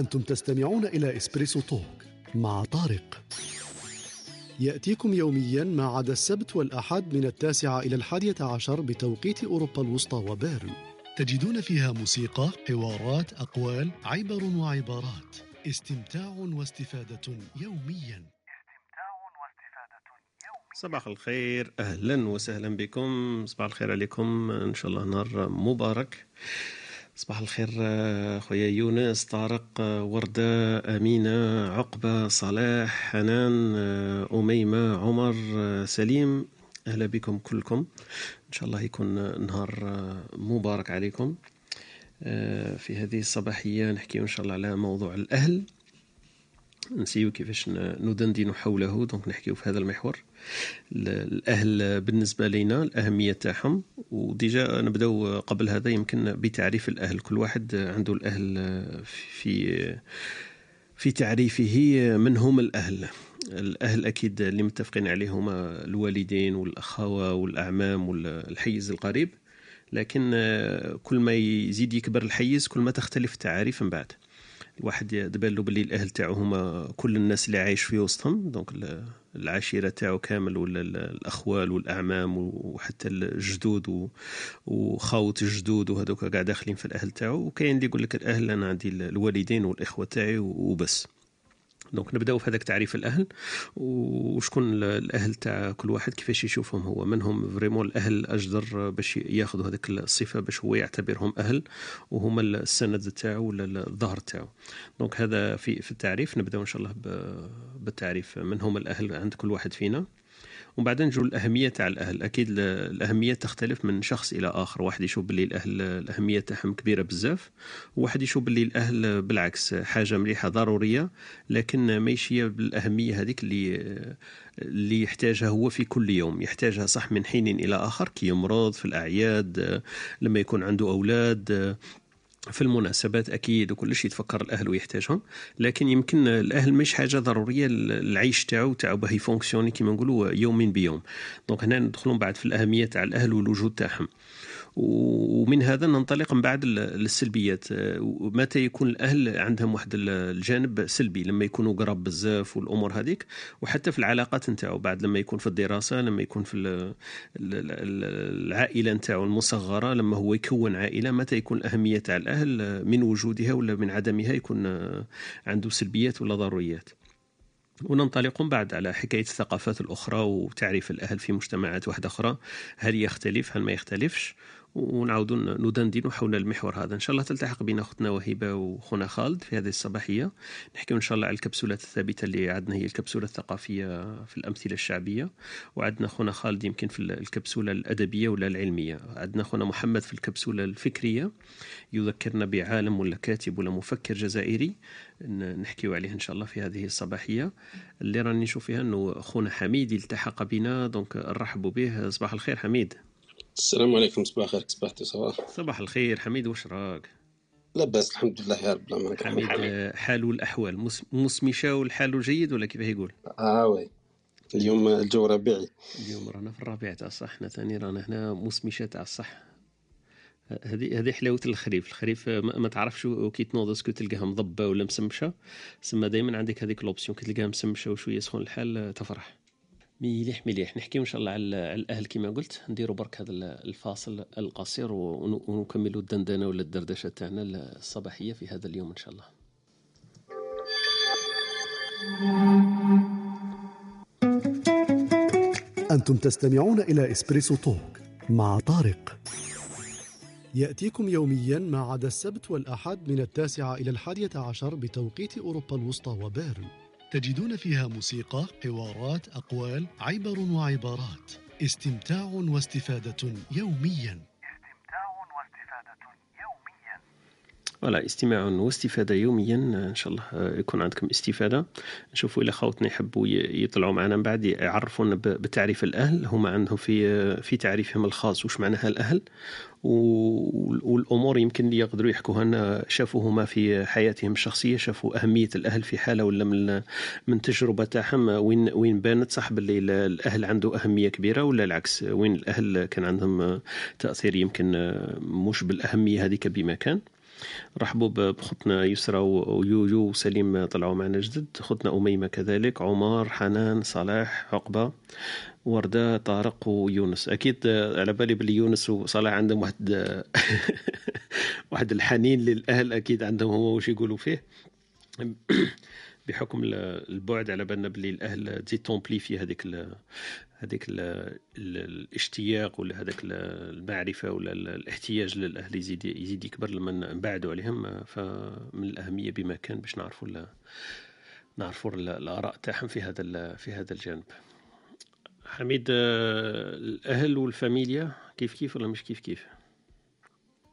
أنتم تستمعون إلى إسبريسو توك مع طارق. يأتيكم يوميا ما عدا السبت والأحد من التاسعة إلى الحادية عشر بتوقيت أوروبا الوسطى وبيرن. تجدون فيها موسيقى، حوارات، أقوال، عبر وعبارات. استمتاع واستفادة يوميا. صباح الخير أهلا وسهلا بكم. صباح الخير عليكم. إن شاء الله نهار مبارك. صباح الخير آه، خويا يونس طارق آه، وردة أمينة عقبة صلاح حنان آه، أميمة عمر سليم أهلا بكم كلكم. إن شاء الله يكون نهار مبارك عليكم. في هذه الصباحية نحكي إن شاء الله على موضوع الأهل. نسيو كيفاش ندندن حوله دونك نحكيو في هذا المحور. الأهل بالنسبة لنا الأهمية تاعهم. و déjà نبداو قبل هذا يمكن بتعريف الأهل. كل واحد عنده الأهل في في تعريفه من هم الأهل. الأهل أكيد اللي متفقين عليه هما الوالدين والأخوة والأعمام والحيز القريب. لكن كل ما يزيد يكبر الحيز كل ما تختلف التعاريف من بعد. الواحد دبان له باللي الأهل تاعو هما كل الناس اللي عايش في وسطهم donc العشيرة تاعو كامل ولا الأخوال والأعمام وحتى الجدود وخاوت الجدود وهذوك قاعد داخلين في الأهل تاعو وكاين اللي يقول لك الأهل أنا عندي الوالدين والإخوة تاعي وبس. donc نبداو في هذاك تعريف الأهل. وشكون الأهل تاع كل واحد كيفاش يشوفهم هو؟ من هم vraiment الأهل أجدر باش ياخذوا هذيك الصفة باش هو يعتبرهم أهل وهما السند تاعو ولا الظهر تاعو. دونك هذا في في التعريف. نبداو إن شاء الله بالتعريف. من هم الأهل عند كل واحد فينا. ومن بعد نجو الاهميه تاع الأهل. أكيد الأهمية تختلف من شخص إلى آخر. واحد يشوف باللي الأهل الأهمية تاعهم كبيرة بزاف وواحد يشوف باللي الأهل بالعكس حاجة مليحة ضرورية لكن ماشي بالأهمية هذيك اللي اللي يحتاجها هو في كل يوم. يحتاجها صح من حين إلى آخر كي يمرض في الأعياد لما يكون عنده أولاد في المناسبات أكيد وكل شيء يتفكر الأهل ويحتاجهم لكن يمكن الأهل مش حاجة ضرورية العيش تاعو تاعو باه ي fonctionner كيما نقولوا يوم بيوم. donc هنا ندخلون بعد في الأهمية تاع الأهل والوجود تاعهم. ومن هذا ننطلق من بعد للسلبيات. متى يكون الأهل عندهم واحد الجانب سلبي؟ لما يكونوا قراب بزاف والأمور هذيك وحتى في العلاقات نتاعو بعد لما يكون في الدراسة لما يكون في العائلة نتاعو المصغرة لما هو يكون عائلة متى يكون الأهمية تاع الأهل من وجودها ولا من عدمها يكون عنده سلبيات ولا ضروريات. وننطلق بعد على حكاية الثقافات الأخرى وتعريف الأهل في مجتمعات واحدة أخرى. هل يختلف؟ هل ما يختلفش؟ ونعود ندندن حول المحور هذا. إن شاء الله تلتحق بنا أختنا وهبه وخونا خالد في هذه الصباحية. نحكي إن شاء الله على الكبسولات الثابتة اللي عندنا هي الكبسولة الثقافية في الأمثلة الشعبية. وعندنا خونا خالد يمكن في الكبسولة الأدبية ولا العلمية. عندنا خونا محمد في الكبسولة الفكرية. يذكرنا بعالم ولا كاتب ولا مفكر جزائري. نحكيو عليه إن شاء الله في هذه الصباحية. اللي راني نشوف فيها إنه خونا حميد التحق بنا donc نرحب به. صباح الخير حميد. السلام عليكم صباح الخير صباحتي صباح صباح الخير. حميد واش راك؟ لاباس الحمد لله يا رب العالمين حميد حال الأحوال. موسم مشاو الحال جيد ولا كيف يقول؟ آه oui. اليوم الجو ربيعي. اليوم رانا في الربيع تاع الصح حنا ثاني رانا هنا موسم تاع الصح. هذه هذه حلاوة الخريف. الخريف ما تعرفش كي تنوض est-ce que تلقاها مضبة ولا مسمشة. سما دائما عندك هذيك l'option كي تلقاها مسمشة وشوية سخون الحال تفرح. مليح مليح. نحكيو إن شاء الله على الأهل كما قلت. نديروا برك هذا الفاصل القصير ونكملوا الدندنة ولا الدردشة تاعنا الصباحية في هذا اليوم إن شاء الله. أنتم تستمعون إلى إسبريسو توك مع طارق. يأتيكم يوميا ما عدا السبت والأحد من التاسعة إلى الحادية عشر بتوقيت أوروبا الوسطى وبيرن. تجدون فيها موسيقى حوارات أقوال عبر وعبارات. استمتاع واستفادة يوميا. ولا استماع واستفادة يوميا إن شاء الله يكون عندكم استفادة. نشوفوا إلى خوتنا يحبوا يطلعوا معنا من بعد يعرفونا بتعريف الأهل. هما عندهم في في تعريفهم الخاص وش معناها الاهل والأمور يمكن اللي يقدروا يحكوها لنا شافوهما في حياتهم الشخصية شافوا أهمية الأهل في حالة ولا من من تجربة تاعهم وين وين بانت؟ صح باللي الأهل عنده أهمية كبيرة ولا العكس؟ وين الأهل كان عندهم تأثير يمكن مش بالأهمية هذيك بما كان؟ رحبوا بخوتنا يسرى ويويو وسليم طلعوا معنا جدد. خوتنا أميمة كذلك عمر حنان صلاح عقبة وردة طارق ويونس. أكيد على بالي بلي يونس وصلاح عندهم واحد واحد الحنين للأهل أكيد عندهم هو واش يقولوا فيه. بحكم البعد على بالنا بلي الأهل تزيد تومبلي في هذيك هذيك الاشتياق ولا هذاك المعرفة ولا الاحتياج للأهل يزيد يزيد يكبر لما نبعدوا عليهم فمن الأهمية بمكان باش نعرفوا نعرفوا الآراء تاعهم في هذا في هذا الجانب. حميد الأهل والفاميليا كيف كيف ولا مش كيف كيف؟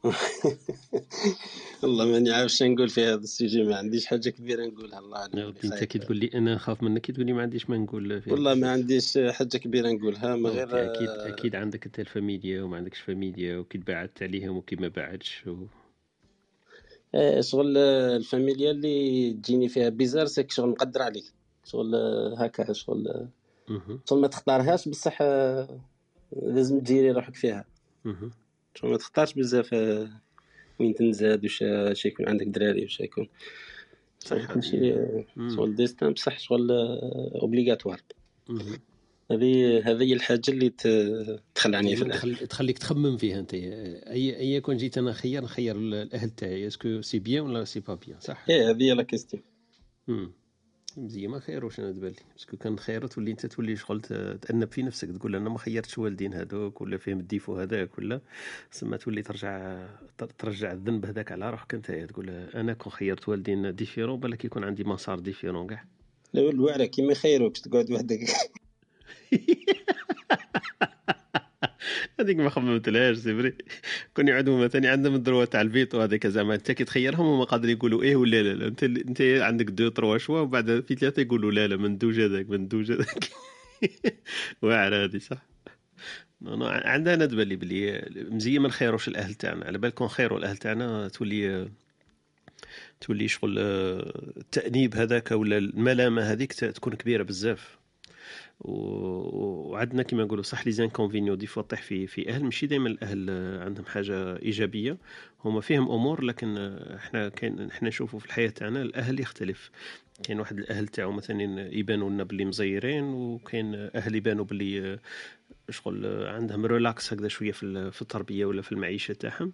والله ماني عارف نقول في هذا السيجي ما عنديش حاجة كبيرة نقولها الله اعلم أنت كي تقول لي أنا نخاف منك كي تقول لي ما عنديش ما نقول فيه والله ما عنديش حاجة كبيرة نقولها ما غير أكيد أكيد عندك أنت الفاميليا وما عندكش فاميليا وكي تبعدت عليهم وكي ما بعدش و... إيه شغل الفاميليا اللي تجيني فيها bizarre c'est que شغل مقدر عليك شغل هكا شغل شغل ما تختارهاش بصح لازم تجيري روحك فيها. ما تختارش بزاف آه، وين تنزاد واش اش يكون عندك دراري واش يكون. صحيح. ماشي شغل destin بصح شغل obligatoire هذه هذه الحاجة اللي تخلعني في الاهل تخليك تخمم فيها أنت. اي أي كون جيت أنا خير نخير الأهل تاعي. est-ce que c'est bien ولا c'est pas bien صح؟ إيه هذه هي la question مزيان ما خيروش أنا تبان لي parce que كان خير تولي أنت تولي شغل تأنب في نفسك تقول أنا ما خيرتش والدين هذوك ولا فيهم ال défaut هذاك ولا ثم تولي ترجع ترجع الذنب هذاك على روحك أنت تقول أنا كون خيرت والدين différents بالك يكون عندي مسار différent كاع لا الوعره كيما يخيروك تقعد وحدك. هذيك ما خممتلهاش c'est vrai. كون يعودوا مثلا عندهم ال droit تاع الفيتو هذاك زعما انت كي تخيرهم هما قادرين يقولوا إيه ولا لا, لا. انت انت عندك deux trois choix وبعد في ثلاثة يقولوا لا لا مندوج هذاك مندوج هذاك واعرة هذه صح؟ عندنا تبان لي بلي مزيان ما نخيروش الأهل تاعنا. على بالكم خيروا الاهل تاعنا تولي تولي شغل التأنيب هذاك ولا الملامة هذيك تكون كبيرة بزاف. وعندنا كما نقولوا صح les inconvénients des fois طيح في في أهل. ماشي دائما الأهل عندهم حاجة إيجابية. هما فيهم أمور لكن إحنا كاين إحنا نشوفوا في الحياة تاعنا الأهل يختلف. كاين واحد الأهل تاعو مثلا يبانوا لنا باللي مزيرين وكاين أهل يبانوا باللي شغل عندهم relax هكذا شوية في التربية ولا في المعيشة تاعهم.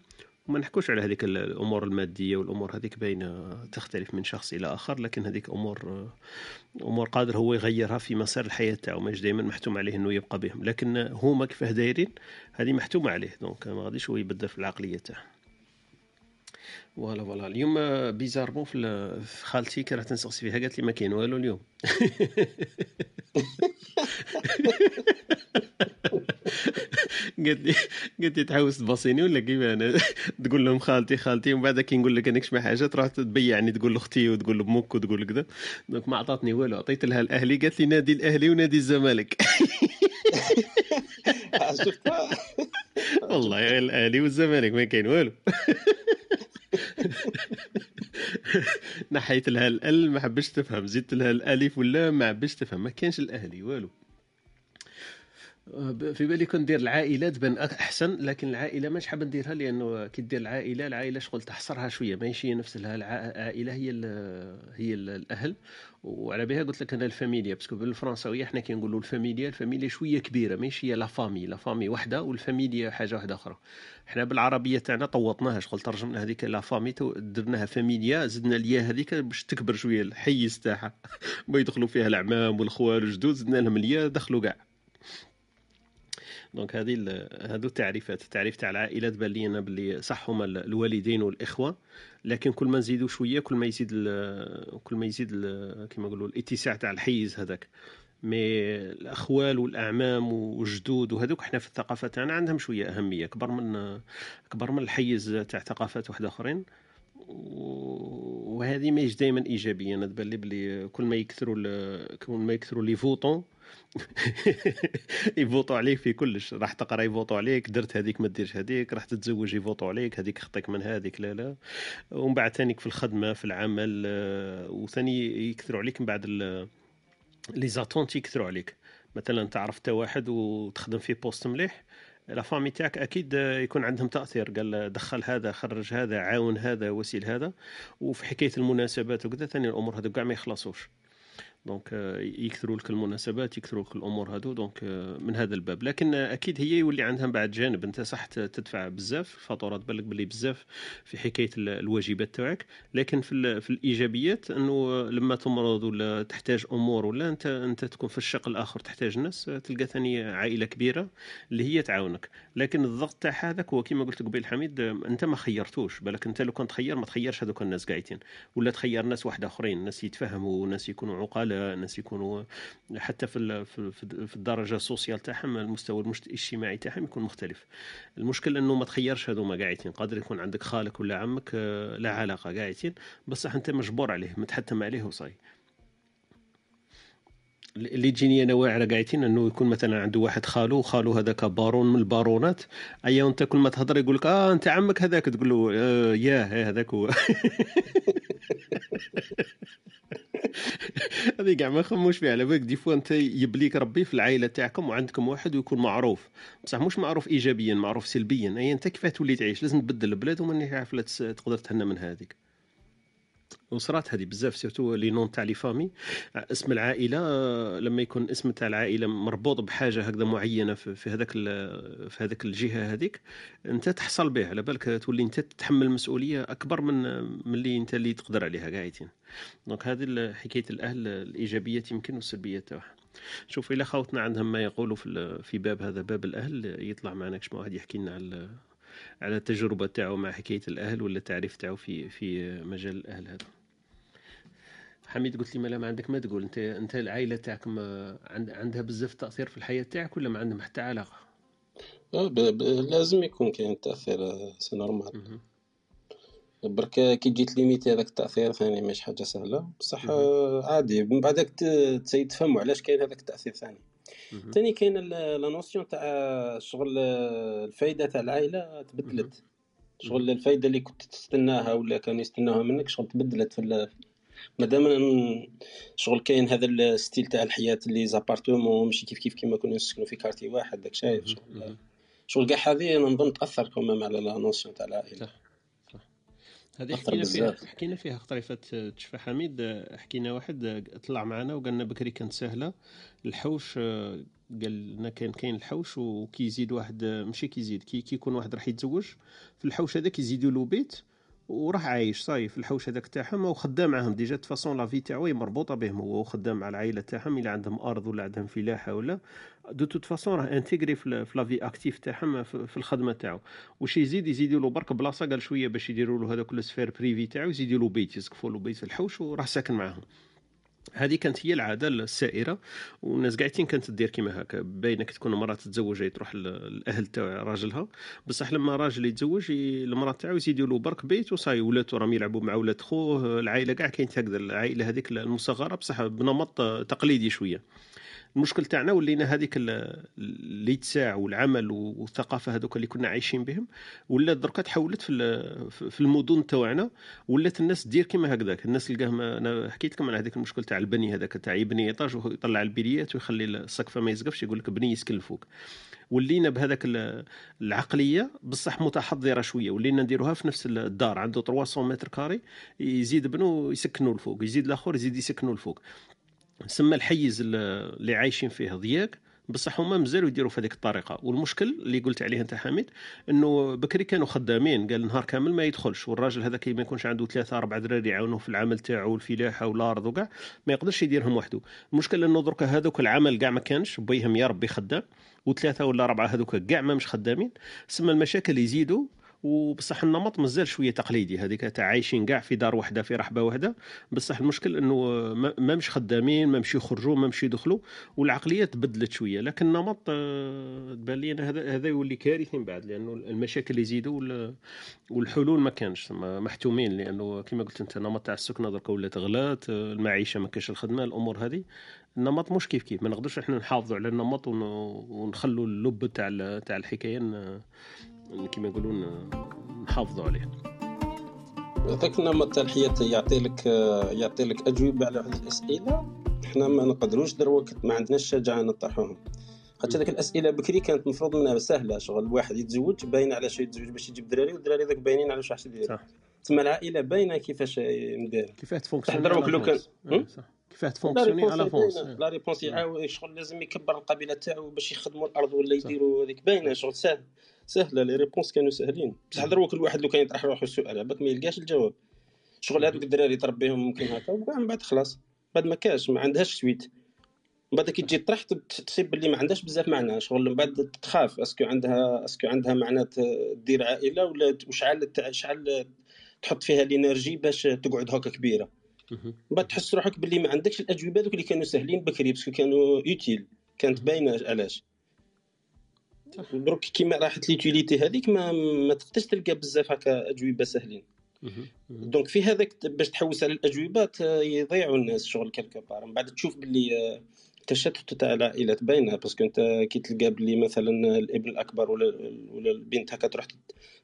وما نحكوش على هذيك الأمور المادية والأمور هذيك باينة تختلف من شخص إلى آخر لكن هذيك أمور أمور قادر هو يغيرها في مسار الحياة تاعو ماش دائما محتوم عليه إنه يبقى بهم. لكن هما كيفاه دايرين هذه محتومة عليه donc ما غاديش هو يبدل في العقلية تاعه. voilà voilà. اليوم bizarrement في خالتي كي راه تنسقسي فيها قالت لي ما كاين والو اليوم. قالت لي قالت لي تحوس تباصيني ولا كيف؟ أنا تقول لهم خالتي خالتي ومن بعد كي نقول لك أنك ما حاجة تروح تبيعني تقول لأختي وتقول لامك وتقول كذا donc ما عطاتني والو عطيت لها الأهلي قالت لي نادي الأهلي ونادي الزمالك. والله الأهلي والزمالك ما كاين؟ والو. نحيت لها ال ما حبش تفهم. زدت لها الالف ولا ما حبش تفهم؟ ما كانش الأهلي والو. في بالي كون ندير العائلة تبان أحسن لكن العائلة ماش حاب نديرها لأنه كي دير العائلة العائلة شغل تحصرها شوية ماشي نفس العائلة هي هي ال الأهل. وعلى بها قلت لك أنا الفاميليا parce que بالفرنساوية حنا كي نقولوا الفاميليا الفاميليا شوية كبيرة ماشي هي la famille la famille وحدة والفاميليا حاجة واحدة أخرى. حنا بالعربية تاعنا طوطناها شغل ترجمنا هذيك la famille درناها فاميليا زدنا اليا هذيك باش تكبر شوية الحيز تاعها. ما يدخلوا فيها العمام والخوال والجدود زدنا لهم اليا دخلوا كاع. donc هذه هذو التعريفات التعريف تاع العائله تبان لي أنا باللي صح هما الوالدين والإخوة لكن كل ما نزيدوا شوية كل ما يزيد كل ما يزيد كما نقولوا الاتساع تاع الحيز هذاك. mais الأخوال والأعمام والجدود وهذوك إحنا في الثقافة تاعنا عندهم شوية أهمية كبر من كبر من الحيز تاع ثقافات واحدة أخرين. وهذه ماهيش دائما إيجابية أنا تبان لي بلي كل ما يكثروا كل ما يكثروا les votants يفوتوا عليك في كلش. راح تقرا يفوتوا عليك درت هذيك ما ديرش هذيك راح تتزوج يفوتوا عليك هذيك خطيك من هذيك لا لا. ومن بعد ثاني في الخدمة في العمل آه، وثاني يكثروا عليك من بعد les attentes يكثروا عليك. مثلا تعرف انت واحد وتخدم في poste مليح la famille تاعك أكيد يكون عندهم تأثير. قال دخل هذا خرج هذا عاون هذا وسيل هذا. وفي حكاية المناسبات وكذا ثاني الأمور هذو كاع ما يخلصوش. donc euh, يكثروا لك المناسبات يكثروا لك الأمور هذو donc euh, من هذا الباب. لكن أكيد هي يولي عندها بعد جانب. أنت صح تدفع بزاف. الفاتورة تبان لك باللي بزاف في حكاية الواجبات تاعك. لكن في, في الإيجابيات أنه لما تمرض ولا تحتاج أمور ولا انت أنت تكون في الشق الآخر تحتاج ناس تلقى ثاني عائلة كبيرة اللي هي تعاونك. لكن الضغط تاع هذاك هو كما قلت قبيل حميد أنت ما خيرتوش. بالك أنت لو كنت تخير ما تخيرش هذوك الناس قاعدين. ولا تخير ناس واحد آخرين ناس يتفهموا ناس يكونوا عقلاء الناس يكونوا حتى في في الدرجة السوسيال تاعهم المستوى الاجتماعي تاعهم يكون مختلف. المشكل إنه ما تخيرش هذوما قاعدين. قادر يكون عندك خالك ولا عمك آه، لا علاقة قاعدين. بصح أنت مجبور عليه متحتم عليه وصاي. اللي تجيني أنا واعره قاعدين إنه يكون مثلا عنده واحد خالو خالو هذاك بارون من البارونات. أيا أنت كل ما تهضر يقول لك آه أنت عمك هذاك. تقول له آه ياه هذاك هو. هذه كاع ما خموش فيها. على بالك دي فوا أنت يبليك ربي في العائلة تاعكم وعندكم واحد ويكون معروف. بصح مش معروف ايجابيا معروف سلبيا. أي أنت كيف تولي تعيش؟ لازم تبدل البلاد وماني عارف تقدر تهنى من هذيك. وصرات هذه بزاف surtout les noms تاع les familles. اسم العائلة لما يكون اسم تاع العائلة مربوط بحاجة هكذا معينة في هذاك في هذاك الجهة هذيك انت تحصل به على بالك تولي انت تتحمل مسؤولية أكبر من من اللي انت اللي تقدر عليها قاعدين. donc هذه حكاية الأهل الايجابيات يمكن والسلبيات تاعها. شوف إلى خوتنا عندهم ما يقولوا في في باب هذا باب الأهل يطلع معنا كش واحد يحكي لنا على على التجربة تاعو مع حكاية الأهل ولا التعريف تاعو في في مجال الأهل هذا. حميد قلت لي ما, ما عندك ما تقول انت أنت العائلة تاعك عندها بزاف تأثير في الحياة تاعك ولا ما عندهم حتى علاقة؟ آه، لازم يكون كاين تأثير c'est normal. برك كي تجي تليميتي هذاك التأثير ثاني ماشي حاجة سهلة. بصح عادي. من بعدك تفهموا علاش كاين هذاك التأثير ثاني. ثاني كاين la notion تاع شغل الفايدة تاع العائلة تبدلت. شغل الفايدة اللي كنت تستناها ولا كانوا يستناوها منك شغل تبدلت في مادام شغل كاين هذا ال style تاع الحياة les appartements ماشي كيف كيف كيما كنا نسكنوا في quartier واحد donc شايف شغل شغل كاع هذه أنا نظن تأثر كمان على la notion تاع العائلة. هذه حكينا فيها حكينا فيها طريفة تشفى حميد. حكينا واحد طلع معنا وقالنا بكري كانت سهلة. الحوش قال لنا كان كاين الحوش وكيزيد واحد ماشي كيزيد كي كيكون واحد راح يتزوج. في الحوش هذا كيزيدوا له بيت. وراح عايش صاي في الحوش هذاك تاعهم وخدام معاهم déjà façon la vie تاعو مربوطة بهم هو خدام مع العائلة تاعهم إلا عندهم أرض ولا عندهم فلاحة ولا. de toute façon راه intégré في la vie active تاعهم في الخدمة تاعو. واش يزيد؟ يزيدوا له برك بلاصة قال شوية باش يديروا له هذاك ال sphère privée تاعو يزيدوا له بيت يسقفوا له بيت في الحوش وراه ساكن معاهم. هذه كانت هي العادة السائرة والناس قاعدين كانت تدير كيما هكا. باينة كي تكون مراه تتزوج تروح الاهل تاع راجلها. بصح لما راجل يتزوج المرأة تاعو يزيدوا له برك بيت وصاي ولاتو راهم يلعبوا مع ولاد خوه. العائلة كاع كاين هكذا العائلة هذيك المصغرة. بصح بنمط تقليدي شوية. المشكل تاعنا ولينا هذيك الإتساع والعمل والثقافة هذوك اللي كنا عايشين بهم ولات دركا تحولت في في المدن تاعنا ولات الناس دير كيما هكذاك. الناس تلقاهم أنا حكيت لكم على هذاك المشكل تاع البني هذاك تاع يبني ايطاج ويطلع البليات ويخلي السقف ما يسقفش يقول لك بني يسكن الفوق. ولينا بهذاك العقلية بصح متحضرة شوية ولينا نديروها في نفس الدار عنده 300 متر كاري يزيد بنو يسكنوا الفوق يزيد الآخر يزيد يسكنوا الفوق. سما الحيز اللي عايشين فيه ضياق بصح هما مازالوا يديروا في هذيك الطريقة. والمشكل اللي قلت عليه أنت حميد إنه بكري كانوا خدامين قال نهار كامل ما يدخلش والراجل هذا كي ما يكونش عنده ثلاثة أربعة دراري يعاونوه في العمل تاعو والفلاحه والأرض وكاع ما يقدرش يديرهم وحده. المشكل إنه درك هذوك العمل كاع ما كانش بيهم يا ربي خدام وثلاثة ولا أربعة هذوك كاع ما مش خدامين. سما المشاكل يزيدوا وبصح النمط مازال شوية تقليدي. هذيك تاع عايشين كاع في دار واحدة في رحبة واحدة بصح المشكل إنه ما مش خدامين ما مش يخرجوا ما مش يدخلوا والعقلية تبدلت شوية. لكن النمط آه، تبان لي هذا هذا يولي كارثي من بعد لأنه المشاكل يزيدوا والحلول ما كانش. محتومين لأنه كما قلت أنت النمط تاع السكنه درك ولات غلات المعيشة ما كاش الخدمة الأمور هذه. النمط مش كيف كيف. ما نقدرش إحنا نحافظوا على النمط ونخلوا اللب تاع تاع الحكاية كما يقولون نحافظوا عليه هذاك النمط تاع الحياة يعطي لك يعطي لك أجوبة على واحد الأسئلة. إحنا ما نقدروش دروك ما عندناش الشجاعة نطرحوهم. خاطر هذيك الأسئلة بكري كانت المفروض منها سهلة شغل الواحد يتزوج باين على شو يتزوج باش يجيب دراري والدراري ذاك باينين على شو يدير. صح. تسمى العائلة باينة كيفاش مدير كيفاش ت fonctionner تحضر لو كان كيفاش ت fonctionner à l'avance. La réponse يعاود شغل لازم يكبر القبيلة تاعو باش يخدموا الأرض ولا يديروا هذيك. باينة شغل سهل. سهلة les réponses كانوا ساهلين بصح دروك كل واحد لو كان يطرح روحه السؤال عباك ما يلقاش الجواب. شغل هذوك الدراري تربيهم ممكن هكا ومن بعد خلاص. بعد ما كاش ما عندهاش suite من بعد كي تجي تطرح تصيب باللي ما عندهاش بزاف معنى. شغل من بعد تخاف est-ce que عندها est-ce que عندها معنى دير عائلة ولا وشعل شعل تحط فيها ال énergie باش تقعد هكا كبيرة. من بعد تحس روحك باللي ما عندكش الأجوبة دوك اللي كانوا ساهلين بكري parce que كانوا utiles كانت باينة علاش. دروك كيما راحت l'utilité هذيك ما ما تقدرش تلقى بزاف هكا اجوبه ساهلين donc في هذاك باش تحوس على الاجوبات يضيعوا الناس شغل quelque part من بعد تشوف باللي التشتت تاع العائلات باينه parce que انت كي تلقى بلي مثلا الابن الاكبر ولا ولا البنت هكا تروح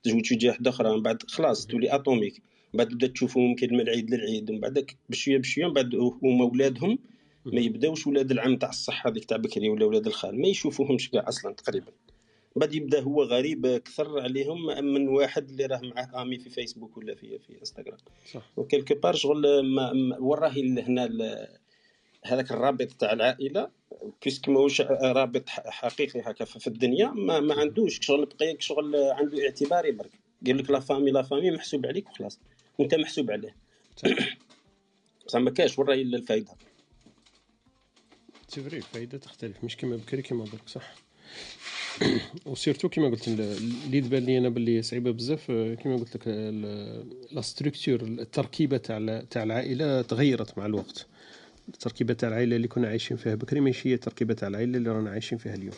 تزوج في جهه أخرى من بعد خلاص تولي atomique من بعد تبدا تشوفهم ممكن من العيد للعيد ومن بعد بشويه بشويه من بعد هما ولادهم ما يبداوش ولاد العم تاع الصحه هذيك تاع بكري ولا ولاد الخال ما يشوفوهمش كاع أصلا تقريبا بعد يبدأ هو غريب أكثر عليهم من واحد اللي راه معاه ami في فيسبوك ولا في في انستغرام صح. و quelque part شغل ما وراه هنا هذاك الرابط تاع العائلة puisque ماهوش رابط حقيقي هكا في الدنيا ما, ما عندوش. شغل بقى شغل عنده اعتباري برك قال لك la famille la famille محسوب عليك وخلاص وانت محسوب عليه. بصح ما كاش وراه الا الفايدة. c'est vrai الفايده تختلف مش كيما بكري كيما برك صح. و surtout كيما قلت اللي تبان لي أنا باللي صعيبة بزاف كيما قلت لك la structure التركيبة تاع تاع العائلة تغيرت مع الوقت. التركيبة تاع العائلة اللي كنا عايشين فيها بكري ماشي هي التركيبة تاع العائلة اللي رانا عايشين فيها اليوم.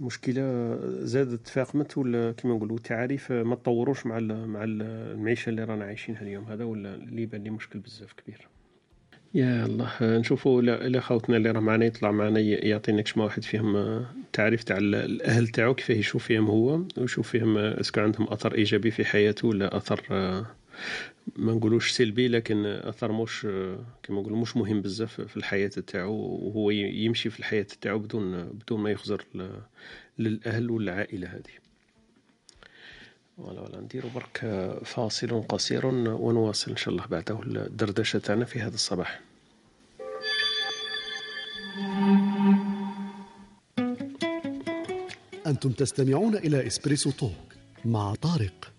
المشكلة زادت تفاقمت ولا كيما نقولوا التعاريف ما تطوروش مع مع المعيشة اللي رانا عايشينها اليوم. هذا ولا اللي يبان لي مشكل بزاف كبير. يا الله نشوفوا إلى خوتنا اللي راه معنا يطلع معنا يعطينا كشما واحد فيهم تعريف تاع الأهل تاعو كيفاه يشوف فيهم هو ويشوف فيهم أسكو عندهم أثر إيجابي في حياته ولا أثر ما نقولوش سلبي لكن أثر مش كما نقولوا مش مهم بزاف في الحياة تاعو وهو يمشي في الحياة تاعو بدون بدون ما يخزر للأهل والعائلة هذه. ولا ولا نديرو برك فاصل قصير ونواصل إن شاء الله بعده الدردشة تاعنا في هذا الصباح. أنتم تستمعون إلى إسبريسو توك مع طارق.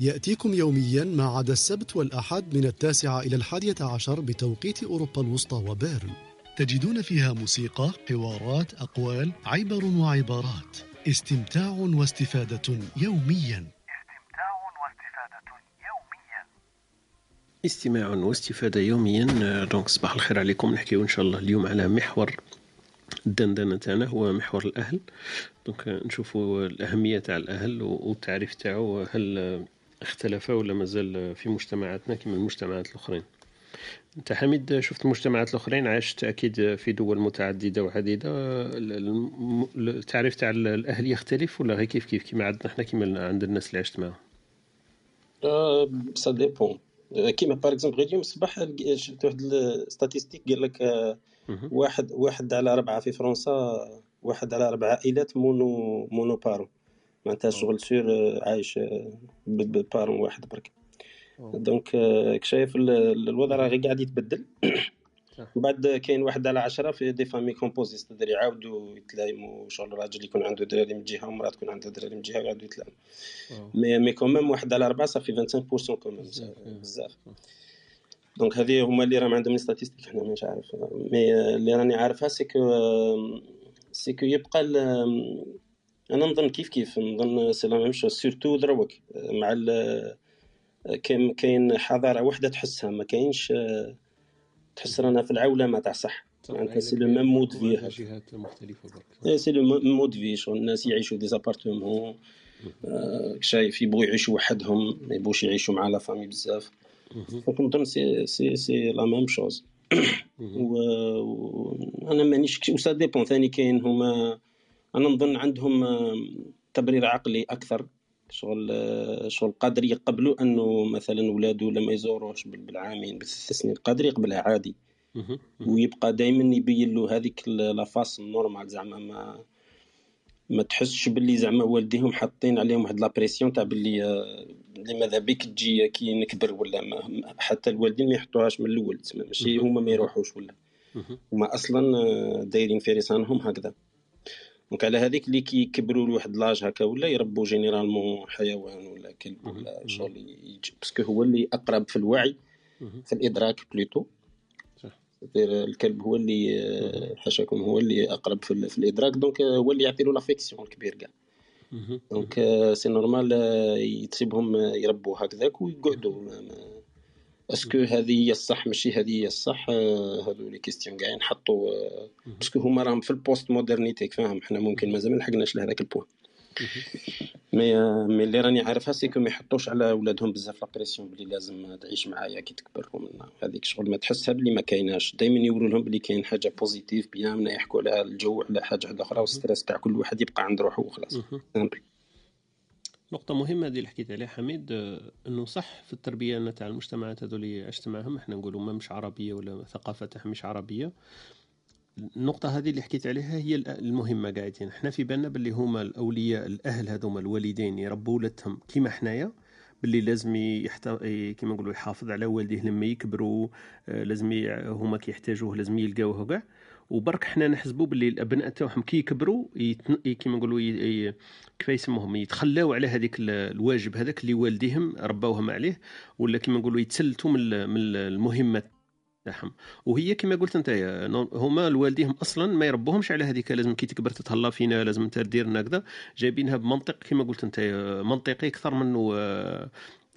يأتيكم يوميا ما عدا السبت والأحد من التاسعة إلى الحادية عشر بتوقيت أوروبا الوسطى وبيرن. تجدون فيها موسيقى، حوارات، أقوال، عبر وعبارات. استمتاع واستفادة يوميا. استمتاع واستفادة يوميا استماع واستفادة يوميا. donc صباح الخير عليكم. نحكيو إن شاء الله اليوم على محور الدندنة تاعنا هو محور الأهل. donc نشوفوا الأهمية تاع الأهل والتعريف تاعو هل اختلف ولا مازال في مجتمعاتنا كما المجتمعات الأخرين. أنت حميد شفت المجتمعات الأخرين عشت أكيد في دول متعددة وعديده التعريف تاع الأهل يختلف ولا غير كيف كيف؟ كيما عندنا إحنا كيما عند الناس اللي عشت معاهم؟ ça dépend كيما par exemple غير اليوم الصباح شفت واحد ال statistique قال لك واحد واحد على أربعة في فرنسا واحد على أربع عائلات mono monoparentales معناتها شغل سير عايش ب parent واحد برك. donc شايف الوضع راه غير قاعد يتبدل. بعد كاين واحد على عشرة في des familles composées تقدر يعاودوا يتلايموا شغل راجل يكون عنده دراري من جهة ومرأة تكون عندها دراري من جهة ويعاودوا يتلايموا mais mais quand même واحد على أربعة ça fait 25% quand même بزاف. donc هذه هما اللي راهم عندهم statistiques أنا مش عارف. mais اللي راني عارفها c'est que c'est que يبقى أنا نظن كيف كيف نظن c'est la même chose surtout دروك مع كاين كاين حضارة وحدة تحسها ما كاينش تحس رانا في العولمه تاع صح. معناتها c'est le même mode في جهات مختلفة برك. c'est le mode في الناس يعيشوا des appartements شايف يبغوا يعيشوا وحدهم ما يبغوش يعيشوا مع la famille بزاف. donc نظن c'est c'est c'est la même chose و أنا مانيش وسا ça dépend ثاني كاين هما أنا نظن عندهم تبرير عقلي أكثر. شغل شغل قادر يقبلوا أنه مثلا ولادو لما يزوروش بالعامين بالثلاث سنين قادر يقبلها عادي. ويبقى دائما يبين له هذيك la face normale زعما ما ما تحسش باللي زعما والديهم حاطين عليهم واحد la pression تاع باللي اللي ماذا بك تجي كي نكبر ولا ما حتى الوالدين ما يحطوهاش من الأول ماشي هما ما يروحوش ولا. هما أصلا دايرين في رسانهم هكذا. donc على هذيك اللي كي يكبروا لواحد l'âge هكا ولا يربوا généralement حيوان ولا كلب ولا شغل parce que هو اللي أقرب في الوعي في الإدراك plutôt الكلب هو اللي حاشاكم هو اللي أقرب في, في الإدراك donc هو اللي يعطي له l'affection الكبير كاع. donc c'est normal يتسيبهم يربوا هكذاك ويقعدوا est-ce que هذه هي الصح؟ ماشي هذه هي الصح. هذو les questions كاع نحطوا parce que هما راهم في ال post-modernité فاهم؟ حنا ممكن مازال ما لحقناش لهذاك ال point. مي مي اللي راني عارفها c'est que ما يحطوش على ولادهم بزاف la pression بلي لازم تعيش معايا كي تكبر هذيك شغل ما تحسها بلي ما كايناش. دائما يوروا لهم بلي كاين حاجة positive bien يحكوا على الجو على حاجة أخرى وال stress تاع كل واحد يبقى عند روحه وخلاص. نقطة مهمة اللي حكيت عليها حميد إنه صح في التربية تاع المجتمعات هذو اللي عشت معهم إحنا نقولوا ما مش عربية ولا ثقافة مش عربية النقطة هذه اللي حكيت عليها هي المهمة قاعدين إحنا في بالنا باللي هما الأولياء الأهل هذوما الوالدين يربوا ولادهم كيما حنايا باللي لازم يحت... كيما نقولوا يحافظ على والديه لما يكبروا آه، لازم. هما كيحتاجوه لازم يلقاوه كاع وبرك حنا نحسبوا باللي الأبناء تاعهم كي يكبروا يتن... كيما نقولوا ي... كيف يسموهم يتخلاو على هذيك الواجب هذاك اللي والديهم رباوهم عليه ولا كيما نقولوا يتسلتوا من المهمة تاعهم. وهي كما قلت انت هما الوالديهم أصلا ما يربوهمش على هذيك لازم كي تكبر تتهلا فينا لازم انت دير لنا كذا. جايبينها بمنطق كما قلت انت منطقي أكثر منه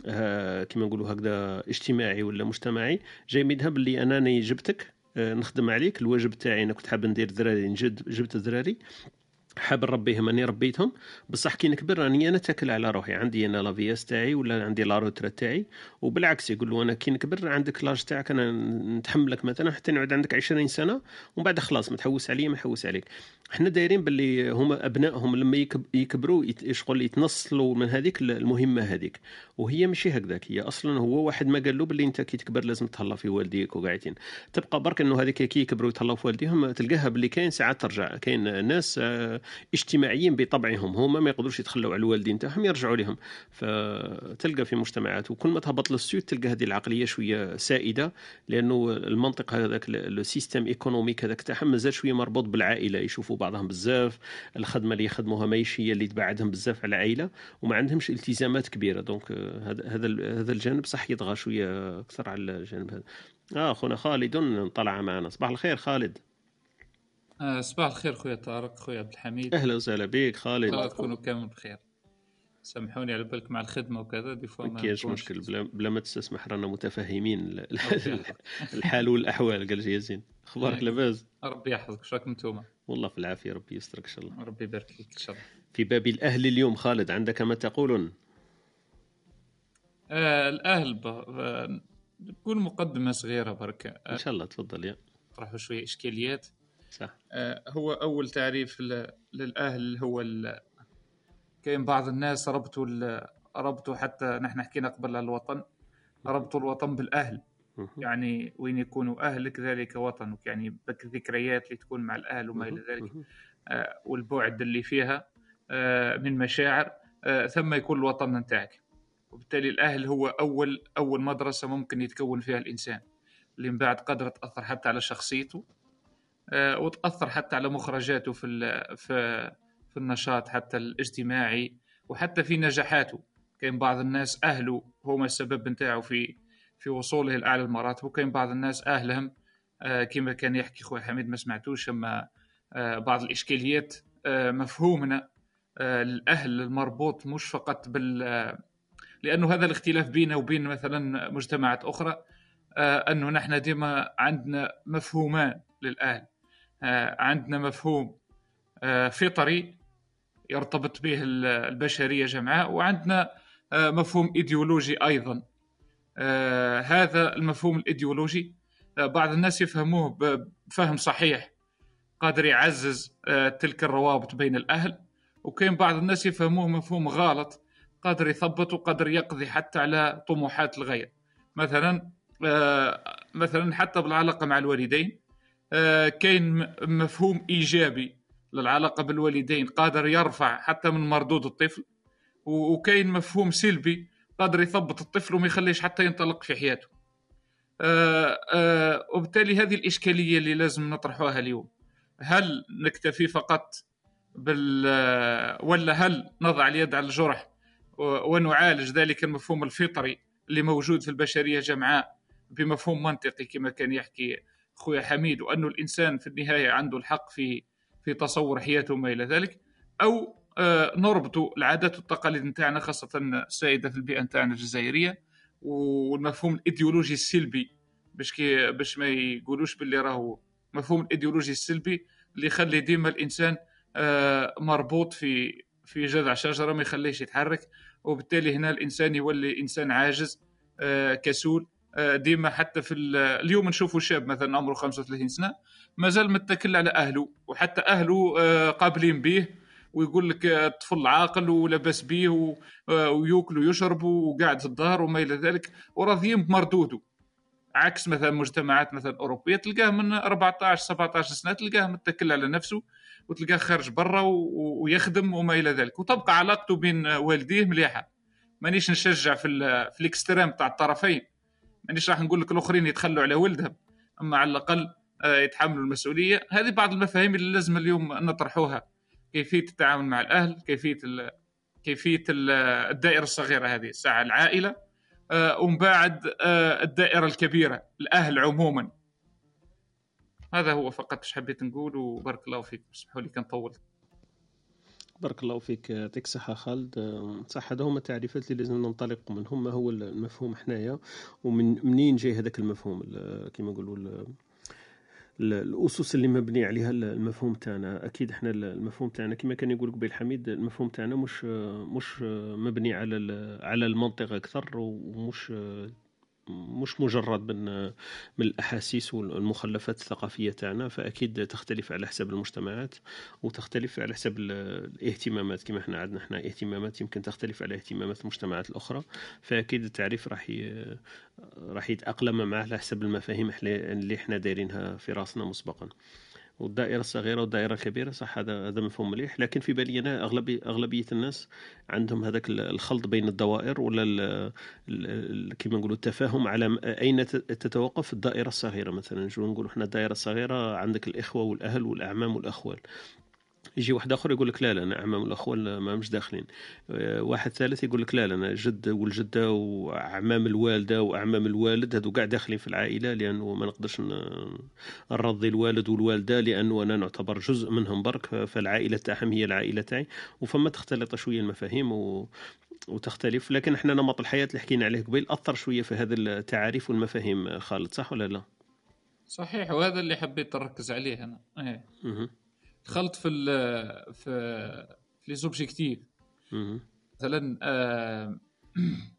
آه، كما نقولوا هكذا اجتماعي ولا مجتمعي. جايبينها باللي أنا جبتك آه، نخدم عليك. الواجب تاعي أنا كنت حاب ندير دراري جبت دراري حاب نربيهم أني ربيتهم. بصح كي نكبر راني أنا متكل على روحي. عندي أنا la vieillesse تاعي ولا عندي la retraite تاعي. وبالعكس يقول له أنا كي نكبر عندك l'âge تاعك أنا نتحملك مثلا حتى نعود عندك 20 سنة. ومن بعد خلاص ما تحوس عليا ما نحوس عليك. إحنا دايرين باللي هما أبنائهم لما يكبروا شغل يتنصلوا من هذيك المهمة هذيك. وهي ماشي هكذاك. هي أصلا هو واحد ما قال له باللي أنت كي تكبر لازم تهلا في والديك وقاعدين. تبقى برك إنه هذيك كي يكبروا يتهلاو في والديهم تلقاها باللي كاين ساعات ترجع. كاين ناس آه، اجتماعيين بطبعهم. هما ما يقدروش يتخلوا على الوالدين تاعهم يرجعوا لهم فتلقى في مجتمعات. وكل ما تهبط لل sud تلقى هذه العقلية شوية سائدة لأنه المنطق هذاك le système économique هذاك تاعهم مازال شوية مربوط بالعائلة يشوفوا بعضهم بزاف الخدمة اللي يخدموها ماهيش هي اللي تبعدهم بزاف على العائلة وما عندهمش التزامات كبيرة. donc هذا هذا هذا الجانب صح يطغى شوية أكثر على الجانب هذا. آه اخونا خالد طلع معنا. صباح الخير خالد. آه صباح الخير خويا طارق خويا عبد الحميد. أهلا وسهلا بك خالد. الله تكونوا كامل بخير. سامحوني على بالك مع الخدمة وكذا دي فوا ما كاينش مشكل بلا, بلا ما تستسمح رانا متفاهمين الحال والأحوال قال ياسين. أخبارك لاباس؟ ربي يحفظك واش راكم انتوما والله في العافية ربي يسترك إن شاء الله. ربي يبارك فيك إن شاء الله. في باب الأهل اليوم خالد عندك ما تقولون؟ آه الأهل نقول مقدمة صغيرة برك إن شاء الله تفضل يا. طرحوا شوية إشكاليات. صح. آه هو أول تعريف للأهل هو كاين بعض الناس ربطوا ربطوا حتى نحن حكينا قبل الوطن ربطوا الوطن بالأهل. يعني وين يكونوا اهلك ذلك وطنك. يعني بك ذكريات اللي تكون مع الأهل وما إلى ذلك. آه والبعد اللي فيها آه من مشاعر. آه ثم يكون الوطن نتاعك. وبالتالي الأهل هو أول أول مدرسة ممكن يتكون فيها الإنسان. اللي من بعد قدر تأثر حتى على شخصيته وتأثر حتى على مخرجاته في في في النشاط حتى الاجتماعي وحتى في نجاحاته. كاين بعض الناس أهله هما السبب نتاعو في في وصوله لأعلى المراتب وكاين بعض الناس أهلهم آه، كما كان يحكي خويا حميد ما سمعتوش أما آه، بعض الإشكاليات مفهومنا الأهل المربوط مش فقط بال لأنه هذا الاختلاف بيننا وبين مثلا مجتمعات أخرى آه، أنه نحن ديما عندنا مفهومان للأهل آه، عندنا مفهوم آه، فطري يرتبط به البشرية جمعاء وعندنا مفهوم إيديولوجي أيضا. هذا المفهوم الإيديولوجي بعض الناس يفهموه بفهم صحيح. قادر يعزز تلك الروابط بين الأهل وكاين بعض الناس يفهموه مفهوم غلط قادر يثبط وقادر يقضي حتى على طموحات الغير. مثلا آه، مثلا حتى بالعلاقة مع الوالدين آه، كاين مفهوم إيجابي. للعلاقة بالوالدين قادر يرفع حتى من مردود الطفل وكاين مفهوم سلبي قادر يثبط الطفل وما يخليش حتى ينطلق في حياته. آه، آه، وبالتالي هذه الإشكالية اللي لازم نطرحوها اليوم. هل نكتفي فقط بال ولا هل نضع اليد على الجرح ونعالج ذلك المفهوم الفطري اللي موجود في البشرية جمعاء بمفهوم منطقي كما كان يحكي خويا حميد وأنه الإنسان في النهاية عنده الحق في في تصور حياته وما إلى ذلك أو آه، نربط العادات والتقاليد نتاعنا خاصة السائدة في البيئة نتاعنا الجزائرية والمفهوم الإيديولوجي السلبي. باش باش ما يقولوش باللي راهو مفهوم الإيديولوجي السلبي اللي يخلي ديما الإنسان آه، مربوط في في جذع شجرة ما يخليش يتحرك وبالتالي هنا الإنسان يولي إنسان عاجز آه، كسول ديما حتى في اليوم نشوفوا شاب مثلا عمره 35 سنة مازال متكل على أهله وحتى أهله قابلين به ويقول لك الطفل عاقل ولاباس به ويأكل ويشرب وقاعد في الدار وما إلى ذلك وراضيين بمردوده. عكس مثلا مجتمعات مثلا أوروبية تلقاه من 14 17 سنة تلقاه متكل على نفسه وتلقاه خارج برا ويخدم وما إلى ذلك. وتبقى علاقته بين والديه مليحة. مانيش نشجع في في ال extrême تاع الطرفين. مانيش راح نقول لك الآخرين يتخلوا على ولدهم أما على الأقل آه، يتحملوا المسؤولية. هذه بعض المفاهيم اللي لازم اليوم نطرحوها. كيفية التعامل مع الأهل كيفية ال كيفية الدائرة الصغيرة هذه الساعة العائلة آه، ومن بعد آه، الدائرة الكبيرة الأهل عموما. هذا هو فقط إيش حبيت نقول وبارك الله فيك. اسمحوا لي كان طولت بارك الله فيك يعطيك الصحة خالد. صح هذا هما التعريفات اللي لازم ننطلق منهم. ما هو المفهوم حنايا؟ ومن منين جاي هذاك المفهوم؟ كما نقولوا الأسس اللي مبني عليها المفهوم تاعنا. أكيد إحنا المفهوم تاعنا كما كان يقول قبيل حميد المفهوم تاعنا مش مش مبني على على المنطق أكثر ومش مش مجرد من من الأحاسيس والمخلفات الثقافية تاعنا فأكيد تختلف على حسب المجتمعات وتختلف على حسب الاهتمامات. كما إحنا عندنا إحنا اهتمامات يمكن تختلف على اهتمامات المجتمعات الأخرى فأكيد التعريف راح راح يتأقلم معه على حسب المفاهيم اللي إحنا دايرينها في رأسنا مسبقا. والدائرة الصغيرة والدائرة الكبيرة صح هذا هذا مفهوم مليح. لكن في بالي أنا أغلبية أغلبية الناس عندهم هذاك الخلط بين الدوائر ولا كما نقولوا التفاهم على أين تتوقف الدائرة الصغيرة مثلا. نقول إحنا الدائرة الصغيرة عندك الإخوة والأهل والأعمام والأخوال. يجي واحد آخر يقول لك لا لا أنا أعمام والاخوال ما مش داخلين آه، واحد ثالث يقول لك لا لا أنا جد والجدة وأعمام الوالدة وأعمام الوالد هذو كاع داخلين في العائلة لأنه ما نقدرش نرضي الوالد والوالدة لأنه أنا نعتبر جزء منهم برك فالعائلة تاعهم هي العائلة تاعي وفما تختلط شوية المفاهيم و وتختلف لكن إحنا نمط الحياة اللي حكينا عليه قبيل أثر شوية في هذه التعاريف والمفاهيم خالد صح ولا لا؟ صحيح وهذا اللي حبيت نركز عليه أنا إيه. دخلت في ال في في les objectifs مثلا آه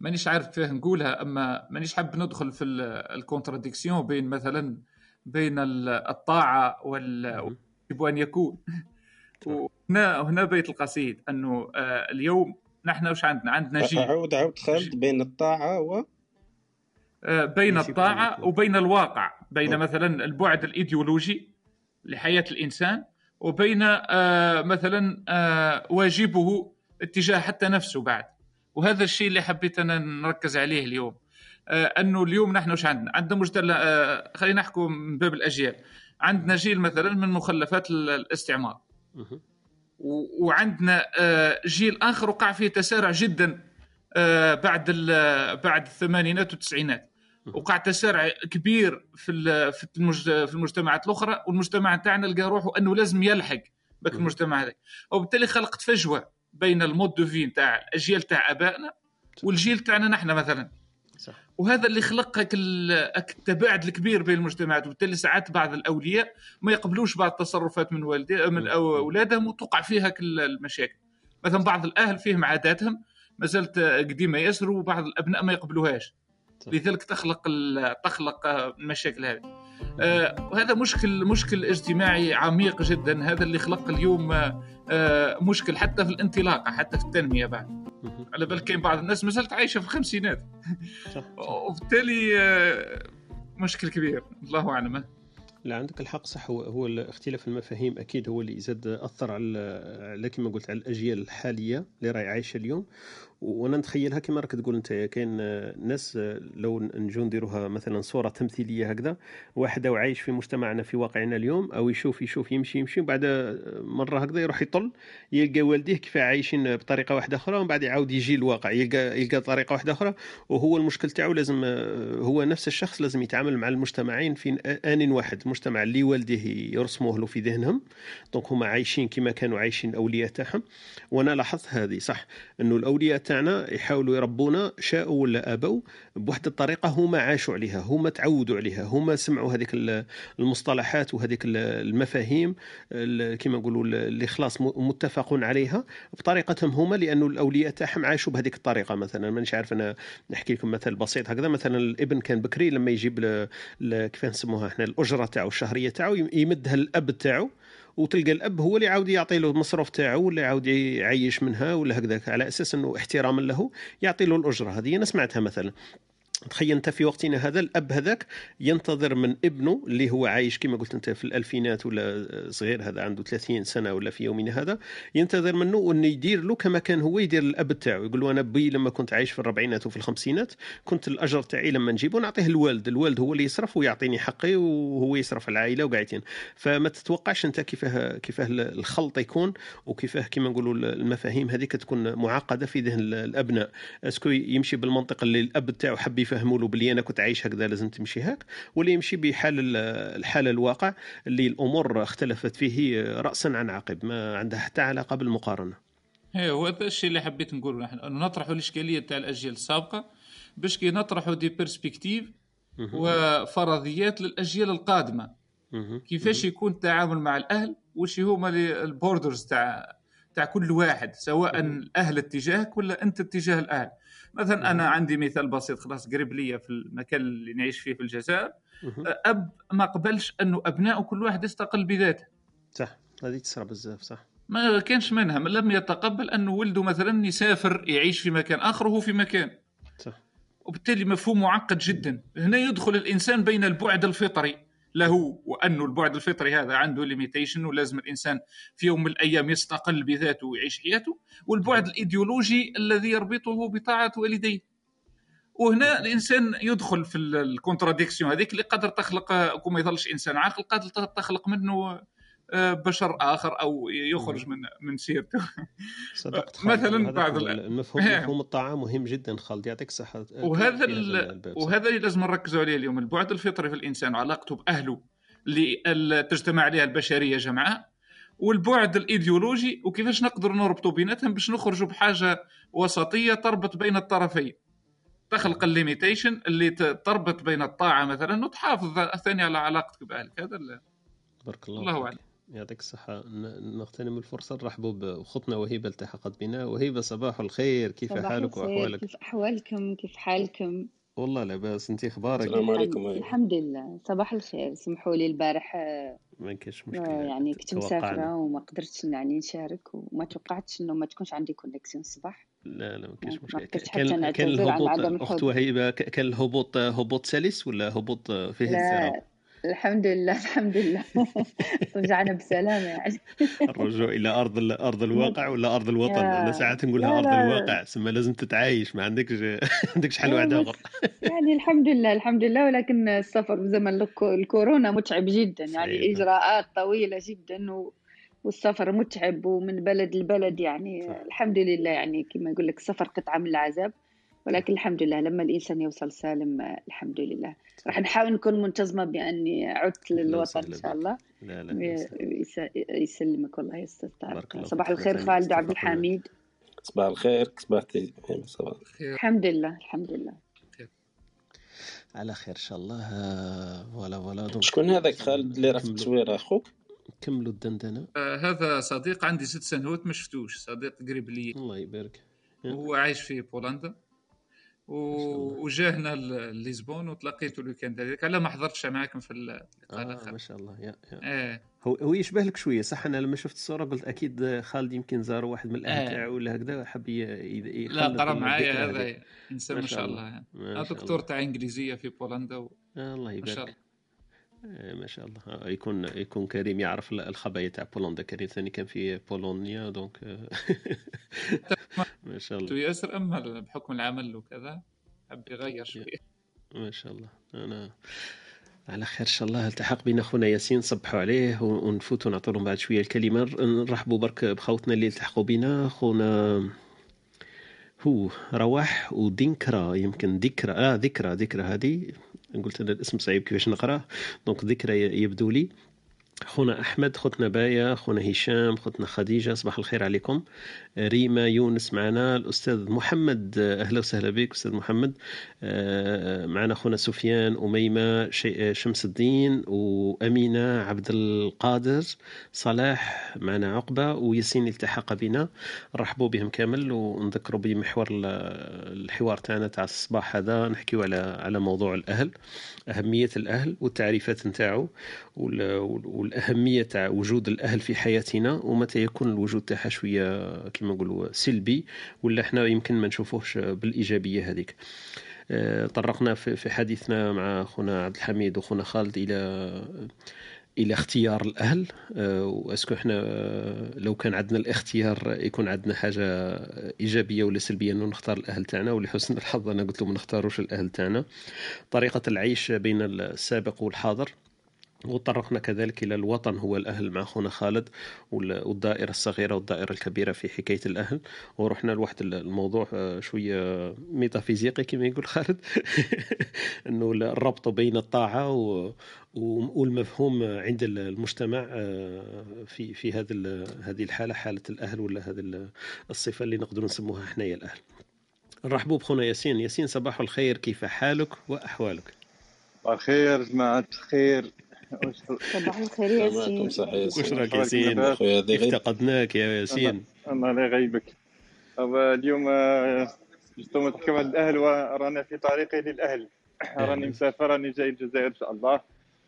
مانيش عارف كيف نقولها أما مانيش حاب ندخل في ال contradiction بين مثلا بين الطاعة وال يجب أن يكون. وهنا هنا بيت القصيد أنه آه اليوم نحن وش عندنا؟ عندنا جيل عود عود خالد بين الطاعة و؟ آه بين الطاعة وبين الواقع. بين مثلا البعد الإيديولوجي لحياة الإنسان وبين آه، مثلا آه، واجبه اتجاه حتى نفسه بعد. وهذا الشيء اللي حبيت أنا نركز عليه اليوم. آه، أنه اليوم نحن وش عندنا؟ عندنا مجتمع خلينا نحكوا من باب الأجيال. عندنا جيل مثلا من مخلفات الاستعمار. وعندنا جيل آخر وقع فيه تسارع جدا بعد بعد الثمانينات والتسعينات. وقع تسارع كبير في في المجتمعات الأخرى والمجتمع تاعنا لقى روحه أنه لازم يلحق بك المجتمع هذا وبالتالي خلقت فجوة بين ال mode de vie تاع الأجيال تاع آبائنا والجيل تاعنا نحن مثلا. صح. وهذا اللي خلق التباعد الكبير بين المجتمعات. وبالتالي ساعات بعض الأولياء ما يقبلوش بعض التصرفات من والدي من أولادهم وتوقع فيها كل المشاكل. مثلا بعض الأهل فيهم عاداتهم ما زالت قديمة ياسر وبعض الأبناء ما يقبلوهاش. لذلك تخلق تخلق المشاكل هذه. آه وهذا مشكل مشكل اجتماعي عميق جدا هذا اللي خلق اليوم آه مشكل حتى في الانطلاقة حتى في التنمية بعد. على بالك كاين بعض الناس مازالت عايشة في الخمسينات وبالتالي آه، مشكل كبير. الله أعلم. لا عندك الحق صح. هو, هو اختلاف المفاهيم أكيد هو اللي زاد أثر على كما قلت على الأجيال الحالية اللي راهي عايشة اليوم. وأنا نتخيلها كما راك تقول انت كاين ناس لو نجو نديروها مثلا صورة تمثيلية هكذا واحد أو عايش في مجتمعنا في واقعنا اليوم أو يشوف يشوف يمشي يمشي وبعد مرة هكذا يروح يطل يلقى والديه كيف عايشين بطريقة واحدة أخرى ومن بعد يعاود يجي الواقع يلقى يلقى طريقة واحدة أخرى وهو المشكل تاعو لازم هو نفس الشخص لازم يتعامل مع المجتمعين في آن واحد المجتمع اللي والديه يرسموه له في ذهنهم دونك هما عايشين كما كانوا عايشين الأولياء تاعهم. وأنا لاحظت هذه صح إنه الأولياء تاعنا يحاولوا يربونا شاءوا ولا آبوا بواحد الطريقة هما عاشوا عليها هما تعودوا عليها هما سمعوا هذيك المصطلحات وهذيك المفاهيم كما نقولوا اللي خلاص متفق عليها بطريقتهم هما لأنه الأولياء تاعهم عاشوا بهذيك الطريقة مثلا. مانيش عارف أنا نحكي لكم مثل بسيط هكذا مثلا الإبن كان بكري لما يجيب كيف نسموها إحنا الأجرة تاعو الشهرية تاعو يمدها الأب تاعو وتلقى الأب هو اللي عاود يعطي له المصروف تاعو ولا يعاود يعيش منها ولا هكذاك. على أساس إنه احتراما له يعطي له الأجرة. هذه أنا سمعتها مثلا. تخيل أنت في وقتنا هذا الأب هذاك ينتظر من ابنه اللي هو عايش كما قلت أنت في الألفينات ولا صغير هذا عنده 30 سنة ولا في يومنا هذا ينتظر منه انه يدير له كما كان هو يدير الأب تاعو يقول له أنا بي لما كنت عايش في الربعينات وفي الخمسينات كنت الأجر تاعي لما نجيبه نعطيه الوالد الوالد هو اللي يصرف ويعطيني حقي وهو يصرف العائلة وقاعدين. فما تتوقعش أنت كيفاه كيفاه الخلط يكون وكيفاه كما نقولوا المفاهيم هذيك تكون معقدة في ذهن الأبناء. est-ce que يمشي بالمنطق اللي الأب تاعو حب يفهموا له بلي أنا كنت عايش هكذا لازم تمشي هاك. ولا يمشي بحال الحال الواقع اللي الأمور اختلفت فيه رأسا على عقب ما عندها حتى علاقة بالمقارنة. إيه هو هذا الشيء اللي حبيت نقول نحن. انه نطرحوا الإشكالية تاع الأجيال السابقة باش كي نطرحوا des perspectives وفرضيات للأجيال القادمة. كيفاش يكون التعامل مع الأهل؟ وش هما ال borders تاع تاع كل واحد سواء الاهل اتجاهك ولا أنت اتجاه الأهل. مثلا أنا عندي مثال بسيط خلاص قريب ليا في المكان اللي نعيش فيه في الجزائر. أب ما قبلش أنه ابنائه كل واحد يستقل بذاته. صح هذه تصرى بزاف صح. ما كانش منها من لم يتقبل انه ولده مثلا يسافر يعيش في مكان آخر وهو في مكان. صح. وبالتالي مفهوم معقد جدا. هنا يدخل الإنسان بين البعد الفطري. له وانه البعد الفطري هذا عنده limitation ولازم الإنسان في يوم من الأيام يستقل بذاته ويعيش حياته والبعد الإيديولوجي الذي يربطه بطاعة والديه. وهنا الإنسان يدخل في ال contradiction هذيك اللي قادر تخلق كما يظلش إنسان عاقل قادر تخلق منه بشر آخر أو يخرج من من سيرته. صدقت مثلا بعض المفهوم مفهوم الطاعه مهم جدا خالد. يعطيك الصحة. وهذا وهذا اللي لازم نركزوا عليه اليوم. البعد الفطري في الإنسان وعلاقته بأهله اللي تجتمع عليها البشرية جمعاء والبعد الإيديولوجي وكيفاش نقدر نربطوا بيناتهم باش نخرجوا بحاجة وسطية تربط بين الطرفين. تخلق ال limitation اللي تربط بين الطاعة مثلا وتحافظ ثاني على علاقتك بأهلك. هذا بارك الله الله أعلم. يعطيك الصحة. نغتنم الفرصة. نرحبوا بأختنا وهيبة التحقت بنا. وهيبة صباح الخير. كيف حالك وأحوالك؟ كيف أحوالكم؟ كيف حالكم؟ والله لاباس انت أخبارك؟ السلام عليكم. الحمد لله. صباح الخير. سمحوا لي البارح ما كاينش مشكل يعني كنت مسافرة وما قدرتش يعني نشارك وما توقعتش إنه ما تكونش عندي connexion الصباح. لا لا ما كاينش مشكل كان كان الهبوط أخت وهيبة. كان الهبوط هبوط سلس ولا هبوط فيه اضطراب الحمد لله الحمد لله. رجعنا بسلامة يعني. الرجوع إلى أرض أرض الواقع ولا أرض الوطن؟ أنا ساعات نقولها أرض الواقع ثم لازم تتعايش ما عندكش عندكش حل واحد آخر. يعني الحمد لله الحمد لله ولكن السفر في زمن الكورونا متعب جدا يعني إجراءات طويلة جدا و... والسفر متعب ومن بلد لبلد يعني صح. الحمد لله يعني كما يقول لك السفر قطعة من العذاب. ولكن الحمد لله لما الإنسان يوصل سالم الحمد لله. راح نحاول نكون منتظمة بأني عدت للوطن إن شاء الله. لا لا يسلمك. والله يا أستاذ طارق صباح الخير خالد عبد الحميد. صباح الخير صباحتي صباح الخير. الحمد لله الحمد لله. على خير إن شاء الله. voilà voilà. شكون هذاك خالد اللي راه في التصوير أخوك؟ كملوا الدندنة. آه هذا صديق عندي ست سنوات ما شفتوش. صديق قريب لي الله يبارك. هو عايش في بولندا. وجاهنا لليزبون وتلقيته ال week-end هذاك على ما حضرتش معاكم في اللقاء آه ما شاء الله. يا, يا. إيه هو هو يشبه لك شوية صح؟ أنا لما شفت الصورة قلت أكيد خالد يمكن زار واحد من الأهل آه. تاعو ولا هكذا حب. لا قرا معايا هذا انسان ما شاء الله. يعني. دكتور تاع إنجليزية في بولندا و... آه الله يبارك ما شاء الله. آه، يكون يكون كريم يعرف الخبايا تاع بولندا كريم ثاني كان في بولونيا دونك ما شاء الله. ياسر امل بحكم العمل وكذا حب يغير شوية. ما شاء الله. أنا على خير إن شاء الله. التحق بنا خونا ياسين نصبحوا عليه ونفوتوا نعطوا لهم بعد شوية الكلمة. نرحبوا برك بخوتنا اللي التحقوا بنا خونا هو رواح ودينكرا يمكن ذكرى آه ذكرى ذكرى هذه. قلت أنا الاسم صعيب كيفاش نقراه. دونك ذكرى يبدو لي. خونا أحمد خوتنا بايا خونا هشام خوتنا خديجة صباح الخير عليكم. ريما يونس معنا الأستاذ محمد أهلا وسهلا بك أستاذ محمد. آه، معنا خونا سفيان أميمة شمس الدين وأمينة عبد القادر صلاح معنا عقبة وياسين التحق بنا. رحبوا بهم كامل ونذكروا بمحور الحوار تاعنا تاع الصباح هذا. نحكيو على على موضوع الأهل أهمية الأهل والتعريفات نتاعو والاهميه تاع وجود الأهل في حياتنا ومتى يكون الوجود تاعها شوية كما نقولوا سلبي ولا إحنا يمكن ما نشوفوهش بالإيجابية هذيك. آه، طرقنا في حديثنا مع خونا عبد الحميد وخونا خالد إلى إلى اختيار الأهل. آه، وأسكو إحنا آه، لو كان عندنا الاختيار يكون عندنا حاجة إيجابية ولا سلبية انه نختار الأهل تاعنا. ولحسن الحظ أنا قلت لهم ما نختاروش الأهل تاعنا. طريقة العيش بين السابق والحاضر. وطرقنا كذلك إلى الوطن هو الأهل مع أخونا خالد والدائرة الصغيرة والدائرة الكبيرة في حكاية الأهل. ورحنا لواحد الموضوع آه، شوية ميتافيزيقي كما يقول خالد. أنه الربط بين الطاعة والمفهوم عند المجتمع آه، في في هذه هذه الحالة حالة الأهل ولا هذه الصفة اللي نقدر نسموها حنايا الأهل. نرحبوا بخونا ياسين. ياسين صباح الخير. كيف حالك وأحوالك؟ الخير جماعة الخير. صباح الخير ياسين. واش راك ياسين؟ افتقدناك يا ياسين. الله لا يغيبك. اليوم جيتو آه، تحكم على الأهل ورانا في طريقي للأهل. راني مسافر راني جاي الجزائر إن شاء الله.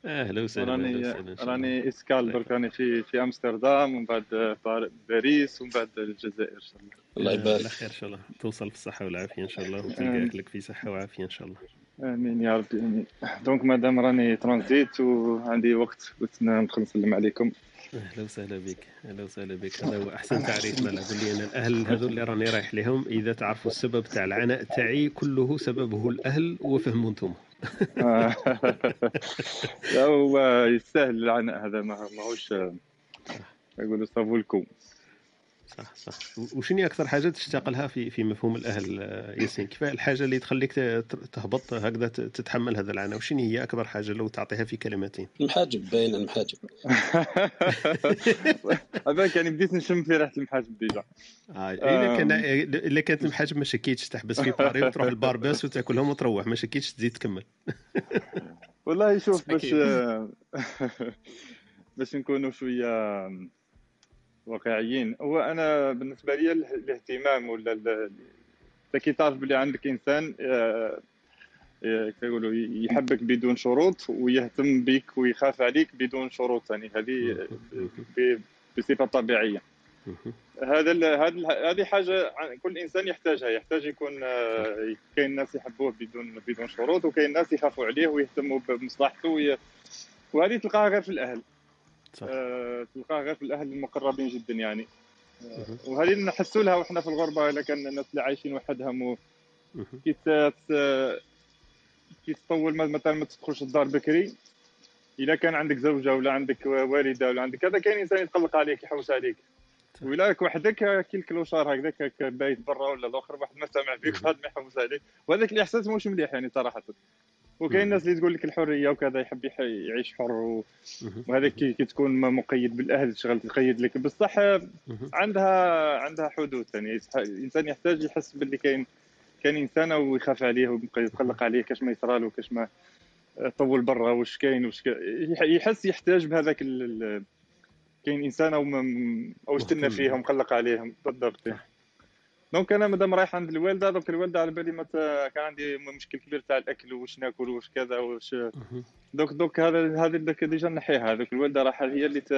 أهلا وسهلا راني راني escale درك راني في في أمستردام ومن بعد باريس ومن بعد الجزائر إن شاء الله. الله يبارك. على خير إن شاء الله. توصل في الصحة والعافية إن شاء الله وتلقى اهلك في صحة وعافية إن شاء الله. آمين يا ربي آمين. donc مادام راني ترانزيت وعندي وقت قلت ندخل نسلم عليكم. أهلا وسهلا بك أهلا وسهلا بك. هذا هو أحسن تعريف مالا قول لي أنا الأهل هذول اللي راني رايح لهم إذا تعرفوا السبب تاع العناء تاعي كله سببه الأهل وفهموا أنتم. هو يستاهل العناء هذا ما ماهوش يقولوا صافو لكم. صح صح. وشنو أكثر حاجة تشتاق لها في في مفهوم الأهل ياسين؟ كيف الحاجة اللي تخليك تهبط هكذا تتحمل هذا العناء؟ وشنو هي أكبر حاجة لو تعطيها في كلمتين؟ المحاجب باين المحاجب. هذاك يعني بديت نشم في ريحة المحاجب ديجا. آه إلا كان إلا كانت المحاجب ما شكيتش تحبس في باري وتروح البارباس وتاكلهم وتروح ما شكيتش تزيد تكمل. والله شوف باش باش نكونوا شوية واقعيين. هو أنا بالنسبة لي الاهتمام ولا انت كي تعرف بلي عندك إنسان آه، آه، كيقولوا يحبك بدون شروط ويهتم بك ويخاف عليك بدون شروط يعني. هذه بصفة طبيعية. هذا هذا هذه حاجة كل إنسان يحتاجها. يحتاج يكون آه، كاين ناس يحبوه بدون بدون شروط وكاين ناس يخافوا عليه ويهتموا بمصلحته وهذه تلقاها غير في الأهل. آه تلقاه غير في الاهل المقربين جدا يعني. آه وهذه نحسوا لها وإحنا في الغربة الا كان الناس اللي عايشين وحدهم كي كي تطول مثلا ما تدخلش الدار بكري. اذا كان عندك زوجة ولا عندك والدة ولا عندك هذا كاين إنسان يتقلق عليك يحوس عليك. ولا وحدك كي ال clochard هكذاك بايت برا ولا الآخر واحد ما سامع فيك وهذا ما يحوس عليك. وهذاك الإحساس مش مليح يعني صراحة. وكاين الناس اللي تقول لك الحرية وكذا يحب يعيش حر و... وهذا كي, كي تكون مقيد بالأهل تشغل تقيد لك. بصح عندها عندها حدود يعني. الإنسان يحتاج يحس باللي كاين كاين إنسان ويخاف عليه ويبقى يتقلق عليه كاش ما يصرى له كاش ما طول برا واش كاين واش يحس يحتاج بهذاك ال... كاين إنسان أو أو استنى فيه ومقلق عليهم. بالضبط. donc أنا مادام رايح عند الوالدة donc الوالدة على بالي مت... كان عندي مشكل كبير تاع الأكل واش ناكل واش كذا واش donc donc هذا هذا déjà نحيها. هذوك الوالدة راح هي اللي ت...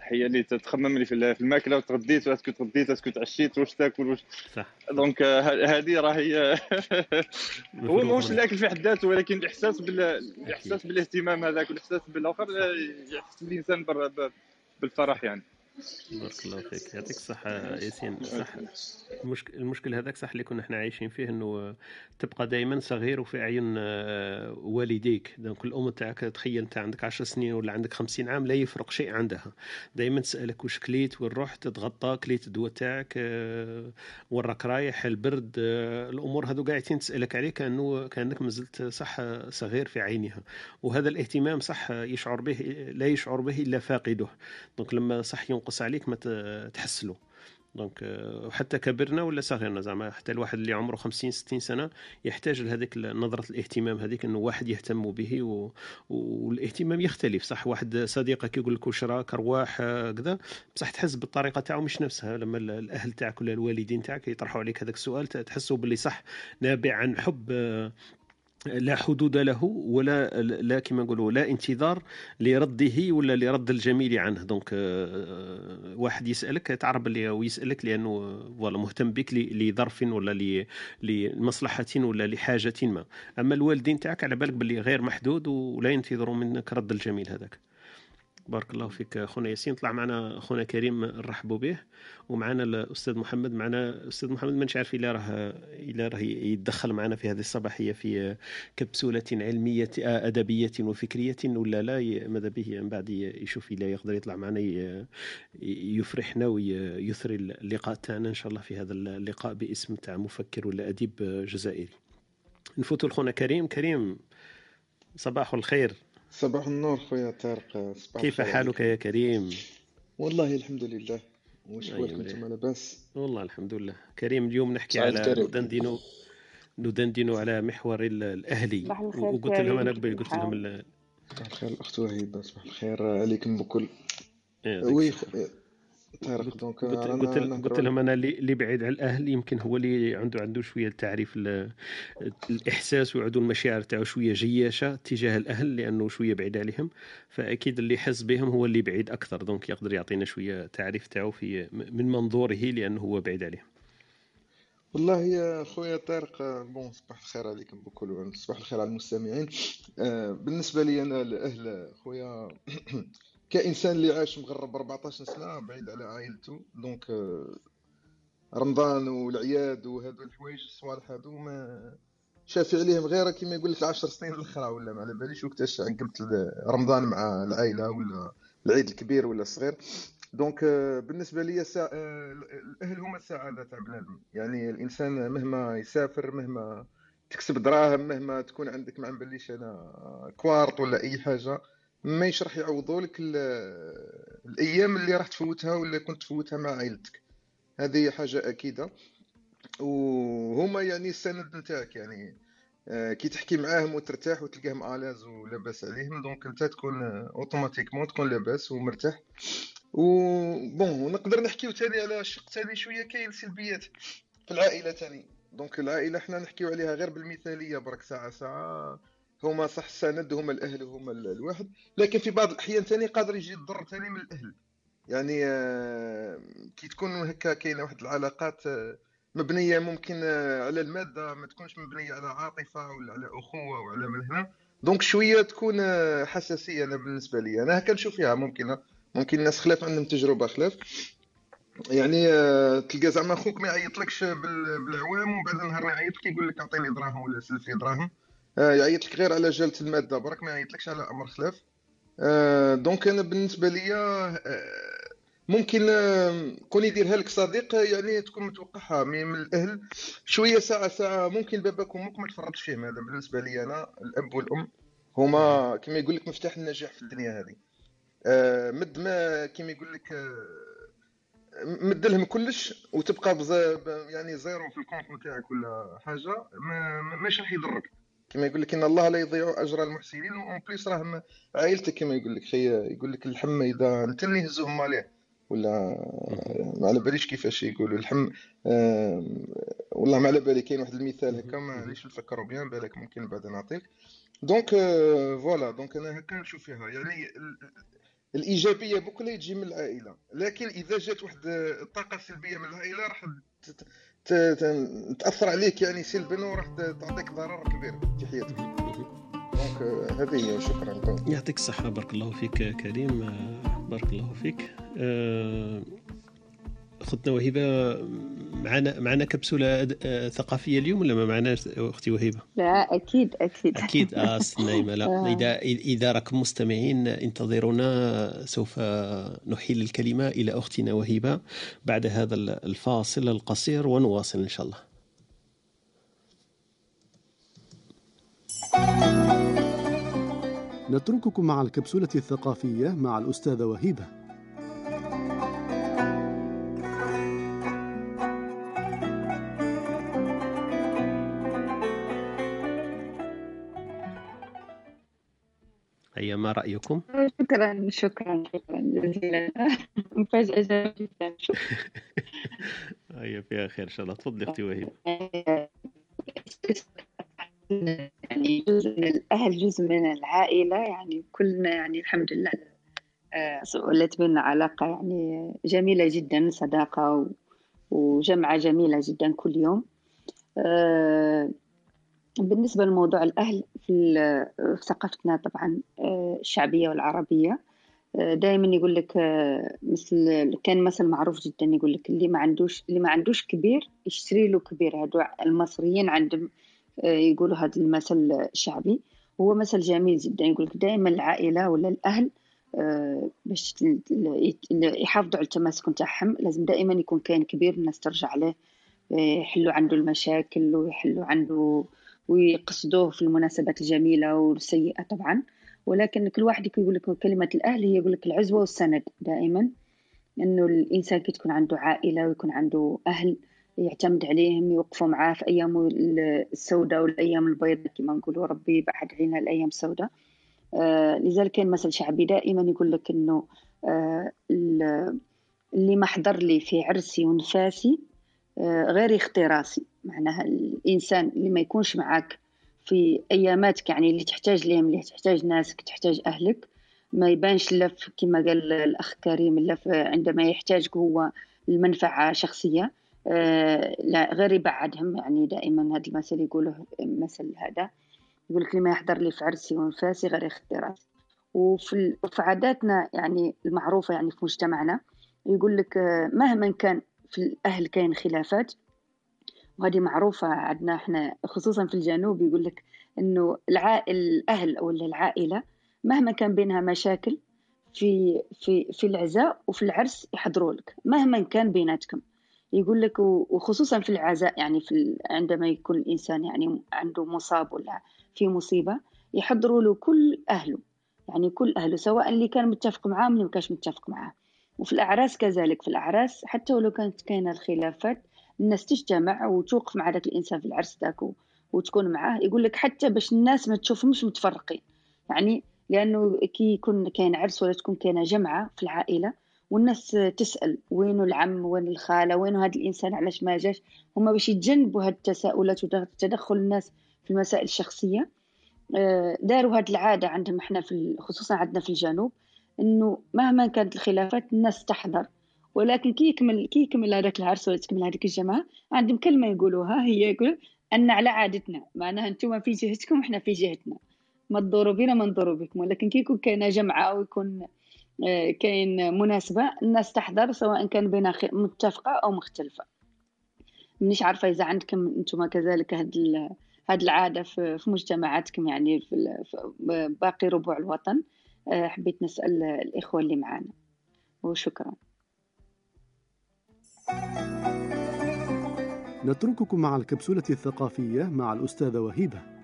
هي اللي تخمم لي في الماكلة وتغديت est-ce que تغديت est-ce que تعشيت واش تاكل واش صح. donc هذه راه هي هو ماهوش الأكل في حد ذاته ولكن الإحساس بال الإحساس بالاهتمام هذاك والإحساس بالآخر يحس الانسان بالفرح يعني. بارك الله فيك. يعطيك الصحة ياسين. صح. المشكل, المشكل هذاك صح اللي كنا إحنا عايشين فيه إنه تبقى دائما صغير وفي اعين آه، والديك. donc الأم تاعك تخيل أنت عندك 10 سنين ولا عندك 50 عام لا يفرق شيء عندها. دائما تسألك واش كليت وين رحت تتغطى كليت الدواء تاعك آه، وين راك رايح البرد آه، الأمور هذو قاعدين تسألك عليه كأنه كأنك مازلت صح صغير في عينها. وهذا الاهتمام صح يشعر به لا يشعر به إلا فاقده. donc لما صح ينقص عليك ما تحسلو. donc euh, حتى كبرنا ولا صغرنا زعما حتى الواحد اللي عمره 50 60 سنة يحتاج لهذيك نظرة الاهتمام هذيك إنه واحد يهتم به و... والاهتمام يختلف. صح واحد صديقك يقول لك واش راك رواح كذا بصح تحس بالطريقة تاعو مش نفسها. لما الأهل تاعك ولا الوالدين تاعك يطرحوا عليك هذاك السؤال تحسوا باللي صح نابع عن حب لا حدود له ولا لا كما نقولوا لا انتظار لرده ولا لرد الجميل عنه. donc آه، واحد يسألك تعرف باللي ويسألك لأنه voilà مهتم بك لظرف ولا لمصلحة ولا لحاجة ما. أما الوالدين تاعك على بالك باللي غير محدود ولا ينتظروا منك رد الجميل هذاك؟ بارك الله فيك خونا ياسين. طلع معنا خونا كريم نرحبوا به. ومعنا الأستاذ محمد معنا أستاذ محمد مانيش عارف إلا راه إلا راه يتدخل معنا في هذه الصباحية في كبسولة علمية أدبية وفكرية ولا لا ماذا به من بعد يشوف إلا يقدر يطلع معنا يفرحنا ويثري اللقاء تاعنا إن شاء الله في هذا اللقاء باسم تاع مفكر ولا اديب جزائري. نفوتوا لخونا كريم. كريم صباح الخير. صباح النور خويا طارق. صباح كيف حالك يا كريم؟ والله الحمد لله. واش احوالكم أنتم؟ لاباس والله الحمد لله. كريم اليوم نحكي على ندندنوا ندندنوا على محور الأهلي. وقلت لهم أنا قبل قلت لهم صباح الخير الأخت وهيبة. صباح الخير عليكم بكل. oui طارق donc قلت, قلت, لهم أنا اللي بعيد على الأهل يمكن هو اللي عنده عنده شوية تعريف الإحساس وعنده المشاعر تاعو شوية جياشة تجاه الأهل لأنه شوية بعيد عليهم. فأكيد اللي يحس بهم هو اللي بعيد أكثر donc يقدر يعطينا شوية تعريف تاعو في من منظوره لأنه هو بعيد عليهم. والله يا خويا طارق bon صباح الخير عليكم بكل صباح الخير على المستمعين. آه، بالنسبة لي أنا الأهل خويا كإنسان اللي عاش مغرب 14 سنة بعيد على عائلته. donc آه، رمضان والعياد وهذو الحوايج الصوالح هذو ما شافي عليهم غير كيما يقول لك 10 سنين الاخرى ولا ما على باليش وقتاش عقبت رمضان مع العائلة ولا العيد الكبير ولا الصغير. donc آه، بالنسبة لي سا... آه، الأهل هما السعادة تاع بنادم. يعني الإنسان مهما يسافر مهما تكسب دراهم مهما تكون عندك ما نبليش أنا كواغط ولا أي حاجة ما راح يعوضوا لك الأيام اللي راح تفوتها ولا كنت تفوتها مع عائلتك. هذه حاجة أكيدة. وهما يعني السند نتاعك يعني آه، كي تحكي معاهم وترتاح وتلقاهم à l'aise ولاباس عليهم donc أنت تكون automatiquement تكون لاباس ومرتاح. و bon نقدر نحكيو تاني على الشق تاني شوية كاين سلبيات في العائلة تاني. donc العائلة حنا نحكيو عليها غير بالمثالية برك ساعة ساعة هما صح السند هما الأهل هما الواحد. لكن في بعض الأحيان ثاني قادر يجي الضر ثاني من الأهل. يعني آه، كي تكون هكا كاينة واحد العلاقات آه، مبنية ممكن آه، على المادة ما تكونش مبنية على عاطفة ولا على أخوة وعلى من هنا. دونك شوية تكون حساسية أنا بالنسبة لي. أنا هكا نشوف فيها ممكن ممكن الناس خلاف عندهم تجربة خلاف. يعني تلقى زعما خوك ما يعيطلكش بالعوام ومن بعد نهار يعيط لك يقول لك أعطيني دراهم ولا سلف لي دراهم. يعيط لك غير على جالة المادة. برك ما يعيطلكش على أمر خلاف. آه، دونك أنا بالنسبة ليا آه، ممكن كون يديرها لك صديق يعني تكون متوقعها. من الأهل شوية ساعة ساعة ممكن باباك وامك ما تفرطش فيهم هذا بالنسبة لي أنا الأب والأم هما كما يقول لك مفتاح النجاح في الدنيا هذه. مد ما كما يقول لك مد لهم كلش وتبقى يعني zéro في ال compte نتاعك ولا حاجة. ما مش راح يضرك. كما يقول لك إن الله لا يضيع أجر المحسنين و en plus راه عائلتك كما يقول لك خي يقول لك الحمى إذا انت اللي هزوهم عليه. ولا ما على باليش كيفاش يقولوا اللحم والله ما على بالي كاين واحد المثال هكا مانيش نتذكرو bien بالك ممكن بعد نعطيك. donc voilà donc أنا هكا نشوف فيها يعني الإيجابية بكل تجي من العائلة لكن إذا جات واحد الطاقة سلبية من العائلة راح تأثر عليك يعني سلبا وراح تعطيك ضرر كبير في حياتك. دونك هذه هي شكرا يعطيك الصحة بارك الله فيك كريم بارك الله فيك. أه اختنا وهبه معنا معنا كبسولة ثقافية اليوم ولا ما معناش أختي وهبه؟ لا أكيد أكيد أكيد آه نايمه لا آه. اذا إذا راكم مستمعين انتظرونا سوف نحيل الكلمة إلى أختنا وهبه بعد هذا الفاصل القصير ونواصل إن شاء الله. نترككم مع الكبسولة الثقافية مع الأستاذة وهيبة ما رأيكم؟ شكرا شكرا شكرا جزيلا. مفاجأة جدا هيا فيها خير إن شاء الله. تفضلي أختي وهيب. يعني جزء من الأهل جزء من العائلة. يعني كلنا يعني الحمد لله ولت بيننا علاقة يعني جميلة جدا صداقة وجمعة جميلة جدا كل يوم. آه، بالنسبة لموضوع الأهل في, ثقافتنا طبعا آه، الشعبية والعربية آه، دائما يقول لك آه، مثل كان مثل معروف جدا يقول لك اللي ما عندوش اللي ما عندوش كبير يشتري له كبير. هذو المصريين عندهم يقولوا هذا المثل الشعبي. هو مثل جميل جدا يقول لك دائما العائلة ولا الأهل باش يحافظوا على التماسك نتاعهم. لازم دائما يكون كاين كبير الناس ترجع له يحلوا عنده المشاكل ويحلوا عنده ويقصدوه في المناسبات الجميلة والسيئة طبعا. ولكن كل واحد يقول لك كلمة الأهل هي يقول لك العزوة والسند دائما. إنه الإنسان كي تكون عنده عائلة ويكون عنده أهل يعتمد عليهم يوقفوا معاه في أيام السوداء والأيام البيضاء كما نقولوا. ربي بعد علينا الأيام السوداء. آه لذلك كان مثل شعبي دائما يقول لك إنه آه اللي ما لي في عرسي ونفاسي آه غير يخطي راسي معناها الإنسان اللي ما يكونش معك في أياماتك يعني اللي تحتاج لهم اللي تحتاج ناسك تحتاج أهلك ما يبانش لا كما قال الأخ كريم لا عندما يحتاجك هو المنفعه شخصية. آه لا غير يبعدهم يعني دائما هذا المثل يقوله مثل هذا يقول لك لما يحضر لي في عرسي وانفاسي غير يخطي راسي وفي عاداتنا يعني المعروفة يعني في مجتمعنا يقول لك آه، مهما كان في الأهل كاين خلافات وهذه معروفة عندنا إحنا خصوصا في الجنوب يقول لك إنه العائل الأهل أو العائلة مهما كان بينها مشاكل في في في العزاء وفي العرس يحضروا لك مهما كان بيناتكم. يقول لك وخصوصا في العزاء يعني في عندما يكون الإنسان يعني عنده مصاب ولا في مصيبة يحضروا له كل أهله يعني كل أهله سواء اللي كان متفق معاه اللي ما كانش متفق معاه. وفي الأعراس كذلك في الأعراس حتى ولو كانت كاينة الخلافات الناس تجتمع وتوقف مع ذاك الإنسان في العرس ذاك وتكون معاه يقول لك حتى باش الناس ما تشوفهمش متفرقين. يعني لأنه كي يكون كاين عرس ولا تكون كاينة جمعة في العائلة والناس تسأل وينه العم وين الخالة وين هذا الإنسان علاش ما جاش؟ هما باش يتجنبوا هاد التساؤلات وتدخل الناس في المسائل الشخصية. آه، داروا هاد العادة عندهم إحنا في خصوصا عندنا في الجنوب إنه مهما كانت الخلافات الناس تحضر ولكن كي يكمل كي يكمل هذاك العرس ولا تكمل هذيك الجماعة عندهم كلمة يقولوها هي يقول أن على عادتنا معناها أنتم في جهتكم إحنا في جهتنا. ما تدوروا بينا ما ندوروا بكم. ولكن كي يكون كاينة جمعة أو يكون آه، كاين مناسبة الناس تحضر سواء كان بينها متفقة أو مختلفة. مانيش عارفة إذا عندكم أنتم كذلك هاد هاد العادة في مجتمعاتكم يعني في باقي ربوع الوطن. آه، حبيت نسأل الإخوة اللي معانا وشكرا. نترككم مع الكبسولة الثقافية مع الأستاذة وهيبة.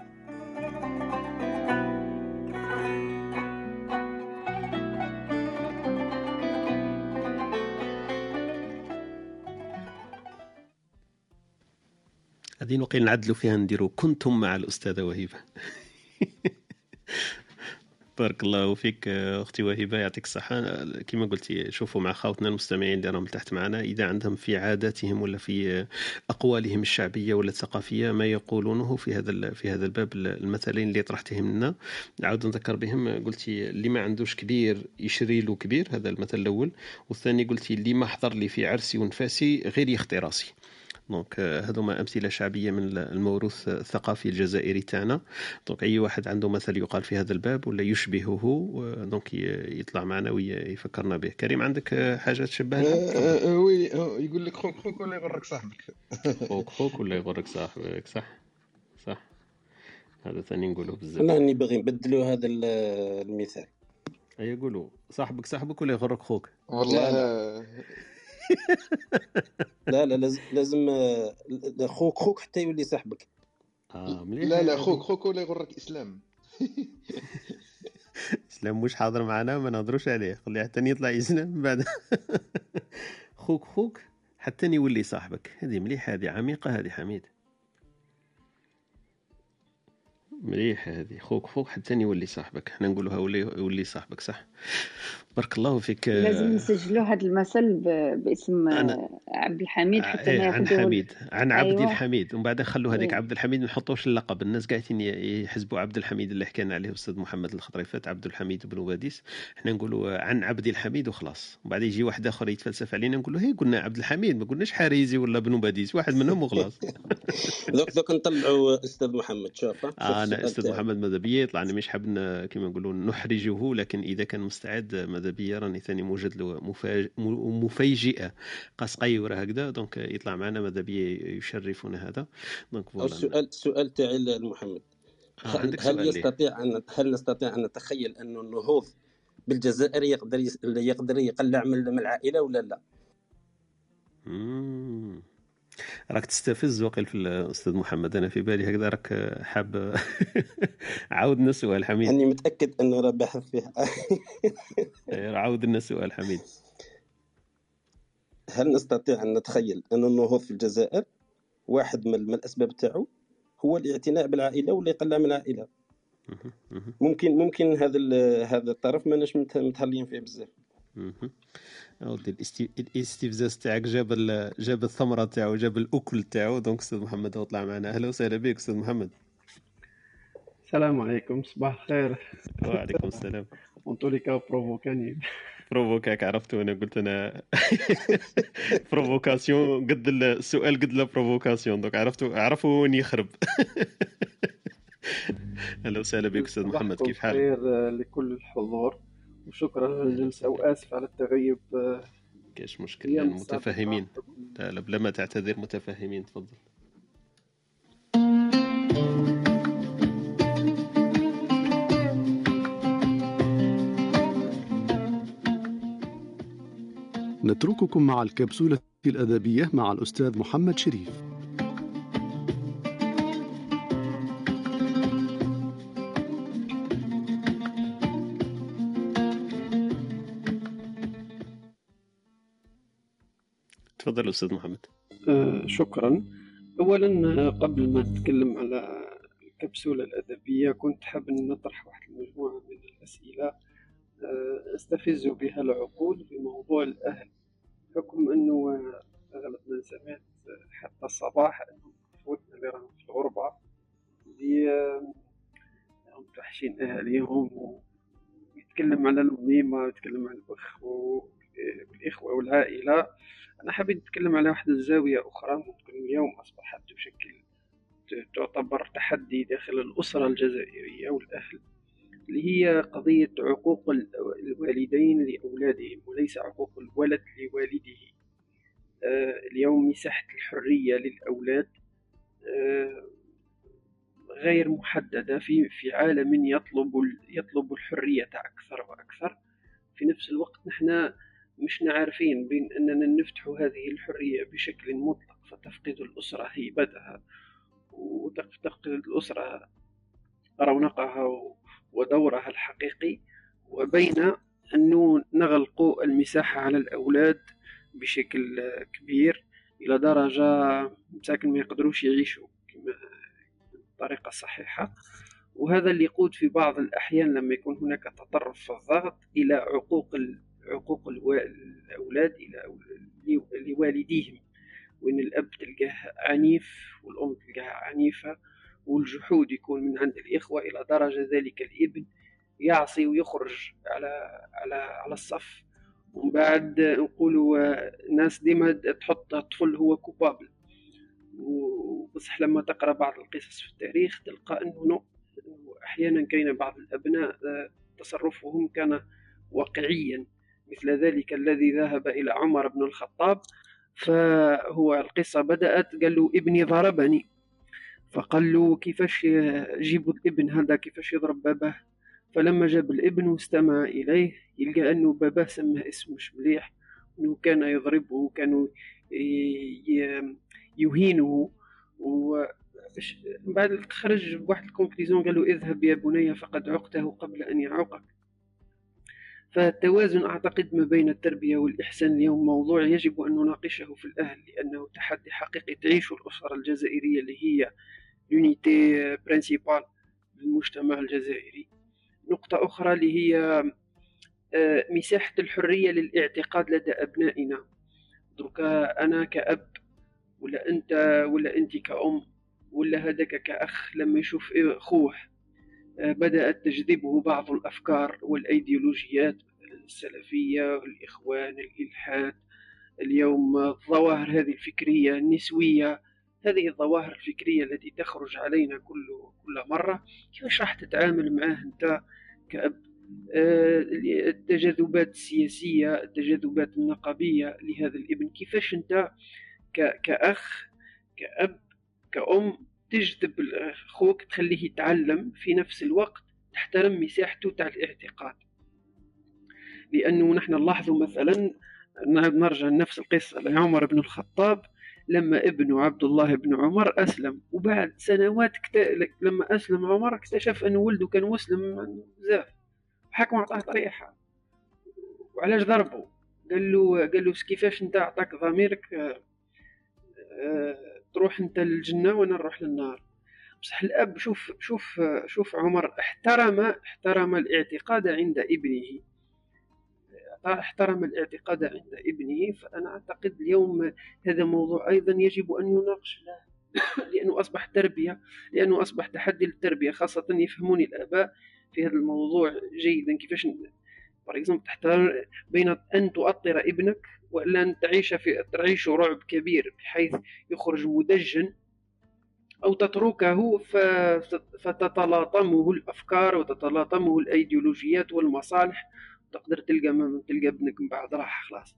هذه نقول نعدلوا فيها نديروا كنتم مع الأستاذة وهيبة. بارك الله فيك أختي وهبه يعطيك الصحة. كما قلتي شوفوا مع خاوتنا المستمعين اللي راهم تحت معنا إذا عندهم في عاداتهم ولا في أقوالهم الشعبية ولا الثقافية ما يقولونه في هذا في هذا الباب المثلين اللي طرحتهم لنا. عاود نذكر بهم قلتي اللي ما عندوش كبير يشري له كبير هذا المثل الأول. والثاني قلتي اللي ما حضر لي في عرسي ونفاسي غير يخطي راسي. donc هذوما أمثلة شعبية من الموروث الثقافي الجزائري تاعنا. donc أي واحد عنده مثل يقال في هذا الباب ولا يشبهه donc يطلع معنا ويفكرنا به. كريم عندك حاجة تشبهها أه، أه، oui يقول لك خوك خوك ولا يغرك صاحبك؟ خوك خوك ولا يغرك صاحبك صح صح. هذا ثاني نقوله بزاف. أنا راني باغي نبدلوا هذا المثال. اي قولوا. صاحبك صاحبك ولا يغرك خوك؟ والله لا لا لازم لازم خوك خوك حتى يولي صاحبك. آه مليح. لا لا خوك خوك ولا يغرك إسلام. إسلام مش حاضر معنا ما نهضروش عليه. خليه حتى يطلع إسلام من بعد. خوك خوك حتى يولي صاحبك. هذه مليحة هذه عميقة هذه حميد. مليحة هذه. خوك خوك حتى يولي صاحبك. حنا نقولوها يولي صاحبك صح؟ بارك الله فيك. لازم نسجلوا هذا المثل باسم أنا... عبد الحميد حتى إيه عن حميد. عن عبد أيوة. الحميد. ومن بعد نخلوا هذيك إيه. عبد الحميد ما نحطوش اللقب. الناس قاعدين يحسبوا عبد الحميد اللي حكينا عليه الاستاذ محمد الخطريفات عبد الحميد بن واديس إحنا نقولوا عن عبد الحميد وخلاص. ومن بعد يجي واحد آخر يتفلسف علينا نقول له هي قلنا عبد الحميد ما قلناش حريزي ولا بن باديس واحد منهم وخلاص. دوك دوك نطلعوا أستاذ محمد شوف آه أنا أستاذ محمد ماذا بيا يطلع مش حاب كما نقولوا نحرجه لكن إذا كان مستعد ماذا بيا راني ثاني موجد له مفاجئة. قصقيوره هكذا donc يطلع معنا ماذا بيا يشرفنا هذا. donc السؤال السؤال تاعي لمحمد. آه هل, هل يستطيع ان هل نستطيع أن نتخيل انه النهوض بالجزائر يقدر يقدر يقلع من العائلة ولا لا؟ مم. راك تستفز وقيل في الأستاذ محمد. أنا في بالي هكذا راك حاب عاودنا السؤال حميد. أني متأكد أنه راه باحث فيها. إيه، عاود لنا السؤال حميد. هل نستطيع أن نتخيل أن النهوض في الجزائر واحد من الأسباب تاعو هو الاعتناء بالعائلة ولا يقلع من العائلة؟ ممكن ممكن هذا هذا الطرف ماناش متهلين فيه بزاف. أودي الاستفزاز تاعك. جاب جاب الثمرة تاعو جاب الأكل تاعو. donc أستاذ محمد هو طلع معنا. أهلا وسهلا بك أستاذ محمد. السلام عليكم. صباح الخير. وعليكم السلام. اونتوليكا بروفوكاني provoqua ك عرفت. وأنا قلت أنا provocation قد السؤال قد la provocation donc عرفتوا عرفوا وين يخرب. أهلا وسهلا بك أستاذ محمد. كيف حالك؟ لكل الحضور. وشكرا على الجلسة وآسف على التغيب. كاش مشكلة متفهمين لا لا بلا ما تعتذر متفهمين تفضل. نترككم مع الكبسولة الأدبية مع الأستاذ محمد شريف. تفضل أستاذ محمد. آه شكرا. اولا قبل ما نتكلم على الكبسولة الأدبية كنت حاب نطرح واحد المجموعه من الأسئلة. آه أستفز بها العقول في موضوع الأهل. حكم أنه اغلبنا سمعت حتى الصباح انه خوتنا اللي راهم في الغربة. اللي آه، متوحشين أهاليهم ويتكلم على الأميمة ويتكلم على الأخ والإخوة والعائلة. أنا حبيت نتكلم على واحدة الزاوية أخرى. ممكن اليوم أصبحت بشكل تعتبر تحدي داخل الأسرة الجزائرية والأهل اللي هي قضية عقوق الوالدين لأولادهم وليس عقوق الولد لوالده. آه، اليوم مساحة الحرية للأولاد آه، غير محددة في في عالم يطلب يطلب الحرية أكثر وأكثر. في نفس الوقت نحن مش عارفين بين أننا نفتح هذه الحرية بشكل مطلق فتفقد الأسرة هيبتها. وتفقد الأسرة رونقها ودورها الحقيقي. وبين أنه نغلق المساحة على الأولاد بشكل كبير إلى درجة مساكن ما يقدروش يعيشوا بطريقة صحيحة. وهذا اللي يقود في بعض الأحيان لما يكون هناك تطرف في الضغط إلى عقوق عقوق الأولاد إلى لوالديهم وإن الأب تلقاه عنيف والأم تلقاها عنيفة والجحود يكون من عند الإخوة إلى درجة ذلك الإبن يعصي ويخرج على على على الصف. ومن بعد نقولوا ناس ديما تحط الطفل هو كوبابل. وبصح لما تقرأ بعض القصص في التاريخ تلقى إنه أحيانا كاين بعض الأبناء تصرفهم كان واقعيا. مثل ذلك الذي ذهب إلى عمر بن الخطاب فهو القصة بدأت قال له ابني ضربني. فقال له كيفاش جيبوا الابن هذا؟ كيفاش يضرب باباه؟ فلما جاب الابن واستمع إليه يلقى أنه باباه سماه اسم مش مليح أنه كان يضربه وكانوا يهينه. و بعد خرج بواحد ال conclusion قال له اذهب يا بني فقد عقته قبل أن يعوقك. فالتوازن أعتقد ما بين التربية والإحسان اليوم موضوع يجب أن نناقشه في الأهل لأنه تحدي حقيقي تعيش الأسرة الجزائرية اللي هي l'unité principale للمجتمع الجزائري. نقطة أخرى اللي هي آه، مساحة الحرية للاعتقاد لدى أبنائنا. دركا أنا كأب ولا أنت ولا أنت كأم ولا هذاك كأخ لما يشوف خوه. آه، بدأت تجذبه بعض الأفكار والأيديولوجيات السلفية الإخوان الإلحاد. اليوم الظواهر هذه الفكرية النسوية هذه الظواهر الفكرية التي تخرج علينا كل كل مرة كيفاش راح تتعامل معاه أنت كأب؟ آه، التجاذبات السياسية التجاذبات النقابية لهذا الابن كيفاش أنت كأخ كأب كأم تجذب خوك تخليه يتعلم في نفس الوقت تحترم مساحته تاع الاعتقاد. لأنه نحن نلاحظوا مثلا نرجع لنفس القصة لعمر بن الخطاب لما ابنه عبد الله بن عمر أسلم. وبعد سنوات كت... لما أسلم عمر اكتشف أن ولده كان مسلم بزاف. حكم عطاه طريحة. وعلاش ضربه؟ قال له قال له كيفاش أنت عطاك ضميرك؟ آه، آه، تروح انت للجنة وأنا نروح للنار. بصح الأب شوف شوف شوف عمر احترم احترم الاعتقاد عند ابنه. احترم الاعتقاد عند ابنه فأنا أعتقد اليوم هذا موضوع أيضا يجب أن يناقش. له لأنه أصبح تربية لأنه أصبح تحدي للتربية خاصة يفهموني الآباء في هذا الموضوع جيدا. كيفاش تحتار بين أن تؤطر ابنك ان تعيش في تعيش رعب كبير بحيث يخرج مدجن أو تتركه فتتلاطمه الأفكار وتتلاطمه الأيديولوجيات والمصالح. تقدر تلقى تلقى ابنك من بعد راح خلاص.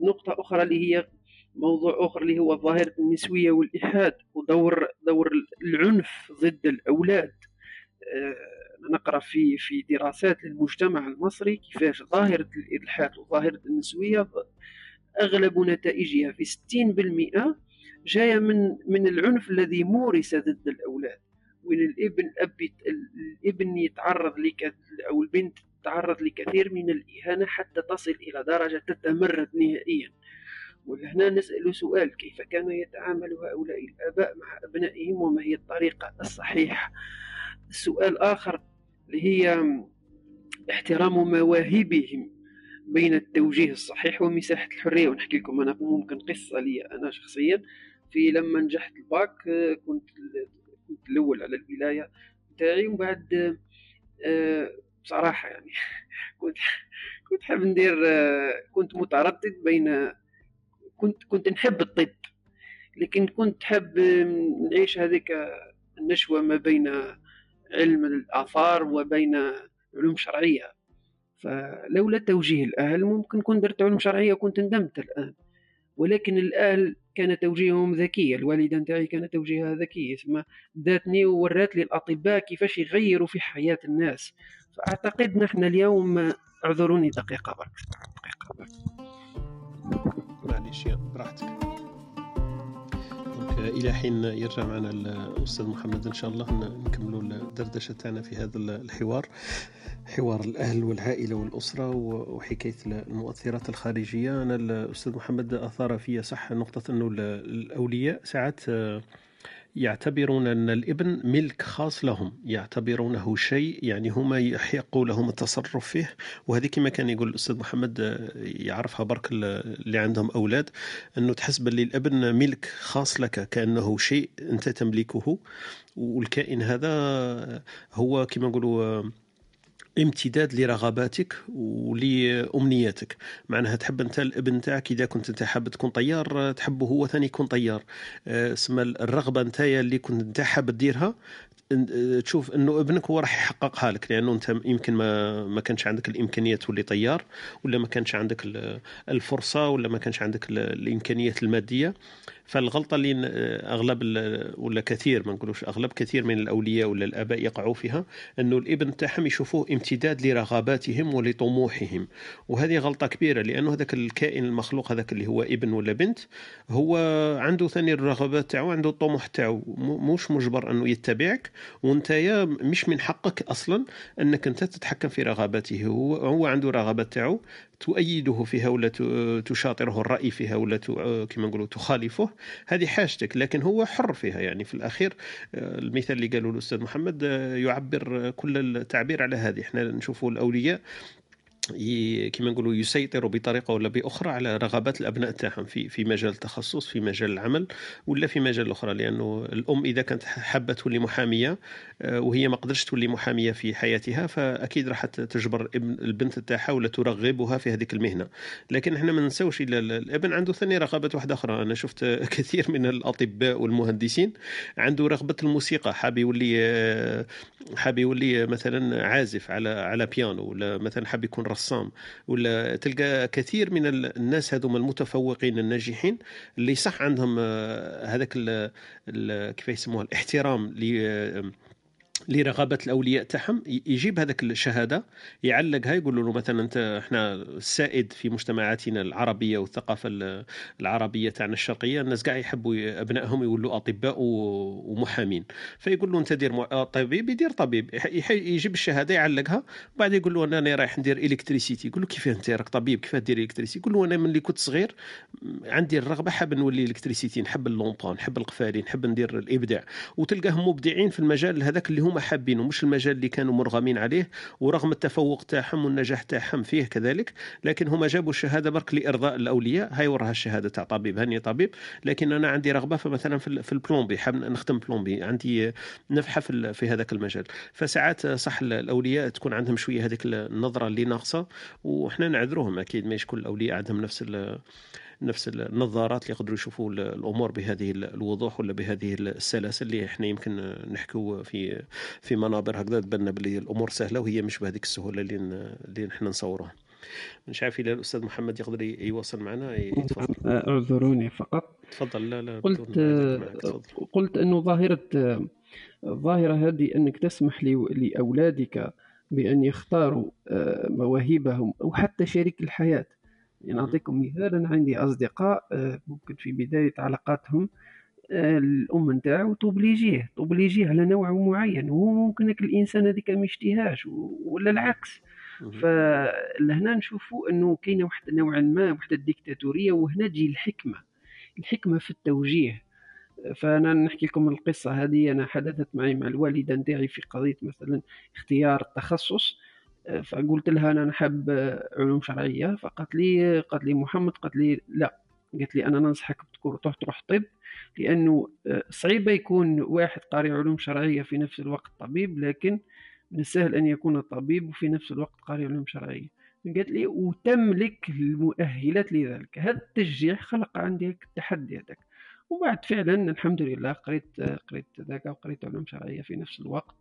نقطة أخرى اللي هي موضوع آخر اللي هو ظاهرة النسوية والإلحاد ودور دور العنف ضد الأولاد. آه، نقرأ في في دراسات للمجتمع المصري كيفاش ظاهرة الإلحاد وظاهرة النسوية أغلب نتائجها في 60% جاية من من العنف الذي مورس ضد الأولاد. وين الإبن الأب الإبن يتعرض لك أو البنت تتعرض لكثير من الإهانة حتى تصل إلى درجة تتمرد نهائيا. ولهنا نسأل سؤال كيف كان يتعامل هؤلاء الآباء مع أبنائهم وما هي الطريقة الصحيحة؟ السؤال آخر اللي هي احترام مواهبهم. بين التوجيه الصحيح ومساحة الحرية. ونحكي لكم أنا ممكن قصة لي أنا شخصيا. في لما نجحت الباك كنت كنت الأول على الولاية تاعي ومن بعد آه، بصراحة يعني كنت كنت حاب ندير آه، كنت متردد بين كنت كنت نحب الطب لكن كنت حاب نعيش هذيك النشوة ما بين علم الآثار وبين علوم شرعية. فلولا توجيه الأهل ممكن كنت درت علوم شرعية وكنت ندمت الآن. ولكن الأهل كان توجيههم ذكي الوالدة نتاعي كان توجيهها ذكي ثم داتني وورات لي الأطباء كيفاش يغيروا في حياة الناس. فأعتقد نحن اليوم اعذروني دقيقة برك. دقيقة برك. معليش براحتك. إلى حين يرجع معنا الأستاذ محمد إن شاء الله. نكملوا الدردشة تاعنا في هذا الحوار. حوار الأهل والعائلة والأسرة وحكاية المؤثرات الخارجية. أنا الأستاذ محمد أثار في صح نقطة أنه الأولياء ساعات يعتبرون أن الإبن ملك خاص لهم يعتبرونه شيء يعني هما يحق لهم التصرف فيه. وهذه كما كان يقول الأستاذ محمد آه، يعرفها برك اللي عندهم أولاد أنه تحس باللي الإبن ملك خاص لك كأنه شيء أنت تملكه. والكائن هذا هو كما نقولوا امتداد لرغباتك ولأمنياتك. معناها تحب أنت الابن تاعك إذا كنت أنت حاب تكون طيار تحبه هو ثاني يكون طيار. آه، اسم الرغبة نتايا اللي كنت أنت حاب تديرها تشوف إنه ابنك هو راح يحققها لك لأنه أنت يمكن ما ما كانش عندك الامكانيه تولي طيار ولا ما كانش عندك الفرصة ولا ما كانش عندك الإمكانيات المادية. فالغلطة اللي أغلب ولا كثير ما نقولوش أغلب كثير من الأولياء ولا الآباء يقعوا فيها أنه الإبن تاعهم يشوفوه امتداد لرغباتهم ولطموحهم. وهذه غلطة كبيرة لأنه هذاك الكائن المخلوق هذاك اللي هو إبن ولا بنت هو عنده ثاني الرغبات تاعو عنده الطموح تاعو. مش مجبر أنه يتبعك وأنت مش من حقك أصلا أنك أنت تتحكم في رغباته. هو هو عنده رغبات تاعو تؤيده فيها ولا تشاطره الرأي فيها ولا كما نقولوا تخالفه. هذه حاجتك لكن هو حر فيها يعني. في الأخير آه، المثال اللي قاله الأستاذ محمد آه، يعبر كل التعبير على هذه. إحنا نشوفوا الأولياء كما نقولوا يسيطروا بطريقة ولا بأخرى على رغبات الأبناء تاعهم في في مجال التخصص في مجال العمل ولا في مجال أخرى لأنه الأم إذا كانت حابة تولي محامية آه، وهي ما قدرتش تولي محامية في حياتها فأكيد راح تجبر ابن البنت تاعها ولا ترغبها في هذيك المهنة. لكن إحنا ما ننساوش إلا الأبن عنده ثاني رغبات واحدة أخرى. أنا شفت كثير من الأطباء والمهندسين عنده رغبة الموسيقى حاب يولي آه، حاب يولي مثلا عازف على على بيانو ولا مثلا حاب يكون رسام. ولا تلقى كثير من الناس هذوما المتفوقين الناجحين اللي صح عندهم آه، هذاك كيف يسموها الاحترام لرغبات الأولياء تاعهم. يجيب هذاك الشهادة يعلقها يقول له مثلا أنت إحنا السائد في مجتمعاتنا العربية والثقافة العربية تاعنا الشرقية الناس كاع يحبوا أبنائهم يولوا أطباء ومحامين. فيقول له أنت دير طبيب يدير طبيب. يجيب الشهادة يعلقها. بعد يقول له أنا رايح ندير électricité. يقول له كيف أنت راك طبيب؟ كيف دير électricité؟ يقول له أنا ملي كنت صغير عندي الرغبة حاب نولي électricité. نحب ال lampات نحب القفالي نحب ندير الإبداع. وتلقاهم مبدعين في المجال هذاك اللي هما حابينه مش المجال اللي كانوا مرغمين عليه ورغم التفوق تاعهم والنجاح تاعهم فيه كذلك لكن هما جابوا الشهادة برك لإرضاء الأولياء. هاي وراها الشهادة تاع طبيب هاني طبيب. لكن أنا عندي رغبة فمثلا في البلومبي حاب نخدم بلومبي. عندي نفحة في, في هذاك المجال. فساعات صح الأولياء تكون عندهم شوية هذيك النظرة اللي ناقصة وحنا نعذروهم أكيد. ماهيش كل الأولياء عندهم نفس نفس النظارات اللي يقدروا يشوفوا الأمور بهذه الوضوح ولا بهذه السلاسه اللي إحنا يمكن نحكوا في في منابر هكذا تبان بلي الأمور سهلة وهي مش بهذيك السهولة اللي اللي نحن نصوروها. مش عارف اذا الأستاذ محمد يقدر يواصل معنا يتفضل. اعذروني فقط. تفضل لا لا قلت قلت انه ظاهره الظاهره هذه أنك تسمح لأولادك بأن يختاروا آه، مواهبهم أو حتى شريك الحياة. يعني نعطيكم مثال أنا عندي أصدقاء آه، ممكن في بداية علاقاتهم آه، الأم نتاعو توبليجيه توبليجيه على نوع معين وهو ممكن الإنسان هذيك ما يشتيهاش ولا العكس. فلهنا نشوفوا أنه كاينة واحد نوعا ما واحد الديكتاتوريه وهنا تجي الحكمة الحكمة في التوجيه. فأنا نحكي لكم القصة هذه أنا حدثت معي مع الوالدة نتاعي في قضية مثلا اختيار التخصص. فقلت لها أنا نحب علوم شرعية فقالت لي قالت لي محمد قالت لي لا. قالت لي أنا ننصحك تروح تروح طب لأنه آه، صعيبه يكون واحد قارئ علوم شرعية في نفس الوقت طبيب لكن من السهل أن يكون طبيب وفي نفس الوقت قارئ علوم شرعية. قالت لي وتملك المؤهلات لذلك. هذا التشجيع خلق عندي التحدي هذاك. وبعد فعلا الحمد لله قريت قريت ذاك وقريت علوم شرعية في نفس الوقت.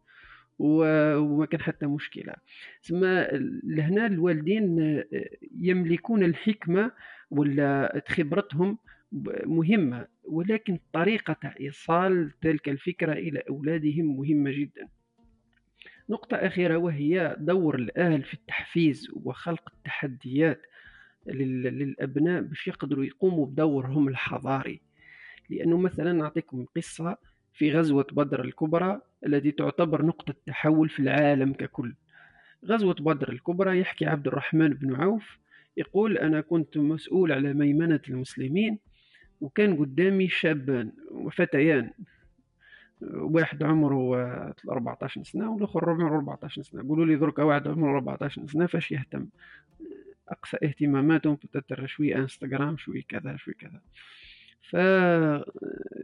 وما كان حتى مشكلة. ثم لهنا الوالدين آه، يملكون الحكمة ولا خبرتهم مهمة ولكن طريقة إيصال تلك الفكرة إلى أولادهم مهمة جدا. نقطة أخيرة وهي دور الأهل في التحفيز وخلق التحديات للأبناء باش يقدروا يقوموا بدورهم الحضاري. لأنه مثلا نعطيكم قصة في غزوة بدر الكبرى التي تعتبر نقطة تحول في العالم ككل. غزوة بدر الكبرى يحكي عبد الرحمن بن عوف يقول أنا كنت مسؤول على ميمنة المسلمين وكان قدامي شابان وفتيان واحد عمره 14 سنة والآخر عمره 14 سنة. قولوا لي درك واحد عمره 14 سنة فاش يهتم؟ أقصى اهتماماتهم تتر شوي إنستغرام شوي كذا شوي كذا. ف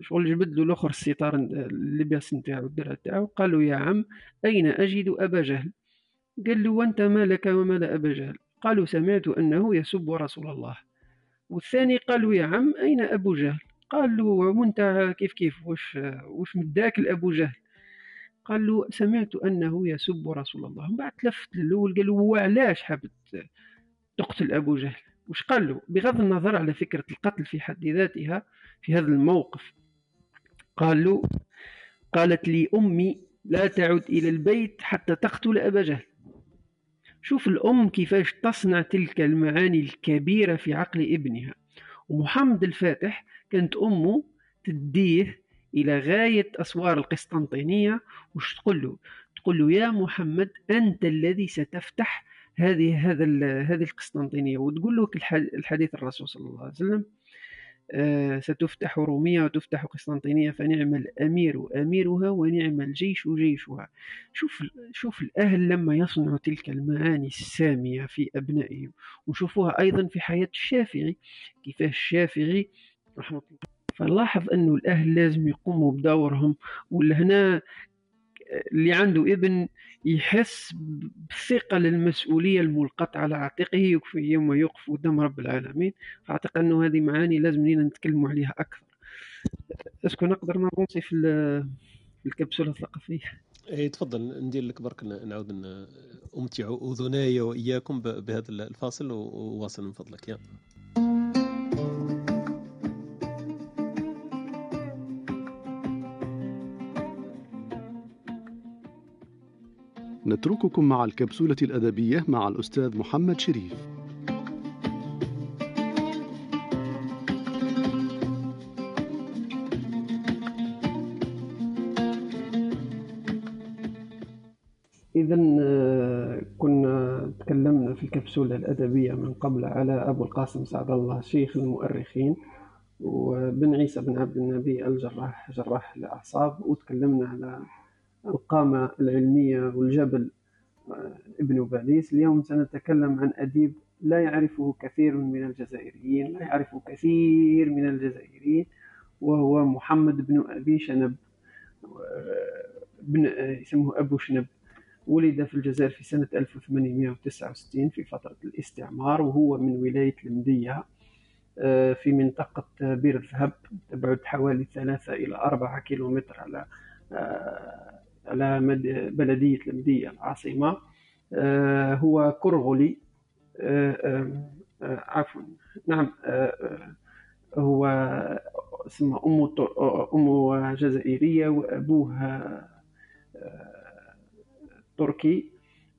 شغل جبد له الآخر الستار اللباس نتاعو الدرع تاعو. قال له يا عم أين أجد أبا جهل؟ قال له وأنت ما لك وما أبا جهل؟ قالوا سمعت أنه يسب رسول الله. والثاني قال له يا عم أين أبو جهل؟ قال له وأنت كيف كيف؟ وش وش مداك لأبو جهل؟ قال له سمعت أنه يسب رسول الله. من بعد تلفت للأول قال له وعلاش حبت تقتل أبو جهل؟ وش قال له؟ بغض النظر على فكرة القتل في حد ذاتها في هذا الموقف قال له قالت لي أمي لا تعد إلى البيت حتى تقتل أبا جهل. شوف الأم كيفاش تصنع تلك المعاني الكبيرة في عقل ابنها. ومحمد الفاتح كانت أمه تديه إلى غاية أسوار القسطنطينية وش تقول له؟ تقول له يا محمد أنت الذي ستفتح هذه هذا هذه القسطنطينية وتقول لك الحديث الرسول صلى الله عليه وسلم آه ستفتح رومية وتفتح قسطنطينية فنعم الأمير أميرها ونعم الجيش جيشها. شوف شوف الأهل لما يصنعوا تلك المعاني السامية في أبنائهم وشوفوها أيضا في حياة الشافعي كيفاش الشافعي رحمة الله فنلاحظ أنه الأهل لازم يقوموا بدورهم ولهنا اللي عنده ابن يحس بثقل المسؤولية الملقاة على عاتقه في يوم يقف قدام رب العالمين. فأعتقد أنه هذه معاني لازم لنا نتكلم عليها أكثر. اسكو نقدر نبونسي في الكبسولة الثقافية؟ اي تفضل. ندير لك برك نعاود أمتع أذناي وإياكم بهذا الفاصل وواصل من فضلك. يا نترككم مع الكبسولة الأدبية مع الأستاذ محمد شريف. إذا آه، كنا تكلمنا في الكبسولة الأدبية من قبل على أبو القاسم سعد الله شيخ المؤرخين وبن عيسى بن عبد النبي الجراح جراح الأعصاب وتكلمنا على القامة العلمية والجبل آه، ابن باديس اليوم سنتكلم عن أديب لا يعرفه كثير من الجزائريين لا يعرفه كثير من الجزائريين وهو محمد بن أبي شنب بن آه، يسموه أبو شنب. ولد في الجزائر في سنة 1869 في فترة الاستعمار وهو من ولاية المدية آه، في منطقة بير الذهب تبعد حوالي ثلاثة إلى أربعة كيلومتر على على بلدية المدية العاصمة آه، هو كرغلي آه، آه، عفوا نعم هو اسمه أمه أمه جزائرية وأبوه تركي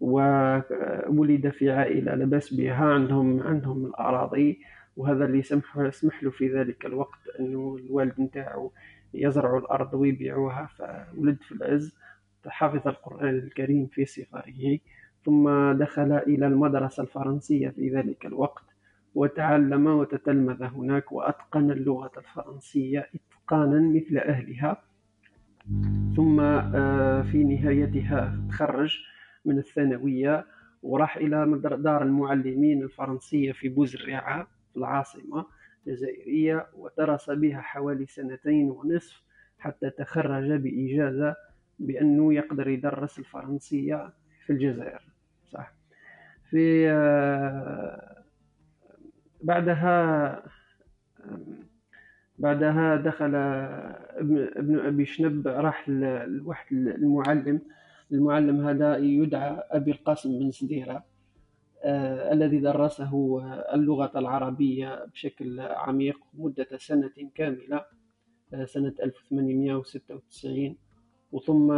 وولد في عائلة لا بأس بها عندهم عندهم الأراضي وهذا اللي سمح سمح له في ذلك الوقت أنه الوالد نتاعو يزرعوا الأرض ويبيعوها فولد في العز. حفظ القرآن الكريم في صغره ثم دخل إلى المدرسة الفرنسية في ذلك الوقت وتعلم وتتلمذ هناك وأتقن اللغة الفرنسية إتقانا مثل أهلها. ثم آه، في نهايتها تخرج من الثانوية وراح إلى دار المعلمين الفرنسية في بوزريعة في العاصمة الجزائرية ودرس بها حوالي سنتين ونصف حتى تخرج بإجازة بأنه يقدر يدرس الفرنسية في الجزائر صح؟ في آه، بعدها بعدها دخل ابن أبي شنب راح لواحد المعلم المعلم هذا يدعى أبي القاسم بن سديرة آه الذي درسه اللغة العربية بشكل عميق مدة سنة كاملة آه سنة 1896 وثم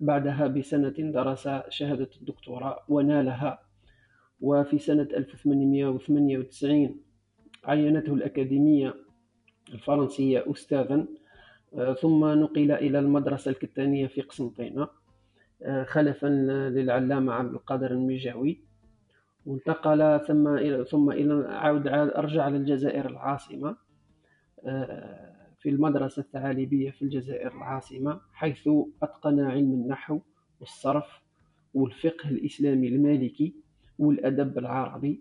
بعدها بسنة درس شهادة الدكتوراه ونالها. وفي سنة 1898 عينته الأكاديمية الفرنسية أستاذا ثم نقل إلى المدرسة الكتانية في قسنطينة خلفا للعلامة عبد القادر المجاوي وانتقل ثم إلى ثم إلى عود رجع للجزائر العاصمة في المدرسة الثعالبية في الجزائر العاصمة حيث أتقن علم النحو والصرف والفقه الإسلامي المالكي والأدب العربي.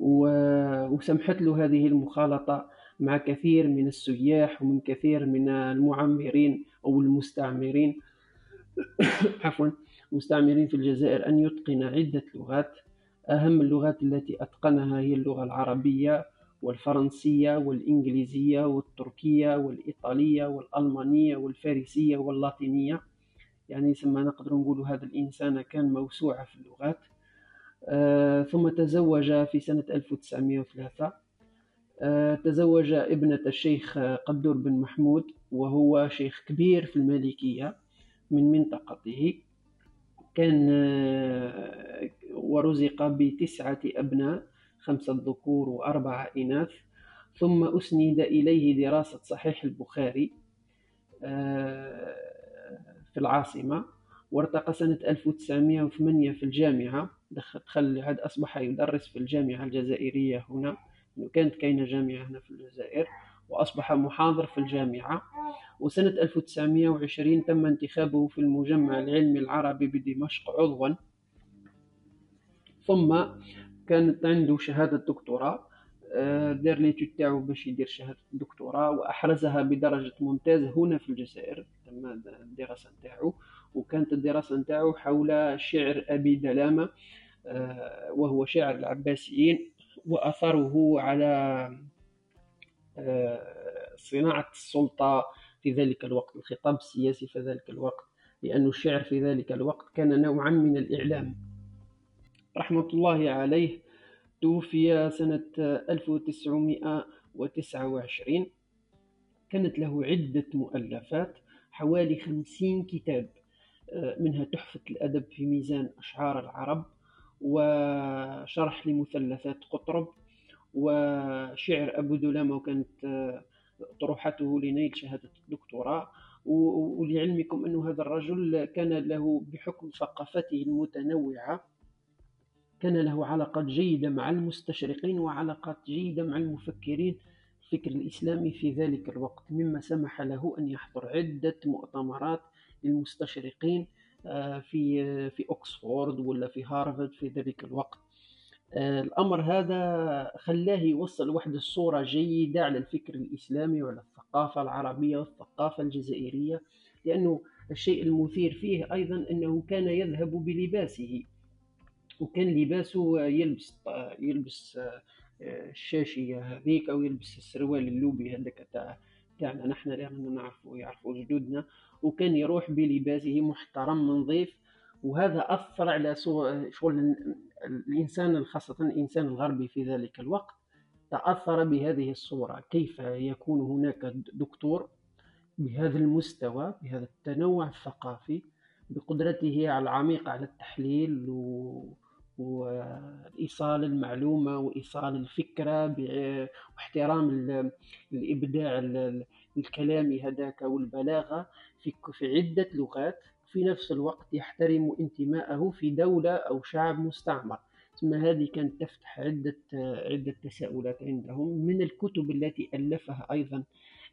وسمحت له هذه المخالطة مع كثير من السياح ومن كثير من المعمرين أو المستعمرين عفوا مستعمرين في الجزائر أن يتقن عدة لغات. أهم اللغات التي أتقنها هي اللغة العربية والفرنسية والإنجليزية والتركية والإيطالية والألمانية والفارسية واللاتينية. يعني ثم نقدر نقول هذا الإنسان كان موسوعة في اللغات. آه ثم تزوج في سنة 1903 آه تزوج ابنة الشيخ قدور بن محمود وهو شيخ كبير في المالكية من منطقته. كان آه ورزق بتسعة أبناء. خمسة ذكور وأربعة إناث ثم أسند إليه دراسة صحيح البخاري آه، في العاصمة وارتقى سنة 1908 في الجامعة. دخل عاد أصبح يدرس في الجامعة الجزائرية هنا. كانت كاينة جامعة هنا في الجزائر وأصبح محاضر في الجامعة. وسنة 1920 تم انتخابه في المجمع العلمي العربي بدمشق عضوا. ثم كانت عنده شهادة دكتوراه آه، دار ليتود تاعو باش يدير شهادة الدكتوراه وأحرزها بدرجة ممتاز هنا في الجزائر تم الدراسة نتاعو. وكانت الدراسة نتاعو حول شعر أبي دلامة آه، وهو شاعر العباسيين وأثره على آه، صناعة السلطة في ذلك الوقت الخطاب السياسي في ذلك الوقت لأن الشعر في ذلك الوقت كان نوعا من الإعلام. رحمة الله عليه توفي سنة 1929 كانت له عدة مؤلفات حوالي خمسين كتاب آه، منها تحفة الأدب في ميزان أشعار العرب وشرح لمثلثات قطرب وشعر أبو دلامة وكانت آه، طروحته لنيل شهادة الدكتوراه. ولعلمكم أن هذا الرجل كان له بحكم ثقافته المتنوعة كان له علاقات جيدة مع المستشرقين وعلاقات جيدة مع المفكرين الفكر الإسلامي في ذلك الوقت مما سمح له أن يحضر عدة مؤتمرات للمستشرقين آه، في في أكسفورد ولا في هارفارد في ذلك الوقت. آه، الأمر هذا خلاه يوصل واحد الصورة جيدة على الفكر الإسلامي وعلى الثقافة العربية والثقافة الجزائرية لأنه الشيء المثير فيه أيضا أنه كان يذهب بلباسه. وكان لباسه يلبس يلبس الشاشية هذيك أو يلبس السروال اللوبي هذاك تاع تاعنا نحن لأننا نعرفوا يعرفوا جدودنا. وكان يروح بلباسه محترم نظيف وهذا أثر على شغل الإنسان خاصة الإنسان الغربي في ذلك الوقت. تأثر بهذه الصورة. كيف يكون هناك دكتور بهذا المستوى بهذا التنوع الثقافي بقدرته على العميق على التحليل و... وإيصال المعلومة وإيصال الفكرة واحترام الإبداع الكلامي هذاك والبلاغة في عدة لغات. في نفس الوقت يحترم انتماءه في دولة أو شعب مستعمر. ثم هذه كانت تفتح عدة عدة تساؤلات عندهم من الكتب التي ألفها أيضا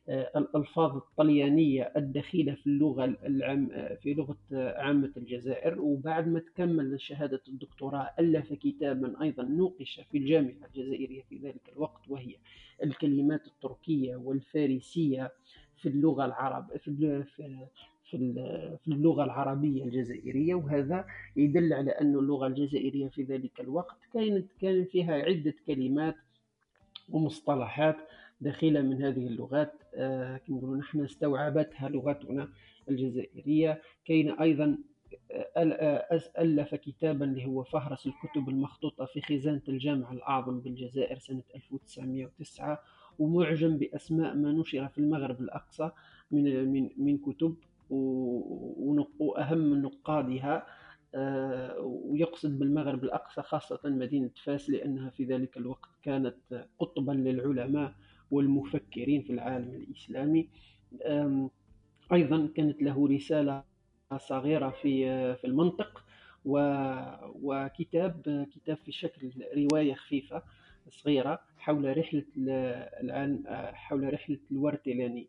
الألفاظ الطليانية الدخيلة في اللغة العام في لغة عامة الجزائر. وبعد ما تكمل شهادة الدكتوراه ألف كتابا أيضا نوقش في الجامعة الجزائرية في ذلك الوقت وهي الكلمات التركية والفارسية في اللغة العرب في في اللغة العربية الجزائرية. وهذا يدل على أن اللغة الجزائرية في ذلك الوقت كانت كان فيها عدة كلمات ومصطلحات دخيلة من هذه اللغات آه، كما نقولوا نحن استوعبتها لغتنا الجزائرية. كاين أيضا آه، ألف كتابا اللي هو فهرس الكتب المخطوطة في خزانة الجامع الأعظم بالجزائر سنة 1909 ومعجم بأسماء ما نشر في المغرب الأقصى من من من كتب وأهم نقادها آه، ويقصد بالمغرب الأقصى خاصة مدينة فاس لأنها في ذلك الوقت كانت قطبا للعلماء. والمفكرين في العالم الإسلامي. أيضا كانت له رسالة صغيرة في في المنطق وكتاب كتاب في شكل رواية خفيفة صغيرة حول رحلة حول رحلة الورتلاني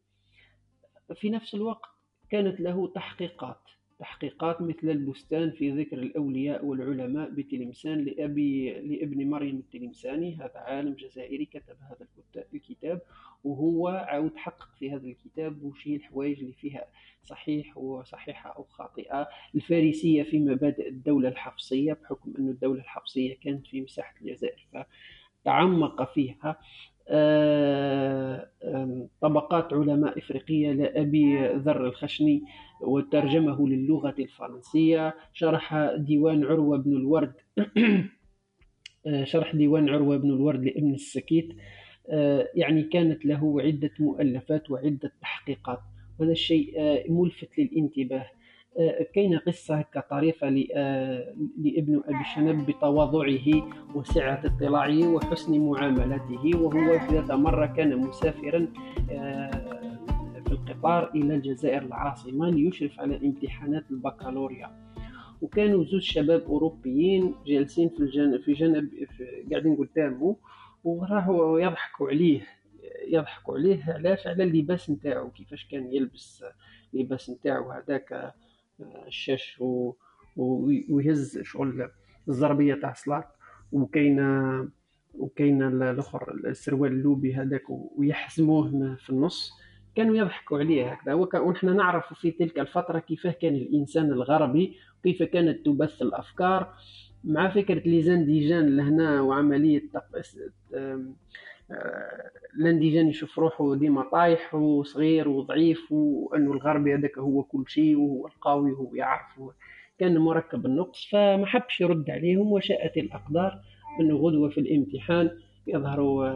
في نفس الوقت كانت له تحقيقات. تحقيقات مثل البستان في ذكر الأولياء والعلماء بتلمسان لأبي لابن مريم التلمساني هذا عالم جزائري كتب هذا الكتاب وهو عاود حقق في هذا الكتاب وش هي الحوايج اللي فيها صحيح وصحيحة أو خاطئة. الفارسية في مبادئ الدولة الحفصية بحكم أن الدولة الحفصية كانت في مساحة الجزائر فتعمق فيها. آه، طبقات علماء إفريقية لأبي ذر الخشني وترجمه للغة الفرنسية. شرح ديوان عروة بن الورد. آه، شرح ديوان عروة بن الورد لابن السكيت. آه، يعني كانت له عدة مؤلفات وعدة تحقيقات. وهذا الشيء ملفت للانتباه. كاينة قصة هكا طريفة لابن أبي شنب بتواضعه وسعة اطلاعه وحسن معاملته وهو ذات مرة كان مسافرا آه، في القطار إلى الجزائر العاصمة ليشرف على امتحانات البكالوريا. وكانوا زوج شباب أوروبيين جالسين في الجانب في جانب قاعدين قدامه وراهو يضحكوا عليه يضحكوا عليه علاش؟ على اللباس نتاعو كيفاش كان يلبس اللباس نتاعو هذاك الشاش ويهز شغل الزربية تاع الصلاه وكاينه وكاينه الأخر السروال اللوبي هذاك ويحزموه في النص. كانوا يضحكوا عليه هكذا. ونحن نعرف في تلك الفترة كيف كان الإنسان الغربي وكيف كانت تبث الأفكار. مع فكرة ليزانديجان لهنا وعملية الانديجان يشوف روحه ديما طايح وصغير وضعيف وأنه الغربي هذاك هو كل شيء وهو القوي وهو يعرف كان مركب النقص فما حبش يرد عليهم وشاءت الأقدار أنه غدوة في الامتحان يظهروا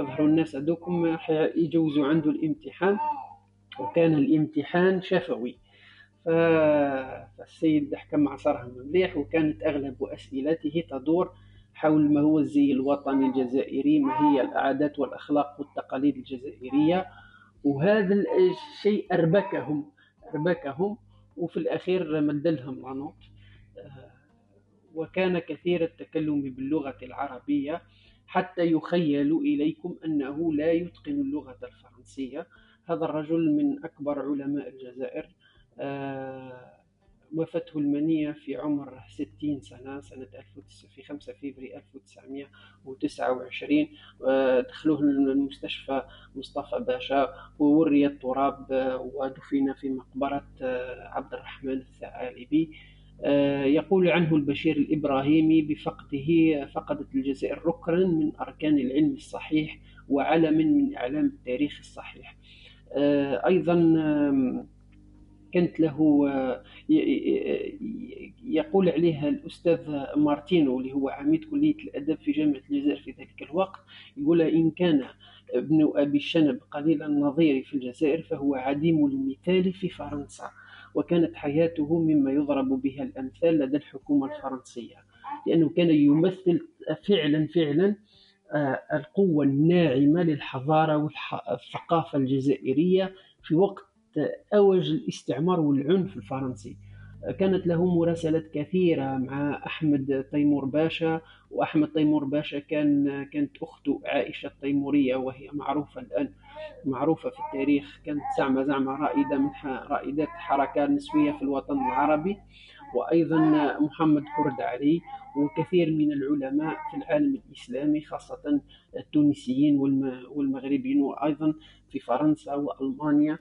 يظهروا الناس هذوكم يجوزوا عنده الامتحان وكان الامتحان شفوي. فالسيد حكم عصرها مليح وكانت أغلب أسئلته تدور حول ما هو الزي الوطني الجزائري ما هي العادات والأخلاق والتقاليد الجزائرية. وهذا الشيء أربكهم أربكهم وفي الأخير مدلهم لانوت آه، وكان كثير التكلم باللغة العربية. حتى يخيل إليكم أنه لا يتقن اللغة الفرنسية. هذا الرجل من أكبر علماء الجزائر آه، وفاته المنية في عمر 60 سنة سنة في 5 فبراير 1929 دخلوه المستشفى مصطفى باشا ووري التراب ودفن في مقبرة عبد الرحمن الثعالبي. يقول عنه البشير الإبراهيمي بفقده فقدت الجزائر ركنا من أركان العلم الصحيح وعلما من أعلام التاريخ الصحيح. أيضا كانت له آه، يقول عليها الأستاذ مارتينو اللي هو عميد كلية الأدب في جامعة الجزائر في ذلك الوقت يقول إن كان ابن أبي الشنب قليل النظير في الجزائر فهو عديم المثال في فرنسا وكانت حياته مما يضرب بها الأمثال لدى الحكومة الفرنسية لأنه كان يمثل فعلا فعلا آه، القوة الناعمة للحضارة والثقافة الجزائرية في وقت أوج الاستعمار والعنف الفرنسي. كانت له مراسلات كثيرة مع أحمد تيمور باشا وأحمد تيمور باشا كان كانت أخته عائشة التيمورية وهي معروفة الآن معروفة في التاريخ كانت زعمة زعمة رائدة من رائدات الحركة النسوية في الوطن العربي وأيضا محمد كرد علي وكثير من العلماء في العالم الإسلامي خاصة التونسيين والمغربيين وأيضا في فرنسا وألمانيا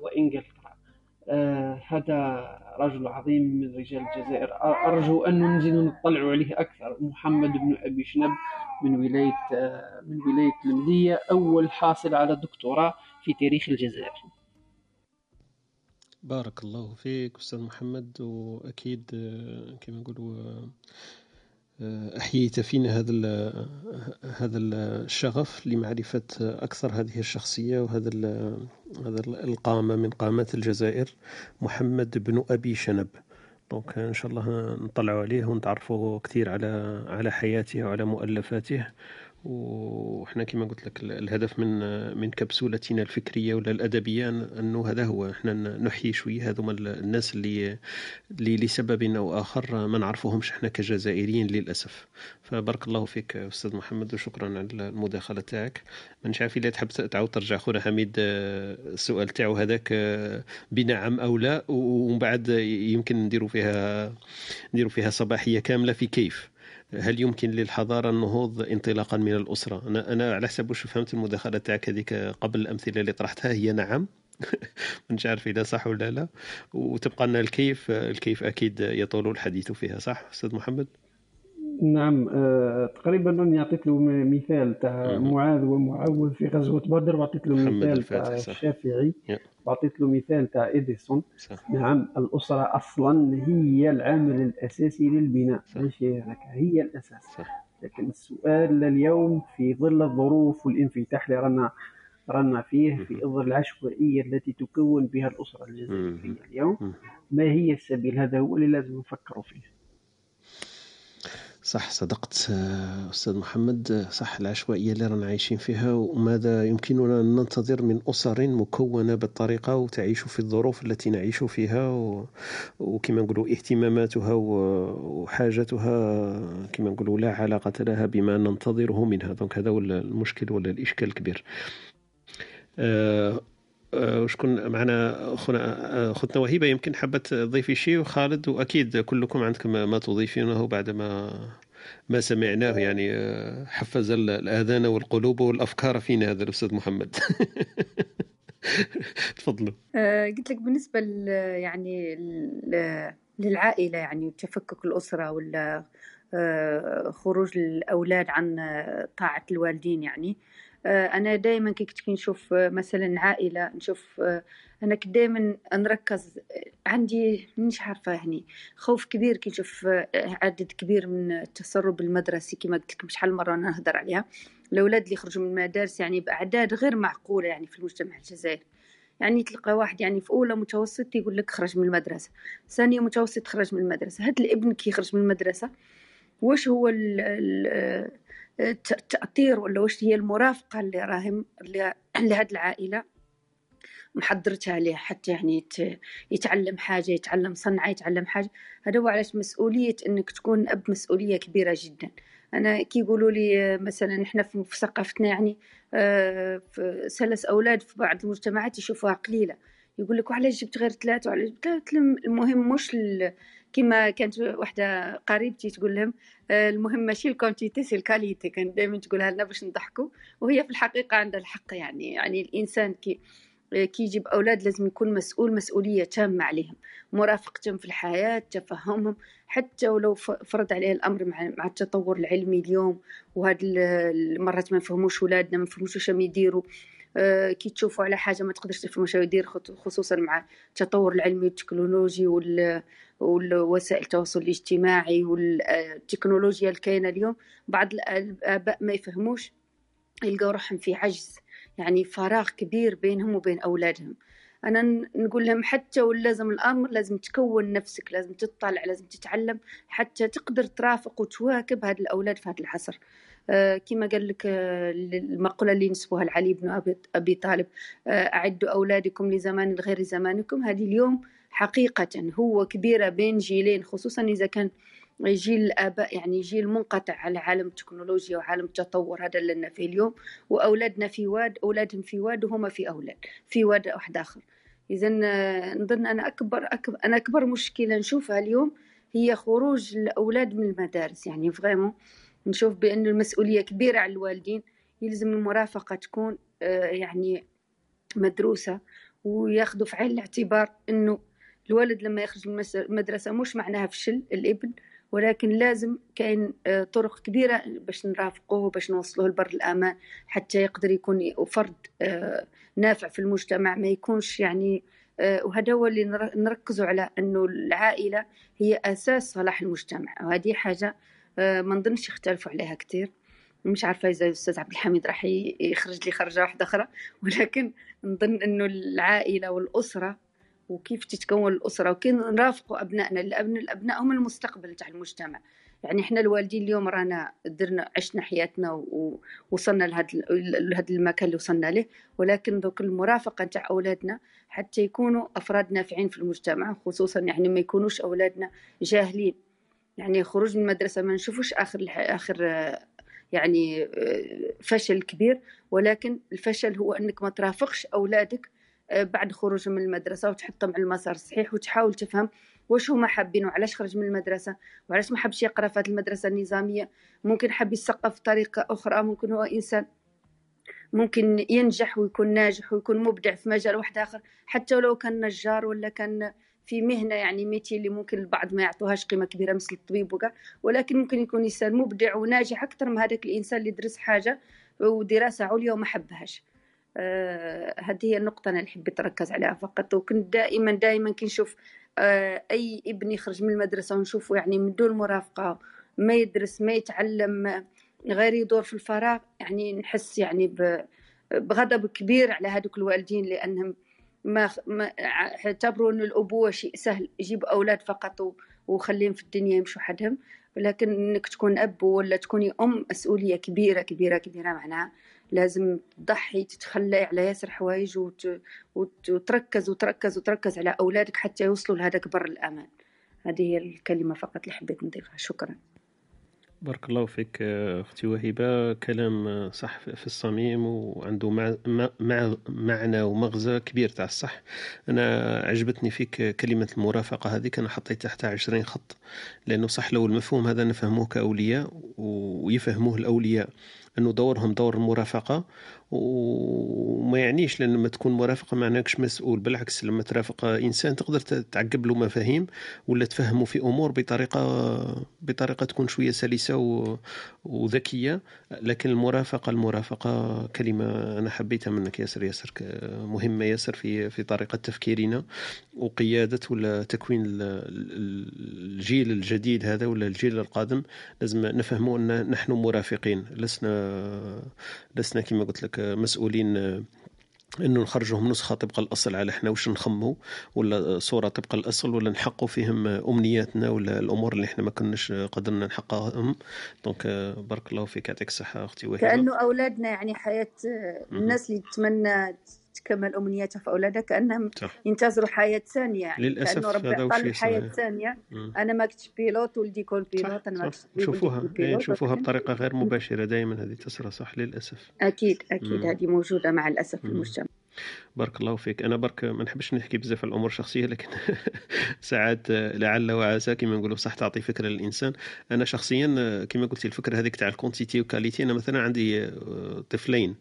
وإنجلترا. هذا رجل عظيم من رجال الجزائر. أرجو أن ننزل نطلع عليه أكثر. محمد بن أبي شنب من ولاية آه من ولاية المدية أول حاصل على دكتوراه في تاريخ الجزائر. بارك الله فيك أستاذ محمد وأكيد آه، كما نقولوا آه، آه، أحييت فينا هذا هذا الشغف لمعرفة أكثر هذه الشخصية وهذا هذا القامة من قامات الجزائر محمد بن أبي شنب. دونك إن شاء الله نطلعوا عليه ونتعرفوا كثير على على حياته وعلى مؤلفاته. وحنا كما قلت لك الهدف من من كبسولتنا الفكرية ولا الأدبية أنه هذا هو. إحنا نحيي شوية هذوما الناس اللي اللي لسبب أو آخر ما نعرفوهمش إحنا كجزائريين للأسف. فبارك الله فيك أستاذ محمد وشكرا على المداخلة تاعك. ما عارف إلا تحب تعاود ترجع خونا حميد السؤال تاعو هذاك بنعم أو لا ومن بعد يمكن نديروا فيها نديروا فيها صباحية كاملة في كيف. هل يمكن للحضارة النهوض انطلاقا من الأسرة؟ أنا أنا على حسب واش فهمت المداخلة تاعك هذيك قبل الأمثلة اللي طرحتها هي نعم مش عارف إذا صح ولا لا وتبقى لنا الكيف الكيف أكيد يطول الحديث فيها صح أستاذ محمد؟ نعم آه، تقريبا راني عطيت له مثال تاع معاذ ومعوذ في غزوة بدر وعطيت له مثال تاع الشافعي وعطيت له مثال تاع إديسون. صح. نعم الأسرة أصلا هي العامل الأساسي للبناء. ماشي هي الأساس. صح. لكن السؤال اليوم في ظل الظروف والانفتاح اللي رانا رانا فيه في ظل العشوائية التي تكون بها الأسرة الجزائرية اليوم ما هي السبيل؟ هذا هو اللي لازم نفكروا فيه. صح صدقت آه، أستاذ محمد. صح العشوائية اللي رانا عايشين فيها وماذا يمكننا أن ننتظر من أسر مكونة بالطريقة وتعيش في الظروف التي نعيش فيها وكما نقولوا اهتماماتها وحاجتها كما نقولوا لا علاقة لها بما ننتظره منها. دونك هذا هو المشكل ولا الإشكال الكبير. آه، آه، وشكون معنا خونا خوتنا وهبه يمكن حابه تضيفي شيء. وخالد وأكيد كلكم عندكم ما تضيفونه بعد ما ما سمعناه. يعني آه، حفز الآذان والقلوب والأفكار فينا هذا الأستاذ محمد. تفضلوا. آه، قلت لك بالنسبة يعني للعائلة يعني تفكك الأسرة ولا خروج الأولاد عن طاعة الوالدين يعني آه، أنا دائما كي كنت نشوف آه، مثلا عائلة نشوف آه، أنا كنت دائما نركز عندي مش عارفة يعني خوف كبير كي نشوف عدد كبير من التسرب المدرسي كما قلت لكم شحال مرة نهضر عليها. الأولاد اللي يخرجوا من المدارس يعني بأعداد غير معقولة يعني في المجتمع الجزائري. يعني تلقى واحد يعني في أولى متوسط يقول لك خرج من المدرسة ثانية متوسط خرج من المدرسة. هاد الابن كي يخرج من المدرسة واش هو ال ال التأطير ولا واش هي المرافقة اللي راهم لهاد العائلة محضرتها عليه حتى يعني يتعلم حاجة يتعلم صنعة يتعلم حاجة. هذا هو علاش مسؤولية إنك تكون أب مسؤولية كبيرة جدا. أنا كي يقولوا لي مثلا إحنا في ثقافتنا يعني آه، ثلاث أولاد في بعض المجتمعات يشوفوها قليلة. يقول لك وعلاش جبت غير ثلاثة؟ وعلاش المهم مش كما كانت وحدة قريبتي تقول لهم آه، المهم ماشي la quantité c'est la qualité كانت دائما تقولها لنا باش نضحكوا وهي في الحقيقة عندها الحق يعني يعني الإنسان كي كي يجيب أولاد لازم يكون مسؤول مسؤولية تامة عليهم مرافقتهم في الحياة تفهمهم حتى ولو فرض عليه الأمر مع مع التطور العلمي اليوم وهاد المرات ما نفهموش ولادنا ما نفهموش واش يديروا. آه، كي تشوفوا على حاجة ما تقدرش تفهموا واش يدير خصوصا مع التطور العلمي والتكنولوجي وال ووسائل التواصل الاجتماعي والتكنولوجيا الكاينة اليوم. بعض الآباء ما يفهموش يلقاو روحهم في عجز يعني فراغ كبير بينهم وبين أولادهم. أنا نقول لهم حتى ولازم الأمر لازم تكون نفسك لازم تطلع لازم تتعلم حتى تقدر ترافق وتواكب هاد الأولاد في هذا العصر. آه كما قال لك آه المقولة اللي نسبوها لعلي بن أبي طالب آه أعدوا أولادكم لزمان غير زمانكم. هذه اليوم حقيقة هو كبيرة بين جيلين خصوصا إذا كان جيل الآباء يعني جيل منقطع على عالم التكنولوجيا وعالم التطور. هذا اللي لنا فيه اليوم. وأولادنا في واد أولادهم في واد وهما في أولاد في واد واحد آخر. إذا نظن أنا أكبر, أكبر أنا أكبر مشكلة نشوفها اليوم هي خروج الأولاد من المدارس. يعني فريمون نشوف بأن المسؤولية كبيرة على الوالدين يلزم المرافقة تكون آه، يعني مدروسة وياخذوا في عين الاعتبار أنه الولد لما يخرج من المدرسة مش معناها فشل الإبن ولكن لازم كاين آه، طرق كبيرة باش نرافقوه باش نوصلوه لبر الأمان حتى يقدر يكون فرد آه، نافع في المجتمع ما يكونش يعني وهذا هو اللي نركزوا على أنه العائلة هي أساس صلاح المجتمع وهذه حاجة ما نظنش يختلفوا عليها كثير مش عارفة إذا الأستاذ عبد الحميد راح يخرج لي خرجة واحدة أخرى. ولكن نظن أنه العائلة والأسرة وكيف تتكون الأسرة وكيف نرافقوا أبنائنا الأبناء الأبناء هم المستقبل تاع المجتمع. يعني إحنا الوالدين اليوم رانا درنا عشنا حياتنا ووصلنا لهذا المكان اللي وصلنا له. ولكن دوك المرافقة نتاع أولادنا حتى يكونوا أفراد نافعين في المجتمع خصوصا يعني ما يكونوش أولادنا جاهلين. يعني خروج من المدرسة ما نشوفوش آخر آخر يعني فشل كبير ولكن الفشل هو أنك ما ترافقش أولادك بعد خروجهم من المدرسة وتحطهم على المسار الصحيح وتحاول تفهم واش هما حابين وعلاش خرج من المدرسة وعلاش ما حبش يقرأ في المدرسة النظامية. ممكن حب يثقف بطريقة أخرى ممكن هو إنسان ممكن ينجح ويكون ناجح ويكون مبدع في مجال واحد آخر حتى ولو كان نجار ولا كان في مهنة يعني ميتي اللي ممكن البعض ما يعطوهاش قيمة كبيرة مثل الطبيب وكا ولكن ممكن يكون إنسان مبدع وناجح أكثر من هذاك الإنسان اللي درس حاجة ودراسة عليا وما حبهاش. آه هذه هي النقطة أنا اللي حبيت نركز عليها فقط. وكنت دائما دائما كي نشوف آه أي ابن يخرج من المدرسة ونشوفه يعني من دون مرافقة ما يدرس ما يتعلم غير يدور في الفراغ يعني نحس يعني بغضب كبير على هذوك الوالدين لأنهم ما ما اعتبروا إن الأبوة شيء سهل يجيب أولاد فقط وخليهم في الدنيا يمشوا حدهم. ولكن إنك تكون أب ولا تكوني أم مسؤولية كبيرة كبيرة كبيرة معناها. لازم تضحي تتخلى على ياسر حوايج وت... وتركز وتركز وتركز على أولادك حتى يوصلوا لهذاك بر الأمان. هذه هي الكلمة فقط اللي حبيت نضيفها. شكرا. بارك الله فيك أختي وهبه كلام صح في الصميم وعنده مع مع معنى ومغزى كبير تاع الصح. أنا عجبتني فيك كلمة المرافقة هذيك. أنا حطيت تحتها 20 خط لأنه صح لو المفهوم هذا نفهموه كأولياء ويفهموه الأولياء أنه دورهم دور المرافقه وما يعنيش لما تكون مرافقة معناكش مسؤول بالعكس لما ترافق إنسان تقدر تعقب له مفاهيم ولا تفهمه في أمور بطريقة بطريقة تكون شوية سلسة وذكية. لكن المرافقة المرافقة كلمة أنا حبيتها منك ياسر. ياسر مهمة ياسر في في طريقة تفكيرنا وقيادة ولا تكوين الجيل الجديد هذا ولا الجيل القادم. لازم نفهموا أن نحن مرافقين لسنا لسنا كما قلت لك مسؤولين إنه نخرجهم نسخة طبق الأصل على إحنا واش نخمو ولا صورة طبق الأصل ولا نحققوا فيهم أمنياتنا ولا الأمور اللي إحنا ما كناش قدرنا نحققهم. donc بارك الله فيك يعطيك الصحة أختي وهبه كأنه أولادنا يعني حياة الناس اللي تتمنى تكمل امنياتها في اولادها كأنهم ينتظروا حياة ثانية يعني للأسف كأنه ربي عطى حياة ثانية. أنا ما كنتش pilote ولدي يكون pilote أنا ما كنتش نشوفوها نشوفوها بطريقة غير مباشرة دائما هذه تصرى صح للأسف. أكيد أكيد هذه موجودة مع الأسف في المجتمع. بارك الله فيك. أنا برك ما نحبش نحكي بزاف على الأمور الشخصية لكن ساعات لعل وعسى كما نقولوا صح تعطي فكرة للإنسان. أنا شخصيا كما قلتي الفكرة هذيك تاع الكونتيتي وكاليتي أنا مثلا عندي طفلين.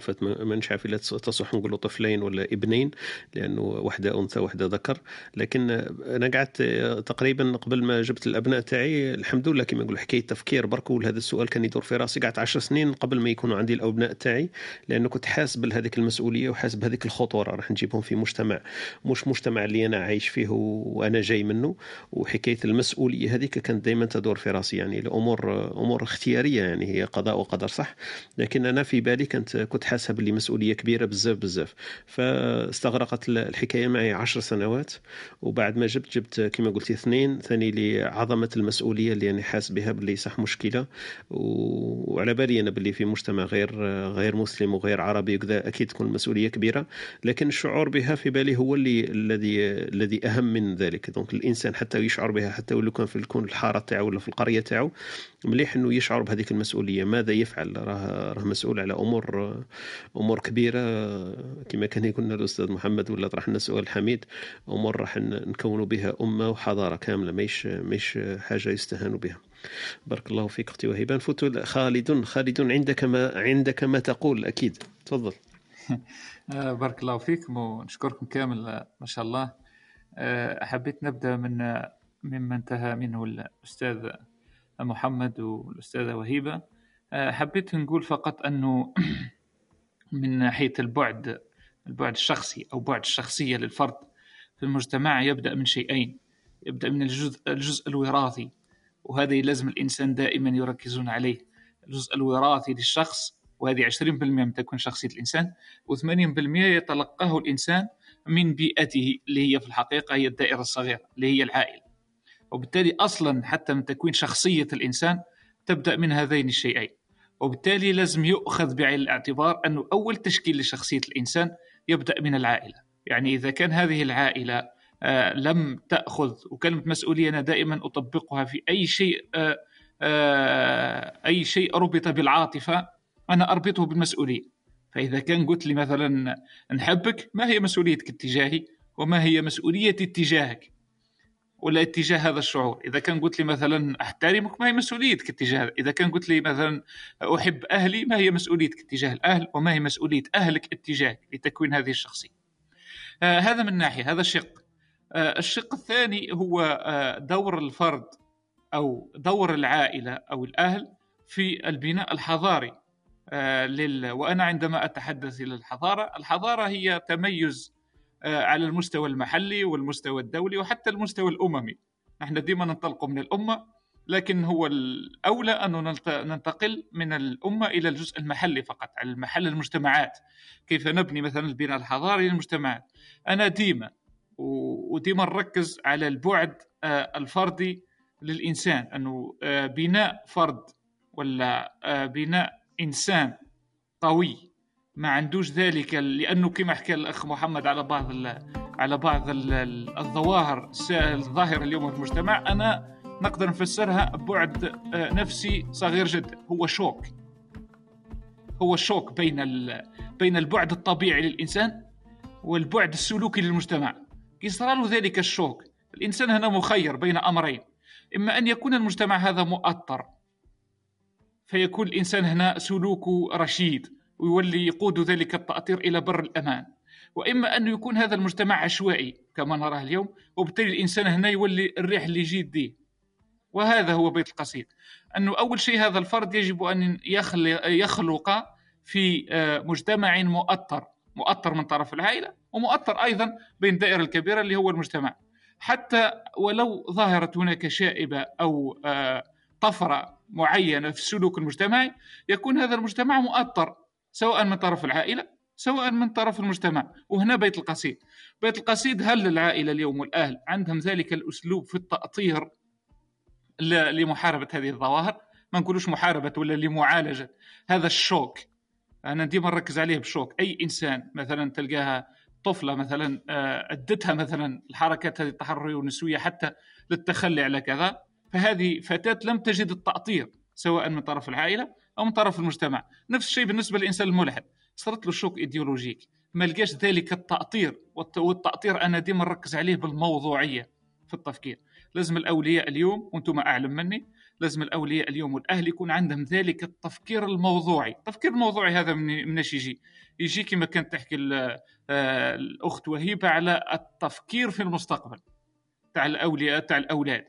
فات ما نعرف الا تصح نقولوا طفلين ولا ابنين لأنه واحدة أنثى واحدة ذكر. لكن أنا قعدت تقريبا قبل ما جبت الأبناء تاعي الحمد لله كما نقول حكاية تفكير برك هذا السؤال كان يدور في راسي قعدت عشر سنين قبل ما يكونوا عندي الأبناء تاعي لأنه كنت حاسب بهذيك المسؤولية وحاسب بهذيك الخطورة. راح نجيبهم في مجتمع مش مجتمع اللي أنا عايش فيه وأنا جاي منه. وحكاية المسؤولية هذيك كانت دائما تدور في راسي يعني الأمور أمور اختيارية يعني هي قضاء وقدر صح. لكن أنا في بالي كنت كنت حاسها باللي مسؤولية كبيرة بزاف بزاف. فاستغرقت الحكاية معي عشر سنوات وبعد ما جبت جبت كما قلتي اثنين ثاني لعظمه المسؤولية اللي أنا حاس بها باللي صح مشكلة. وعلى بالي أنا باللي في مجتمع غير غير مسلم وغير عربي وكذا أكيد تكون المسؤوليه كبيرة. لكن الشعور بها في بالي هو اللي الذي الذي أهم من ذلك. دونك الإنسان حتى يشعر بها حتى ولو كان في الكون الحارة تاعو ولا في القرية تاعو مليح إنه يشعر بهذيك المسؤولية. ماذا يفعل؟ راه راه مسؤول على أمور أمور كبيرة كما كان يقول لنا الأستاذ محمد ولا طرح لنا سؤال حميد أمور راح نكونوا بها أمة وحضارة كاملة ماهيش ماهيش حاجة يستهان بها. بارك الله فيك أختي وهبه نفوت خالد خالد عندك ما عندك ما تقول أكيد. تفضل. بارك الله فيكم ونشكركم كامل ما شاء الله. حبيت نبدأ من مما انتهى منه الأستاذ محمد والأستاذة وهيبة. حبيت نقول فقط أنه من ناحية البعد البعد الشخصي أو بعد الشخصية للفرد في المجتمع يبدأ من شيئين يبدأ من الجزء الجزء الوراثي وهذا لازم الإنسان دائما يركزون عليه. الجزء الوراثي للشخص وهذه 20% من تكون شخصية الإنسان و80% يتلقاه الإنسان من بيئته اللي هي في الحقيقة هي الدائرة الصغيرة اللي هي العائلة. وبالتالي أصلا حتى من تكوين شخصية الإنسان تبدأ من هذين الشيئين. وبالتالي لازم يؤخذ بعين الاعتبار أنه أول تشكيل لشخصية الإنسان يبدأ من العائلة. يعني إذا كان هذه العائلة آه، لم تأخذ وكلمة مسؤولية أنا دائما أطبقها في أي شيء آه، آه، أي شيء ربط بالعاطفة أنا أربطه بالمسؤولية. فإذا كان قلت لي مثلا نحبك ما هي مسؤوليتك اتجاهي؟ وما هي مسؤوليتي اتجاهك؟ ولا اتجاه هذا الشعور؟ إذا كان قلت لي مثلا أحترمك ما هي مسؤوليتك اتجاه إذا كان قلت لي مثلا أحب أهلي ما هي مسؤوليتك اتجاه الأهل وما هي مسؤولية أهلك اتجاهك لتكوين هذه الشخصية. آه هذا من ناحية هذا شق. آه الشق الثاني هو آه دور الفرد أو دور العائلة أو الأهل في البناء الحضاري. آه لل... وأنا عندما أتحدث إلى الحضاره الحضارة هي تميز على المستوى المحلي والمستوى الدولي وحتى المستوى الأممي. نحن ديما ننطلق من الأمة لكن هو الأولى أن ننتقل من الأمة إلى الجزء المحلي فقط على المحل المجتمعات. كيف نبني مثلا البناء الحضاري للمجتمعات؟ أنا ديما وديما نركز على البعد آه، الفردي للإنسان. أنه آه، بناء فرد ولا بناء إنسان قوي. ما عندوش ذلك لأنه كما حكى الأخ محمد على بعض على بعض الظواهر الظاهرة اليوم في المجتمع أنا نقدر نفسرها بعد آه، نفسي صغير جدا هو شوك. هو الشوك بين بين البعد الطبيعي للإنسان والبعد السلوكي للمجتمع. كي له ذلك الشوك. الإنسان هنا مخير بين أمرين. إما أن يكون المجتمع هذا مؤطر فيكون الإنسان هنا سلوكه رشيد. ويولي يقود ذلك التأطير إلى بر الأمان. وإما أن يكون هذا المجتمع عشوائي كما نراه اليوم وبالتالي الإنسان هنا يولي الريح اللي يجي دي وهذا هو بيت القصيد. أنه أول شيء هذا الفرد يجب أن يخلق في آه، مجتمع مؤطر مؤطر من طرف العائلة ومؤطر أيضا بين الدائرة الكبيرة اللي هو المجتمع. حتى ولو ظهرت هناك شائبة أو آه، طفرة معينة في السلوك المجتمعي يكون هذا المجتمع مؤطر سواء من طرف العائلة سواء من طرف المجتمع. وهنا بيت القصيد. بيت القصيد هل العائله اليوم والأهل عندهم ذلك الأسلوب في التأطير لمحاربة هذه الظواهر؟ ما نقولوش محاربة ولا لمعالجة. هذا الشوك. أنا ديما نركز عليه بالشوك أي إنسان مثلا تلقاها طفلة مثلا آه، أدتها مثلا الحركات هذه التحررية والنسوية حتى للتخلي على كذا فهذه فتاة لم تجد التأطير سواء من طرف العائلة أو من طرف المجتمع. نفس الشيء بالنسبة للإنسان الملحد. صارت له شوك إيديولوجيك. ما لقاش ذلك التأطير والتأطير أنا ديما نركز عليه بالموضوعية في التفكير. لازم الأولياء اليوم وأنتم أعلم مني لازم الأولياء اليوم والأهل يكون عندهم ذلك التفكير الموضوعي. التفكير الموضوعي هذا من من يجي. يجي كما كانت تحكي آه، الأخت وهيبة على التفكير في المستقبل. تاع الأولياء تاع الأولاد.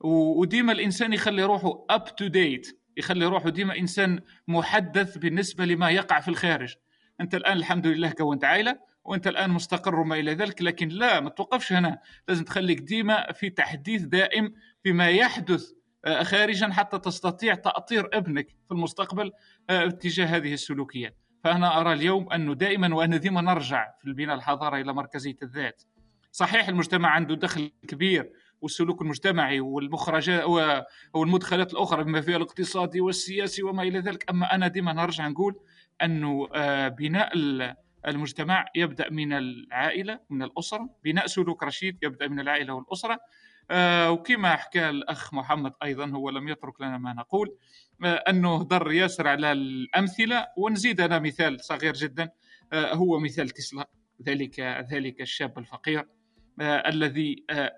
وديما الإنسان يخلي روحه up to date يخلي روحه ديما إنسان محدث بالنسبة لما يقع في الخارج. أنت الآن الحمد لله كونت عائلة وأنت الآن مستقر وما إلى ذلك لكن لا ما توقفش هنا. لازم تخليك ديما في تحديث دائم فيما يحدث آه، خارجا حتى تستطيع تأطير ابنك في المستقبل آه، اتجاه هذه السلوكيات. فأنا أرى اليوم انه دائما وأنا ديما نرجع في البناء الحضاري إلى مركزية الذات. صحيح المجتمع عنده دخل كبير والسلوك المجتمعي والمخرجات والمدخلات الأخرى بما فيها الاقتصادي والسياسي وما إلى ذلك. أما أنا ديما نرجع نقول أنه آه، بناء المجتمع يبدأ من العائلة من الأسرة. بناء سلوك رشيد يبدأ من العائلة والأسرة. آه، وكما حكى الأخ محمد أيضا هو لم يترك لنا ما نقول آه، أنه در ياسر على الأمثلة. ونزيد أنا مثال صغير جدا هو مثال تسلا. ذلك ذلك الشاب الفقير. الذي آه،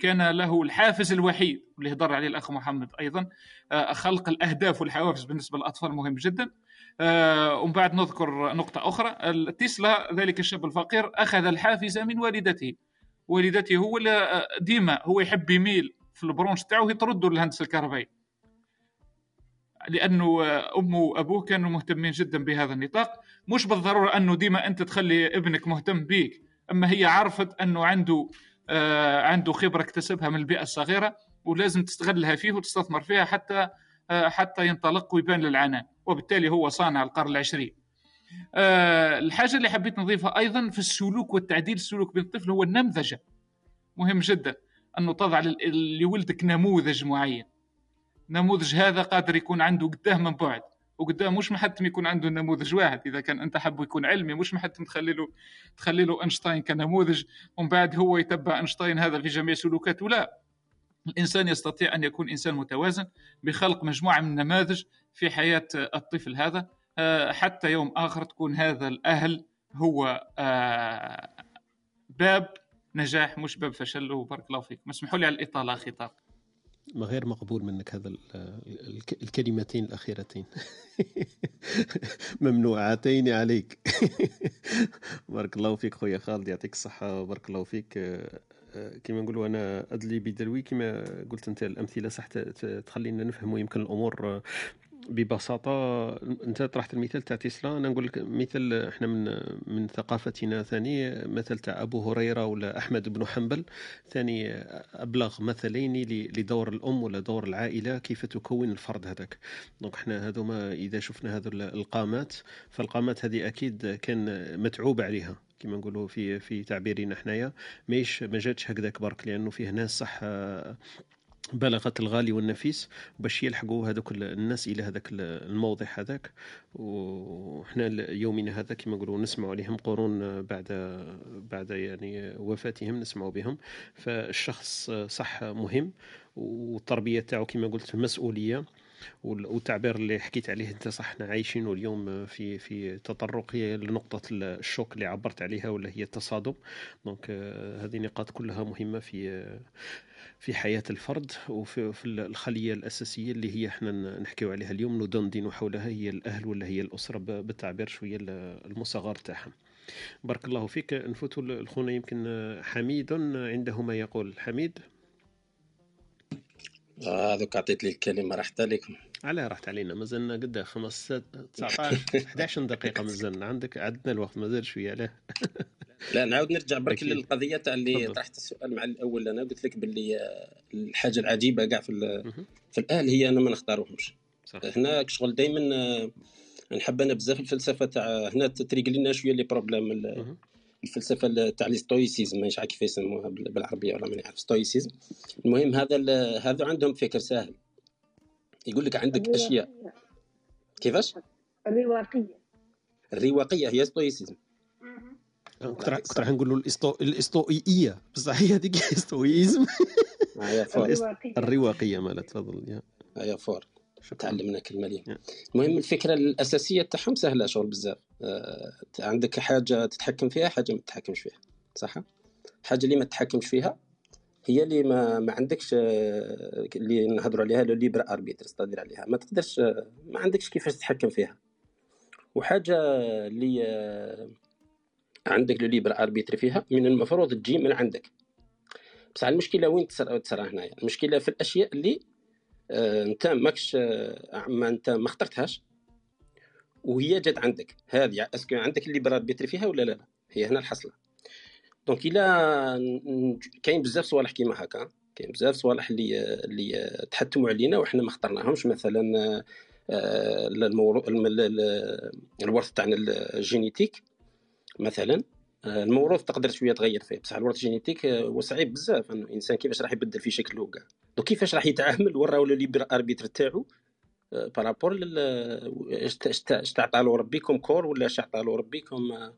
كان له الحافز الوحيد اللي هضر عليه الأخ محمد أيضا آه، خلق الأهداف والحوافز بالنسبة للأطفال مهم جدا. ومن بعد نذكر نقطة أخرى تسلا ذلك الشاب الفقير أخذ الحافز من والدته. والدته هو ديما هو يحب يميل في البرونش تاعو يطردوا الهندسة الكهربائية. لأنه امه وأبوه كانوا مهتمين جدا بهذا النطاق. مش بالضرورة أنه ديما أنت تخلي ابنك مهتم بيك. أما هي عرفت أنه عنده آه عنده خبرة اكتسبها من البيئة الصغيرة ولازم تستغلها فيه وتستثمر فيها حتى آه حتى ينطلق ويبان للعنان وبالتالي هو صانع القرن العشرين. آه الحاجة اللي حبيت نضيفها أيضا في السلوك والتعديل السلوك بين الطفل هو النمذجة. مهم جدا أنه تضع لولدك نموذج معين. نموذج هذا قادر يكون عنده قداه من بعد. وقدام مش محتم يكون عنده نموذج واحد. إذا كان أنت حبه يكون علمي مش محتم تخلي له تخلي له أينشتاين كنموذج ومن بعد هو يتبع أينشتاين هذا في جميع سلوكاته. لا. الإنسان يستطيع أن يكون إنسان متوازن بخلق مجموعة من النماذج في حياة الطفل هذا. آه، حتى يوم آخر تكون هذا الأهل هو آه، باب نجاح مش باب فشل وبارك الله فيك. اسمحوا لي على الإطالة ما غير مقبول منك هذا الكلمتين الأخيرتين. ممنوعتين عليك. بارك الله فيك خويا خالد يعطيك الصحة بارك الله فيك. كما نقولوا أنا أدلي بدلوي كما قلت أنت الأمثلة صح تخلينا نفهموا يمكن الأمور ببساطة أنت طرحت المثال تاع تسلا. أنا نقول لك مثال إحنا من من ثقافتنا ثاني مثل تاع أبو هريرة ولا أحمد بن حنبل. ثاني أبلغ مثلين لدور الأم ولا دور العائلة كيف تكون الفرد هذاك. دونك إحنا هذوما إذا شفنا هذو القامات فالقامات هذه أكيد كان متعوب عليها. كما نقولوا في في تعبيرنا حنايا ماهيش ما جاتش هكذاك برك لأنه فيه ناس صح بلغت الغالي والنفيس باش يلحقوا هذوك الناس إلى هذاك الموضع هذاك. وحنا يومنا هذا كما نقولوا نسمعوا عليهم قرون بعد بعد يعني وفاتهم نسمعوا بهم. فالشخص صح مهم والتربية تاعو كما قلت مسؤولية. والتعبير اللي حكيت عليه انت صح إحنا عايشينه اليوم في في تطرق هي لنقطة الشوك اللي عبرت عليها ولا هي التصادم. دونك هذه نقاط كلها مهمة في في حياة الفرد وفي في الخلية الأساسية اللي هي إحنا نحكيو عليها اليوم ندندن حولها هي الأهل ولا هي الأسرة بالتعبير شوية المصغر تاعها بارك الله فيك. نفوت الخونا يمكن حميد عنده ما يقول حميد؟ هذوك آه عطيت لي الكلمة راحت عليكم علاه راحت علينا مازلنا قد 15 19 11 دقيقة مازلنا عندك عندنا الوقت مازال شوية لا. لا نعاود نرجع برك للقضية تاع اللي طرحت السؤال مع الأول. أنا قلت لك باللي الحاجة العجيبة كاع في في الاهل هي أنا ما نختاروهمش. هنا شغل دائما نحب أنا بزاف الفلسفة تاع هنا تريقل لنا شوية les problèmes الفلسفة تاع ال stoïcisme مانيش عارف كيف يسموها بالعربية ولا ماني عارف stoïcisme. المهم هذا هذا عندهم فكر سهل. يقول لك عندك أشياء. كيفاش؟ الرواقية. الرواقية هي stoïcisme. كنت راح كنت راح نقول. الاسطوئيه بصح هي هذيك ال stoïcisme. الرواقية. مالت تفضل. يا. يا فور. تعلمنا كلمة لي المهم الفكرة الأساسية تاعهم سهلة شغل بزاف. آه، عندك حاجة تتحكم فيها حاجة ما تتحكمش فيها. صح؟ حاجة اللي ما تتحكمش فيها هي اللي ما ما عندكش آه، اللي نهضروا عليها le libre arbitre تقدر عليها. ما تقدرش آه، ما عندكش كيفاش تتحكم فيها. وحاجة اللي عندك le libre arbitre فيها من المفروض تجي من عندك. بصح المشكلة وين تصرى هنايا؟ المشكلة في الأشياء اللي آه انت ماكش آه ما أنت ما اخترتهاش وهي جات عندك. هذه est-ce que عندك ال libre arbitre فيها ولا لا, هي هنا الحصلة. donc إلا كاين بزاف صوالح كيما هكا كاين بزاف صوالح اللي اللي تحتموا علينا وحنا ما اخترناهمش. مثلا آه، الورث تاعنا ال génétique مثلا آه، الموروث تقدر شوية تغير فيه. بصح الورث génétique آه، هو صعيب بزاف إنه الانسان كيفاش راح يبدل في شكله كاع donc كيفاش راح يتعامل وراو libre arbitre تاعو؟ par rapport اش تعطى له ربي comme corps ولا اش تعطى له ربي comme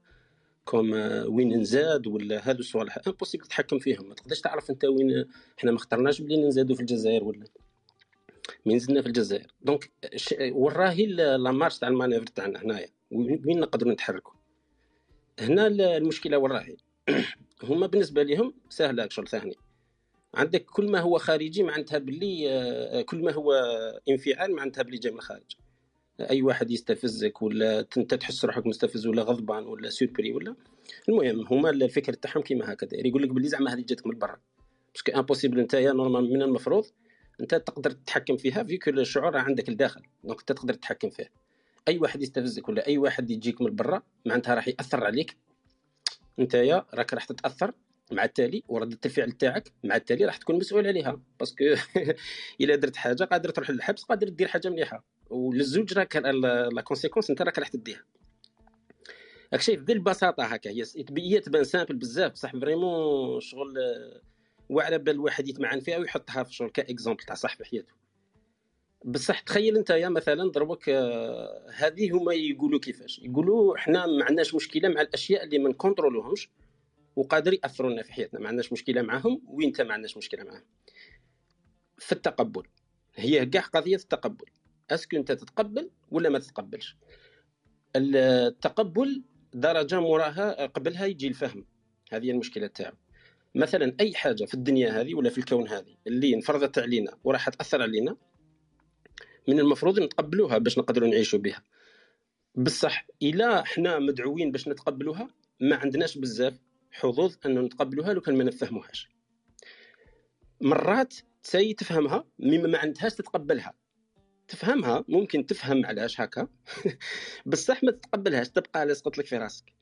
comme وين نزاد ولا هادو الصوالح impossible تتحكم فيهم. ما تقدرش تعرف أنت وين إحنا ما اخترناش بلي نزادو في الجزائر ولا. من نزلنا في الجزائر. donc وراهي la marge تاع ال manœuvre تاعنا هنايا. وين نقدروا نتحركوا؟ هنا المشكلة وين راهي هما بالنسبة لهم سهلة شغل ثاني. عندك كل ما هو خارجي معناتها باللي آه، كل ما هو انفعال معناتها باللي جاي من الخارج. أي واحد يستفزك ولا أنت تحس روحك مستفز ولا غضبان ولا surpris ولا. المهم هما الفكر تاعهم كيما هكذا. يقول لك باللي زعما هذه جاتك من برا. parce que impossible أنت normal من المفروض أنت تقدر تتحكم فيها vu que الشعور عندك الداخل donc أنت تقدر تتحكم فيه أي واحد يستفزك ولا أي واحد يجيك من برا معناتها راح يأثر عليك. أنت راك راح تتأثر مع التالي وردة الفعل تاعك مع التالي راح تكون مسؤول عليها. parce que إلا درت حاجة قادر تروح للحبس قادر دير حاجة مليحة. ولا الزوج راك la conséquence أنت راك راح تديها. راك شايف بهذه البساطه هكا هي هي تبان simple بزاف بصح vraiment شغل وعلى بال الواحد يتمعن فيها ويحطها في شغل cas exemple تاع صح في حياته بصح تخيل أنت يا مثلا ضربك آه، هذه هما يقولوا كيفاش؟ يقولوا إحنا ما عندناش مشكلة مع الأشياء اللي ما نكونترولوهمش وقادر ياثروا لنا في حياتنا. ما عندناش مشكلة معهم وإنت ما عندناش مشكلة معهم في التقبل. هي كاع قضية التقبل. أسكو أنت تتقبل ولا ما تتقبلش؟ التقبل درجة موراها قبلها يجي الفهم. هذه المشكلة تاعو. مثلا أي حاجة في الدنيا هذه ولا في الكون هذه اللي انفرضت علينا وراح تأثر علينا من المفروض نتقبلوها باش نقدروا نعيشوا بها. بصح إلا إحنا مدعوين باش نتقبلوها ما عندناش بزاف حظوظ انه نتقبلوها لو كان ما نفهموهاش. مرات تسي تفهمها مما ما عندهاش تتقبلها. تفهمها ممكن تفهم علاش هكا بصح ما تتقبلهاش تبقى لاصقت لك في راسك.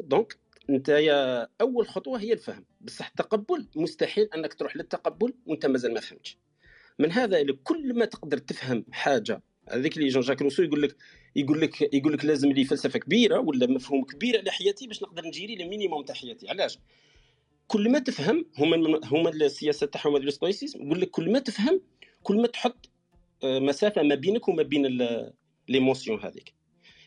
دونك أنت يا أول خطوة هي الفهم. بصح التقبل مستحيل أنك تروح للتقبل وأنت مازال ما فهمتش. من هذا كل ما تقدر تفهم حاجة هذيك اللي جون جاك روسو يقول لك يقول لك يقول لك لازم لي فلسفة كبيرة ولا مفهوم كبير على حياتي باش نقدر نجيري ال minimum تاع حياتي. علاش؟ كل ما تفهم هما هما السياسة تاعهم هذا ال stoïcisme يقول لك كل ما تفهم كل ما تحط آه، مسافة ما بينك وما بين l'émotion هذيك.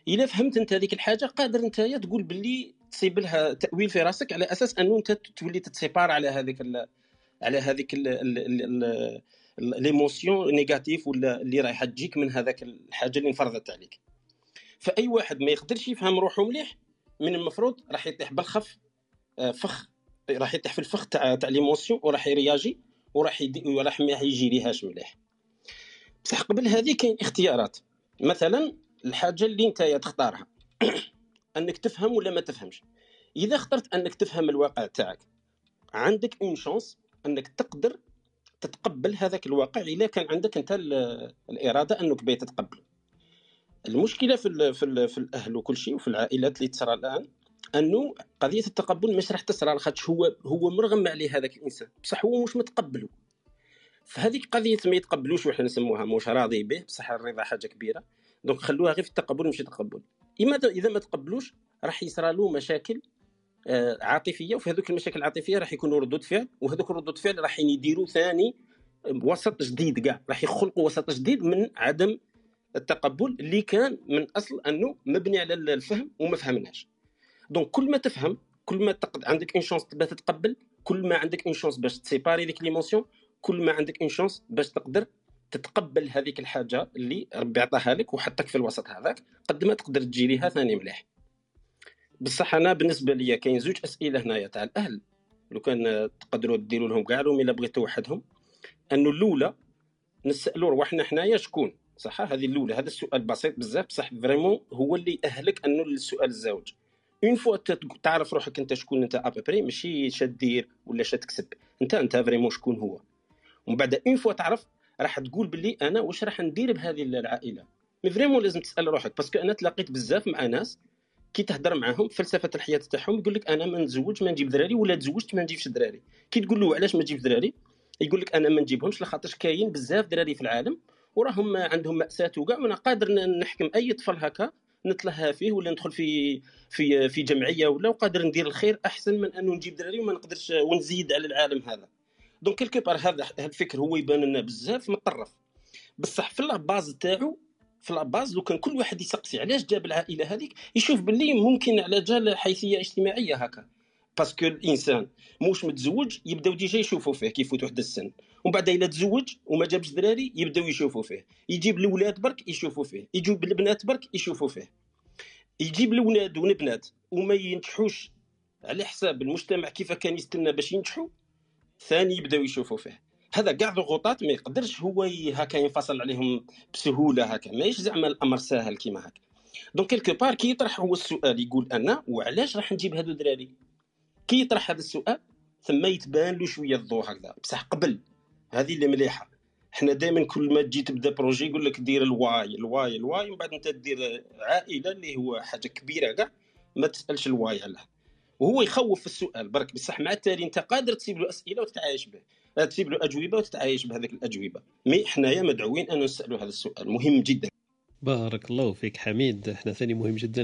إلا فهمت أنت هذيك الحاجة قادر أنت تقول باللي تصيب لها تأويل في راسك على أساس أنه أنت تولي تت sépare على هذيك على هذيك l'émotion négative ولا اللي رايحه تجيك من هذاك الحاجة اللي انفرضت عليك. فأي واحد ما يقدرش يفهم روحه مليح من المفروض راح يطيح بالخف آه، فخ راح يطيح في الفخ تاع تاع l'émotion وراح يرياجي وراح يدي وراح ما يجيريهاش مليح. بصح قبل هذه كاين اختيارات. مثلا الحاجة اللي انت تختارها أنك تفهم ولا ما تفهمش. إذا اخترت أنك تفهم الواقع تاعك عندك اون شانس أنك تقدر تتقبل هذاك الواقع اذا كان عندك أنت الإرادة أنك بغيت تتقبله. المشكلة في ال في, ال في الأهل وكل شيء وفي العائلات اللي تصرى الآن أنه قضية التقبل مش راح تصرى لاخاطش هو هو مرغم عليه هذاك الإنسان. بصح هو مش متقبله. فهذيك قضية ما يتقبلوش وحنا نسموها مش راضي به بصح الرضا حاجة كبيرة. donc خلوها غير في التقبل مش تقبل إما إذا ما تقبلوش راح يصرى له مشاكل عاطفية وفي هذوك المشاكل العاطفية راح يكونوا ردود فعل وهذوك ردود فعل راح يديروا ثاني وسط جديد كاع راح يخلقوا وسط جديد من عدم التقبل اللي كان من أصل أنه مبني على الفهم وما فهمناش. donc كل ما تفهم كل ما تقد عندك une chance باش تتقبل كل ما عندك une chance باش تسيباري ديك l'émotion كل ما عندك une chance باش تقدر تتقبل هذيك الحاجة اللي ربي عطاها لك وحطك في الوسط هذاك قد ما تقدر تجيريها ثاني مليح. بصح أنا بالنسبة لي كاين زوج أسئلة هنايا تاع الأهل. لو كان تقدروا ديروا لهم كاع إلا بغيتوا وحدهم. أنه الأولى نسالوا رواحنا حنايا شكون. صح؟ هذه الأولى. هذا السؤال بسيط بزاف. بصح vraiment هو اللي يأهلك أنه السؤال الزوج une fois تعرف روحك أنت شكون أنت après ماشي شدير ولا شتكسب. أنت أنت vraiment شكون هو. ومن بعد une fois تعرف راح تقول باللي أنا واش راح ندير بهذه العائلة. mais vraiment لازم تسأل روحك. parce que أنا تلاقيت بزاف مع ناس كي تهضر معاهم فلسفة الحياة تاعهم يقول لك أنا ما نتزوج ما نجيب دراري ولا تزوجت ما نجيبش دراري. كي تقول له علاش ما تجيب دراري؟ يقول لك أنا ما نجيبهمش لخاطرش كاين بزاف دراري في العالم وراهم عندهم مأساة وكاع وأنا قادر نحكم أي طفل هكا نتلهى فيه ولا ندخل في في في جمعية ولا وقادر ندير الخير أحسن من أنه نجيب دراري وما نقدرش ونزيد على العالم هذا. donc quelque part هذا الفكر هو يبان لنا بزاف مطرف بصح في la base تاعو في la base لو كان كل واحد يسقسي علاش جاب العائلة هذيك يشوف باللي ممكن على جال حيثية اجتماعية هكا. parce que الانسان موش متزوج يبداو déjà يشوفوا فيه كيف يفوت واحد السن. ومن بعد إلا تزوج وما جابش دراري يبداو يشوفوا فيه. يجيب الأولاد برك يشوفوا فيه. يجيب البنات برك يشوفوا فيه. يجيب الاولاد والبنات. وما ينجحوش على حساب المجتمع كيف كان يستنى باش ينجحوا ثاني يبداو يشوفوا فيه. هذا كاع ضغوطات ما يقدرش هو هكا ينفصل عليهم بسهولة هكا. ماهيش زعما الأمر ساهل كيما هكا. donc quelque part كي يطرح هو السؤال يقول أنا وعلاش راح نجيب هادو دراري؟ كي يطرح هذا السؤال ثم يتبان له شوية الضوء هكذا. بصح قبل هذه اللي مليحة. حنا دائما كل ما تجي تبدأ projet يقول لك دير ال why ال why ال why ومن بعد أنت دير عائلة اللي هو حاجة كبيرة كاع ما تسألش الواي عليه وهو يخوف في السؤال برك بصح مع التالي أنت قادر تسيب له أسئلة وتتعايش به. تسيب له أجوبة وتتعايش بهذيك الأجوبة. مي حنايا مدعوين أن نسألوا هذا السؤال. مهم جدا. بارك الله فيك حميد. إحنا ثاني مهم جدا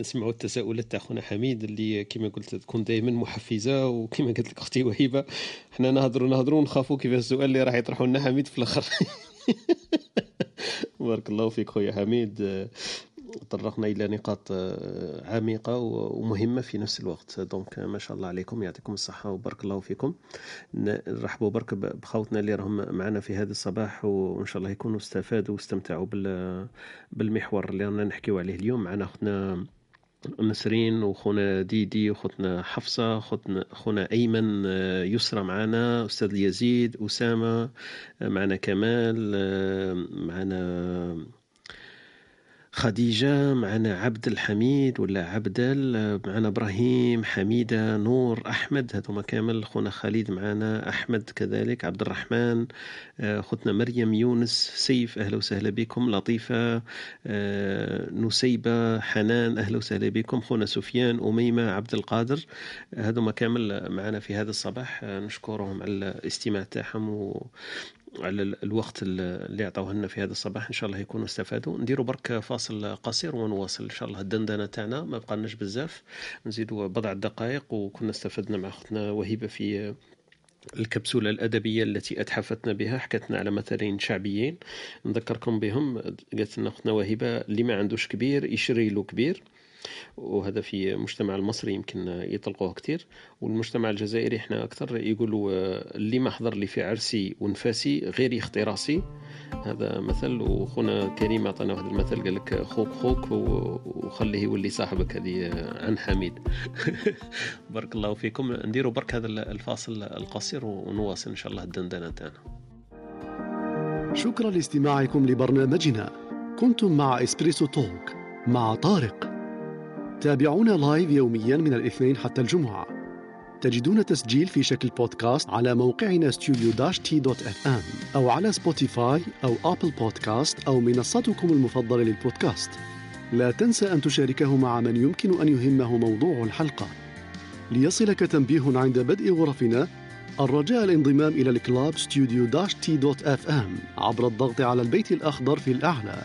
نسمعوا التساؤلات تاع خونا حميد اللي كما قلت تكون دائما محفزة وكما قلت لك أختي وهيبة. إحنا نهضروا نهضروا ونخافوا كيف السؤال اللي راح يطرحوا لنا حميد في الآخر. بارك الله فيك خويا حميد. تطرقنا إلى نقاط آه، عميقة ومهمة في نفس الوقت. دونك ما شاء الله عليكم. يعطيكم الصحة وبارك الله فيكم. نرحبوا برك بخوتنا اللي راهم معنا في هذا الصباح وإن شاء الله يكونوا استفادوا واستمتعوا بالمحور اللي رانا نحكيو عليه اليوم. معنا اختنا نسرين وخونا ديدي وخوتنا حفصة خوتنا خونا أيمن آه، يسرى معنا أستاذ يزيد أسامة آه، معنا كمال معنا خديجة معنا عبد الحميد ولا عبدال معنا إبراهيم حميدة نور أحمد هذوما كامل. خونا خالد معنا أحمد كذلك عبد الرحمن آه، خوتنا مريم يونس سيف أهلا وسهلا بكم. لطيفة آه، نسيبة حنان أهلا وسهلا بكم. خونا سفيان أميمة عبد القادر هذوما كامل معنا في هذا الصباح. آه، نشكرهم على الاستماع تاعهم على الوقت اللي عطاوه لنا في هذا الصباح. إن شاء الله يكونوا استفادوا. نديروا برك فاصل قصير ونواصل. إن شاء الله الدندنة تاعنا ما بقالناش بزاف. نزيدوا بضع دقائق وكنا استفدنا مع أختنا وهبه في الكبسولة الأدبية التي أتحفتنا بها حكتنا على مثلين شعبيين. نذكركم بهم. قالت لنا أختنا وهبة اللي ما عندوش كبير يشري له كبير. وهذا في المجتمع المصري يمكن يطلقوه كثير والمجتمع الجزائري إحنا أكثر يقولوا اللي ما حضر لي في عرسي ونفاسي غير يخطي راسي. هذا مثل وخونا كريم عطانا هذا المثل قال لك خوك خوك وخليه يولي صاحبك هذه عن حميد. بارك الله فيكم. نديروا برك هذا الفاصل القصير ونواصل إن شاء الله الدندنة تاعنا. شكرا لاستماعكم لبرنامجنا. كنتم مع إسبريسو توك مع طارق. تابعونا live يوميا من الاثنين حتى الجمعة. تجدون تسجيل في شكل بودكاست على موقعنا ام أو على سبوتيفاي أو أبل بودكاست أو منصتكم المفضلة للبودكاست. لا تنسى أن تشاركه مع من يمكن أن يهمه موضوع الحلقة. ليصلك تنبيه عند بدء غرفنا الرجاء الانضمام إلى ال club ام عبر الضغط على البيت الأخضر في الأعلى.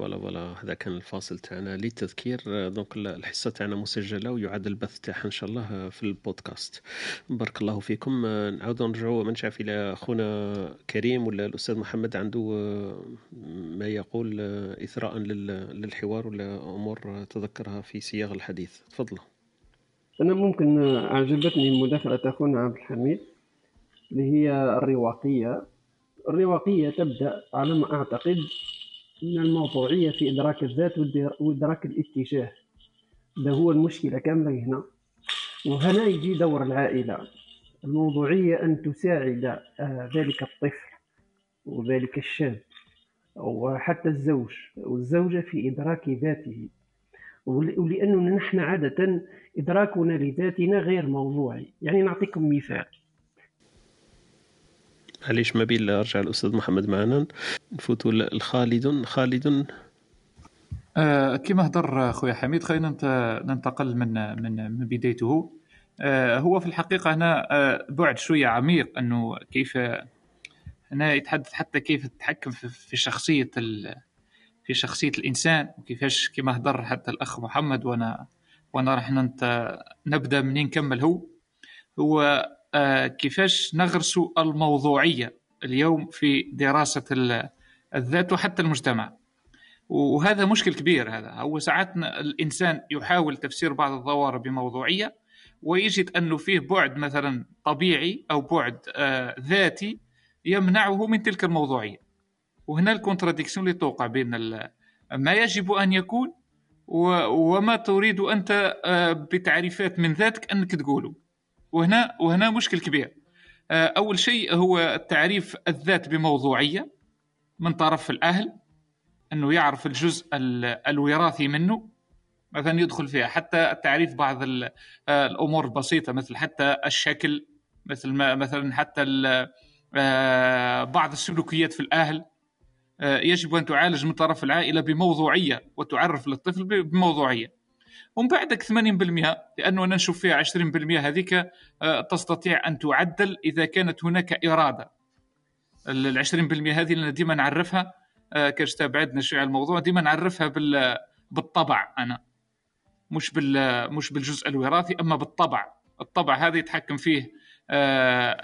voilà voilà هذا كان الفاصل تاعنا للتذكير. donc الحصة تاعنا مسجلة ويعاد البث تاعها إن شاء الله في البودكاست. بارك الله فيكم. نعاودوا نرجعوا ما نعرف إلى أخونا كريم ولا الأستاذ محمد عنده ما يقول إثراء للحوار ولا أمور تذكرها في سياق الحديث. تفضل أنا ممكن أعجبتني مداخلة أخونا عبد الحميد اللي هي الرواقية. الرواقية تبدأ على ما أعتقد من الموضوعية في إدراك الذات وإدراك الاتجاه. ده هو المشكلة كاملة هنا. وهنا يجي دور العائلة. الموضوعية أن تساعد آه، ذلك الطفل وذلك الشاب وحتى الزوج والزوجة في إدراك ذاته. ولأننا نحن عادة إدراكنا لذاتنا غير موضوعي. يعني نعطيكم مثال. معليش ما بين ارجع الأستاذ محمد معنا. نفوتوا الخالد خالد آه كما هضر خويا حميد خلينا ننتقل من من من بدايته. آه هو في الحقيقة هنا آه بعد شوية عميق إنه كيف هنا يتحدث حتى كيف تتحكم في, شخصية في شخصية الإنسان وكيفاش كما هضر حتى الأخ محمد وأنا وأنا راح نبدأ منين نكمل هو. هو كيفاش نغرس الموضوعية اليوم في دراسة الذات وحتى المجتمع. وهذا مشكل كبير هذا. هو ساعات الإنسان يحاول تفسير بعض الظواهر بموضوعية ويجد أنه فيه بعد مثلا طبيعي أو بعد آه، ذاتي يمنعه من تلك الموضوعية. وهنا الكونتراديكسيون اللي توقع بين ما يجب أن يكون وما تريد أنت آه، بتعريفات من ذاتك أنك تقوله. وهنا وهنا مشكل كبير. آه، أول شيء هو تعريف الذات بموضوعية من طرف الأهل إنه يعرف الجزء الوراثي منه مثلا يدخل فيها. حتى تعريف بعض آه، الأمور البسيطة مثل حتى الشكل مثل ما مثلا حتى آه، بعض السلوكيات في الأهل. يجب أن تعالج من طرف العائلة بموضوعية وتعرف للطفل بموضوعية. ومن بعدك 80% لأنه أنا نشوف فيها 20% هذيك آه، تستطيع أن تعدل إذا كانت هناك إرادة. ال 20% هذه اللي ديما نعرفها آه، كاش تابعدنا شوية على الموضوع ديما نعرفها بال بالطبع أنا. مش بال مش بالجزء الوراثي أما بالطبع. الطبع هذا يتحكم فيه آه،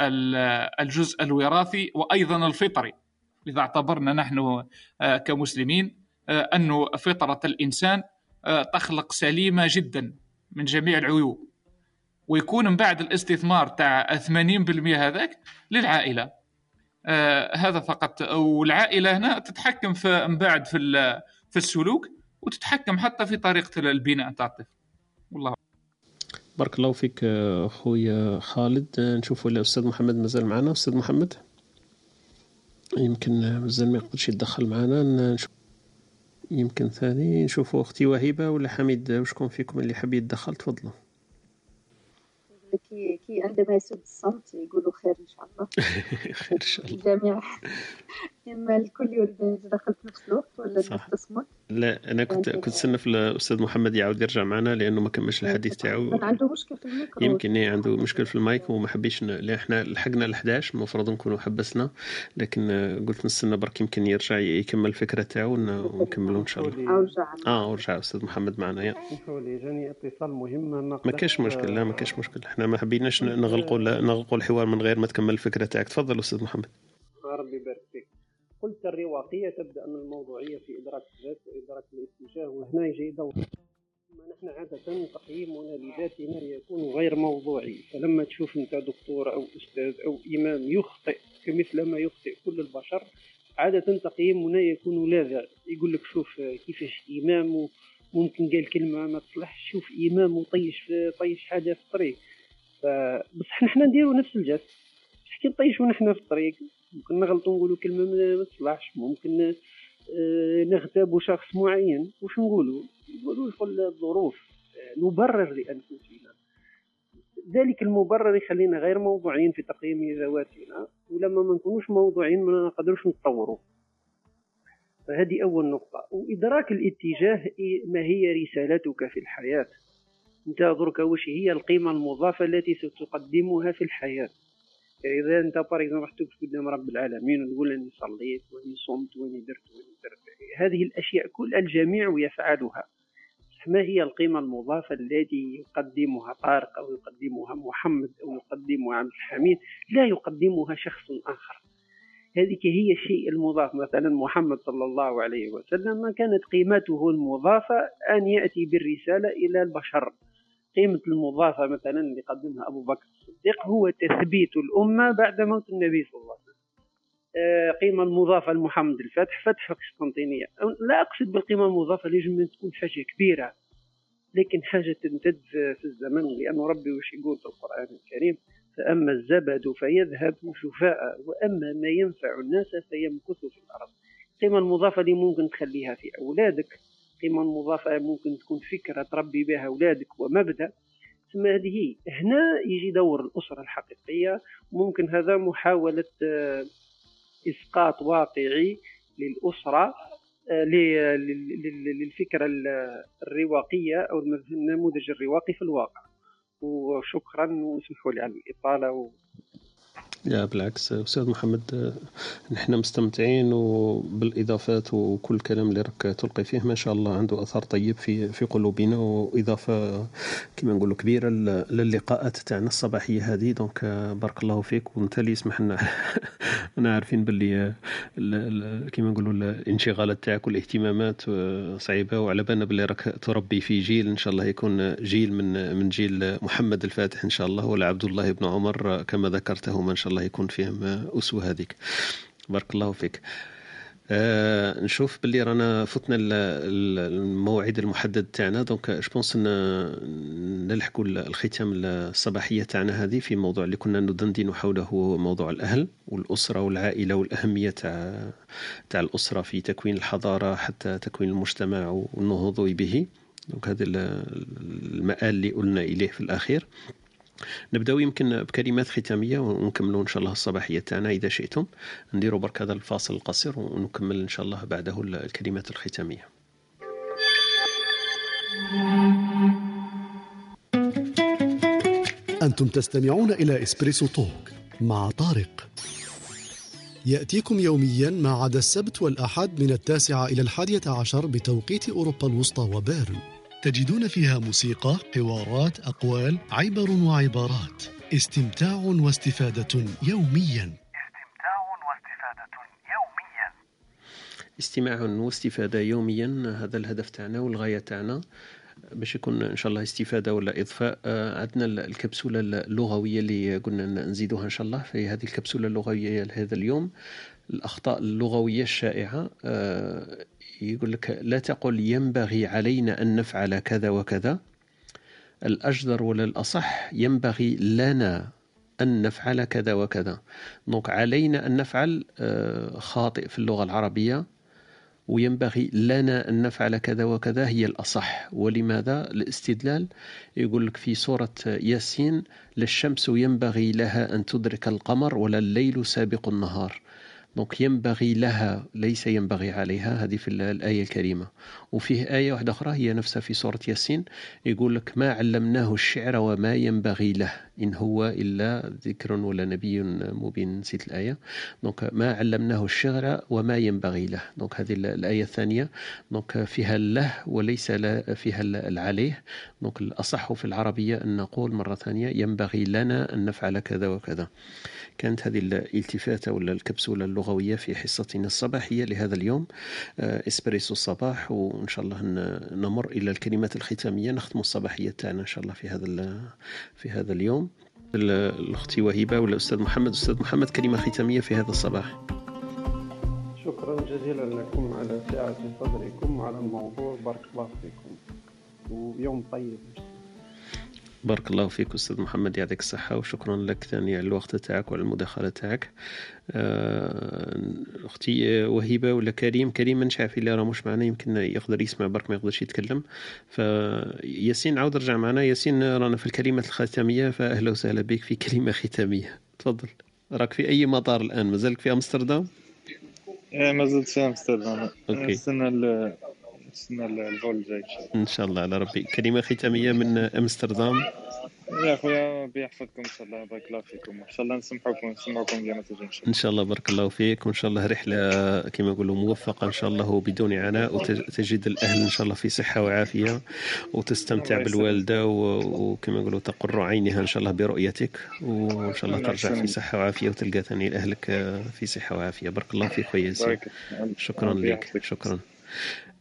الجزء الوراثي وأيضا الفطري. إذا اعتبرنا نحن كمسلمين أنه فطرة الإنسان تخلق سليمة جدا من جميع العيوب. ويكون من بعد الاستثمار تاع 80% هذاك للعائلة. آه هذا فقط. والعائلة هنا تتحكم في من بعد في في السلوك وتتحكم حتى في طريقة البناء تاع الطفل. والله. بارك الله فيك خويا خالد. نشوفوا الاستاذ محمد مازال معنا. أستاذ محمد؟ يمكن مازال ما يقدرش يتدخل معنا. نشوف يمكن ثاني نشوفوا أختي وهبه ولا حميد وشكون فيكم اللي حاب يتدخل؟ تفضلوا كي كي عندما يسود الصمت يقولوا خير إن شاء الله. خير إن شاء الله. الجميع اما الكل يريد يتدخل في نفس الوقت ولا تصمت لا أنا كنت كنت نستنى الاستاذ محمد يعاود يرجع معنا لأنه ما كملش الحديث تاعو عنده مشكل في الميكرو. يمكن إيه عنده مشكل في المايك وما حبيش ن... إحنا لحقنا ل 11 المفروض نكونوا حبسنا لكن قلت نستنى برك يمكن يرجع يكمل الفكرة تاعو ونكملوا إن شاء الله. آه ورجع أستاذ محمد معنا يا جاني اتصال مهم ما كاش مشكل لا ما كاش مشكل إحنا ما حبيناش نغلقوا نغلقوا الحوار من غير ما تكمل الفكرة تاعك. تفضل أستاذ محمد. قلت الرواقية تبدأ من الموضوعية في إدراك الذات وإدراك الاتجاه وهنا يجي دور نحن عادة تقييمنا لذاتنا يكون غير موضوعي. فلما تشوف أنت دكتور أو أستاذ أو إمام يخطئ كمثل ما يخطئ كل البشر عادة تقييمنا يكون لاذع. يقول لك شوف كيفاش إمام ممكن قال كلمة ما تصلحش شوف إمام وطيش طيش حاجة في الطريق. بصح نحن نديرو نفس الجهد. كي نطيشو نحن في الطريق؟ ممكن نغلطو نقولو كلمة ما تصلحش ممكن آه، نغتابو شخص معين واش نقولو؟ نقولو الظروف آه، نبرر لأنفسنا. ذلك المبرر يخلينا غير موضوعين في تقييم ذواتنا ولما ما نكونوش موضوعين ما نقدروش نتطوروا فهذه أول نقطة. وإدراك الاتجاه ما هي رسالتك في الحياة؟ انت درك واش هي القيمة المضافة التي ستقدمها في الحياة؟ إذا أنت par exemple توقف قدام رب العالمين وتقول أني صليت وأني صمت وأني درت وأني درت. هذه الأشياء كل الجميع يفعلها. ما هي القيمة المضافة التي يقدمها طارق أو يقدمها محمد أو يقدمها عبد الحميد؟ لا يقدمها شخص آخر. هذه هي الشيء المضاف. مثلا محمد صلى الله عليه وسلم كانت قيمته المضافة أن يأتي بالرسالة إلى البشر. قيمة المضافة مثلا اللي قدمها أبو بكر الصديق هو تثبيت الأمة بعد موت النبي صلى الله عليه وسلم. آه، قيمة المضافة لمحمد الفتح فتح القسطنطينية لا أقصد بالقيمة المضافة لازم تكون حاجة كبيرة. لكن حاجة تمتد في الزمن لأنه ربي وش يقول في القرآن الكريم؟ فأما الزبد فيذهب شفاء وأما ما ينفع الناس فيمكث في الأرض. القيمة المضافة اللي ممكن تخليها في أولادك قيمة مضافة ممكن تكون فكرة تربي بها أولادك ومبدأ ثم هذه هنا يجي دور الأسرة الحقيقية. ممكن هذا محاولة آه، إسقاط واقعي للأسرة آه، للفكرة الرواقية أو النموذج الرواقي في الواقع. وشكرا واسمحوا لي على الإطالة لا بالعكس أستاذ محمد نحن مستمتعين وبالإضافات وكل الكلام اللي راك تلقي فيه ما شاء الله عنده اثر طيب في في قلوبنا وإضافة كما نقولوا كبيرة للقاءات تاعنا الصباحية هذه. دونك بارك الله فيك. وانت اللي يسمح لنا أنا عارفين باللي كما نقولوا الانشغالات تاعك والاهتمامات صعيبة. وعلى بالنا باللي راك تربي في جيل إن شاء الله يكون جيل من من جيل محمد الفاتح إن شاء الله ولا عبد الله بن عمر كما ذكرتهما ان شاء الله يكون فيهم أسوة هذيك. بارك الله فيك. آه نشوف باللي رانا فتنا الموعد المحدد تاعنا. donc je pense نلحقوا الختام الصباحية تاعنا هذه في موضوع اللي كنا ندندن حوله موضوع الأهل والأسرة والعائلة والأهمية تاع تاع الأسرة في تكوين الحضارة حتى تكوين المجتمع والنهوض به. donc هذا المآل اللي قلنا إليه في الأخير. نبداو يمكن بكلمات ختامية ونكملوا إن شاء الله الصباحية تاعنا إذا شئتم. نديروا برك هذا الفاصل القصير ونكمل إن شاء الله بعده الكلمات الختامية. أنتم تستمعون إلى إسبريسو توك مع طارق. يأتيكم يوميا ما عدا السبت والأحد من التاسعة إلى الحادية عشر بتوقيت أوروبا الوسطى وبيرن. تجدون فيها موسيقى، حوارات، أقوال، عبر وعبارات. استمتاع واستفادة يوميا. استمتاع واستفادة يوميا استماع واستفادة يوميا هذا الهدف تاعنا والغاية تاعنا. باش يكون إن شاء الله استفادة ولا إضفاء عندنا الكبسولة اللغوية اللي قلنا نزيدوها إن شاء الله في هذه الكبسولة اللغوية لهذا اليوم. الأخطاء اللغوية الشائعة آه، يقول لك لا تقل ينبغي علينا أن نفعل كذا وكذا. الأجدر ولا الاصح ينبغي لنا أن نفعل كذا وكذا. دونك علينا أن نفعل آه، خاطئ في اللغة العربية وينبغي لنا أن نفعل كذا وكذا هي الأصح. ولماذا؟ الاستدلال. يقول لك في سورة ياسين للشمس ينبغي لها أن تدرك القمر ولا الليل سابق النهار. donc ينبغي لها ليس ينبغي عليها هذه في الآية الكريمة. وفيه آية واحدة أخرى هي نفسها في سورة ياسين يقول لك ما علمناه الشعر وما ينبغي له. إن هو إلا ذكر ولا نبي مبين. نسيت الآية. donc ما علمناه الشعر وما ينبغي له. donc هذه الآية الثانية. donc فيها له وليس فيها العليه. donc الأصح في العربية أن نقول مرة ثانية ينبغي لنا أن نفعل كذا وكذا. كانت هذه الالتفاتة ولا الكبسولة اللغوية في حصتنا الصباحية لهذا اليوم. آه، إسبريسو الصباح. وإن شاء الله نمر إلى الكلمات الختامية. نختم الصباحية تاعنا إن شاء الله في هذا في هذا اليوم. الأختي وهبة ولا الأستاذ محمد؟ أستاذ محمد كلمة ختامية في هذا الصباح. شكرا جزيلا لكم على سعة صدركم وعلى الموضوع. بارك الله فيكم. ويوم طيب. بارك الله فيك أستاذ محمد يعطيك الصحة وشكرا لك ثاني على الوقت تاعك وعلى المداخلة تاعك. آه، أختي وهبة ولا كريم؟ كريم مانيش عارف إلا راه مش معنا يمكن يقدر يسمع برك ما يقدرش يتكلم. فياسين عاود رجع معنا. ياسين رانا في الكلمة الختامية فأهلا وسهلا بك في كلمة ختامية. تفضل. راك في أي مطار الآن؟ مازالك في أمستردام؟ إيه ما زلت في أمستردام. OK. نستنى نستنى الفول الجاي إن شاء الله. على ربي. كلمة ختامية من أمستردام. يا خويا ربي يحفظكم إن شاء الله بارك الله فيكم. إن شاء الله نسمحوكم نسمعوكم ديما تجي إن شاء الله. بارك الله فيك. وإن شاء الله رحلة كما نقولوا موفقة إن شاء الله وبدون عناء. وتجد الأهل إن شاء الله في صحة وعافية. وتستمتع بالوالدة وكما نقولوا تقر عينها إن شاء الله برؤيتك. وإن شاء الله ترجع في صحة وعافية وتلقى ثاني اهلك في صحة وعافية. بارك الله فيك خويا شكرا لك. شكرا.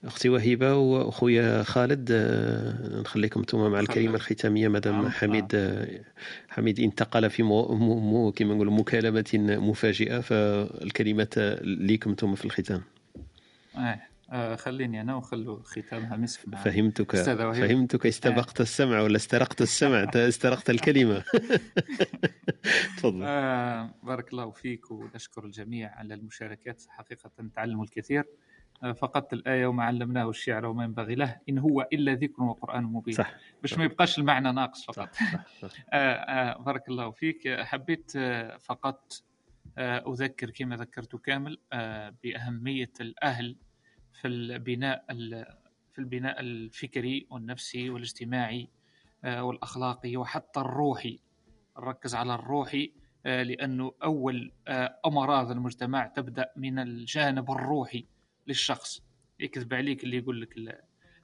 أختي وهبه وأخويا خالد آه، نخليكم أنتم مع الكلمة الختامية مادام نعم، حميد. آه، حميد انتقل في مو مو كما نقولوا مكالمة مفاجئة فالكلمه ليكم أنتم في الختام. آه خليني أنا وخلوا ختامها مسك فهمتك فهمتك استبقت السمع ولا استرقت السمع؟ استرقت الكلمة. تفضل. آه بارك الله فيك ونشكر الجميع على المشاركات حقيقة تعلموا الكثير. فقدت الآية وما علمناه الشعر وما ينبغي له. إن هو إلا ذكر وقرآن مبين. صح باش ما يبقاش المعنى ناقص فقط. صح صح صح. آه آه بارك الله فيك. حبيت آه فقط آه أذكر كما ذكرت كامل بأهمية الأهل في البناء في البناء الفكري والنفسي والاجتماعي والأخلاقي وحتى الروحي. نركز على الروحي لأنه أول أمراض المجتمع تبدأ من الجانب الروحي. للشخص. يكذب عليك اللي يقول لك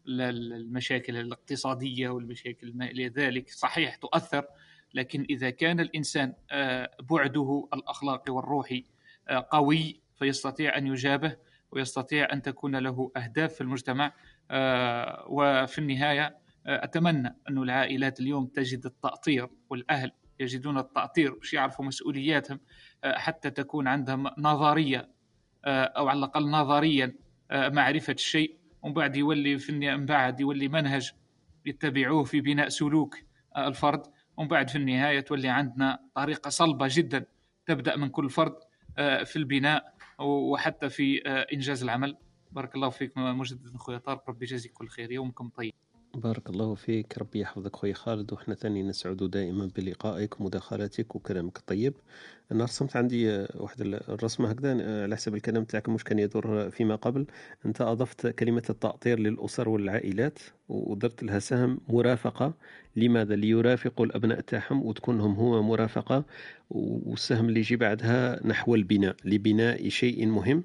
المشاكل الاقتصادية والمشاكل ما إلى ذلك. صحيح تؤثر لكن إذا كان الإنسان آه، بعده الأخلاقي والروحي آه، قوي فيستطيع أن يجابه ويستطيع أن تكون له أهداف في المجتمع آه، وفي النهاية أتمنى أن العائلات اليوم تجد التأطير والأهل يجدون التأطير باش يعرفوا مسؤولياتهم حتى تكون عندهم نظرية أو على الأقل نظريا آه، معرفة الشيء ومن بعد يولي في من بعد يولي منهج يتبعوه في بناء سلوك آه، الفرد. ومن بعد في النهاية تولي عندنا طريقة صلبة جدا تبدأ من كل فرد في البناء وحتى في إنجاز العمل. بارك الله فيك مجددا اخويا طارق ربي يجازيك كل خير يومكم طيب. بارك الله فيك. ربي يحفظك خويا خالد وإحنا ثاني نسعد دائما بلقائك ومداخلاتك وكلامك. الطيب أنا رسمت عندي واحد الرسمة هكذا على حسب الكلام تاعك مش كان يدور فيما قبل. أنت أضفت كلمة التأطير للأسر والعائلات ودرت لها سهم مرافقة. لماذا؟ ليرافقوا الأبناء تاعهم وتكون هم هو مرافقة والسهم اللي يجي بعدها نحو البناء لبناء شيء مهم.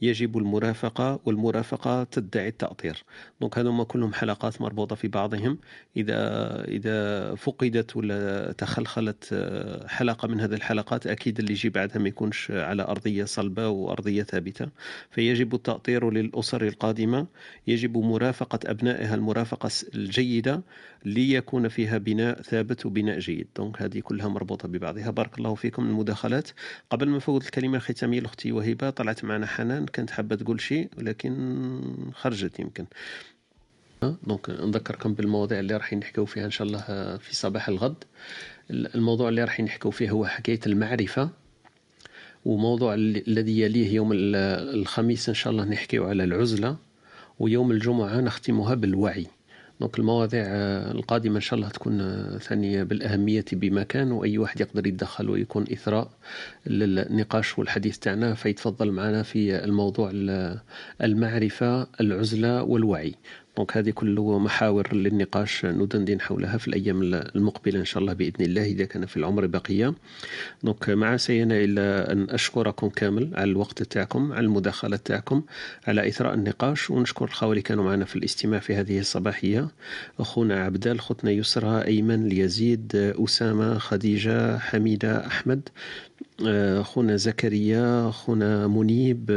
يجب المرافقة والمرافقة تدعي التأطير. دونك هذوما كلهم حلقات مربوطة في بعضهم. إذا إذا فقدت ولا تخلخلت آه، حلقة من هذه الحلقات أكيد اللي يجي بعدها ما يكونش على أرضية صلبة وأرضية ثابتة. فيجب التأطير للأسر القادمة. يجب مرافقة أبنائها المرافقة الجيدة ليكون فيها بناء ثابت وبناء جيد. donc هذه كلها مربوطة ببعضها. بارك الله فيكم المداخلات. قبل ما نفوت الكلمة الختامية لأختي وهبة طلعت معنا حنان. كانت حابة تقول شيء ولكن خرجت يمكن. donc نذكركم بالمواضيع اللي راح نحكيو فيها إن شاء الله في صباح الغد. الموضوع اللي راح نحكيو فيه هو حكاية المعرفة وموضوع الذي يليه يوم الخميس إن شاء الله نحكيو على العزلة ويوم الجمعة نختمها بالوعي. donc المواضيع القادمة إن شاء الله تكون ثانية بالأهمية بمكان وأي واحد يقدر يتدخل ويكون إثراء للنقاش والحديث تاعنا فيتفضل معنا في الموضوع المعرفة العزلة والوعي. donc هذه كله محاور للنقاش ندندن حولها في الأيام المقبلة إن شاء الله بإذن الله إذا كان في العمر بقية. donc ما عسانا إلا أن أشكركم كامل على الوقت تاعكم على المداخلة تاعكم على إثراء النقاش ونشكر الخوة اللي كانوا معنا في الاستماع في هذه الصباحية. أخونا عبدال خوتنا يسرى أيمن ليزيد أسامة خديجة حميدة أحمد. خونا زكريا خونا منيب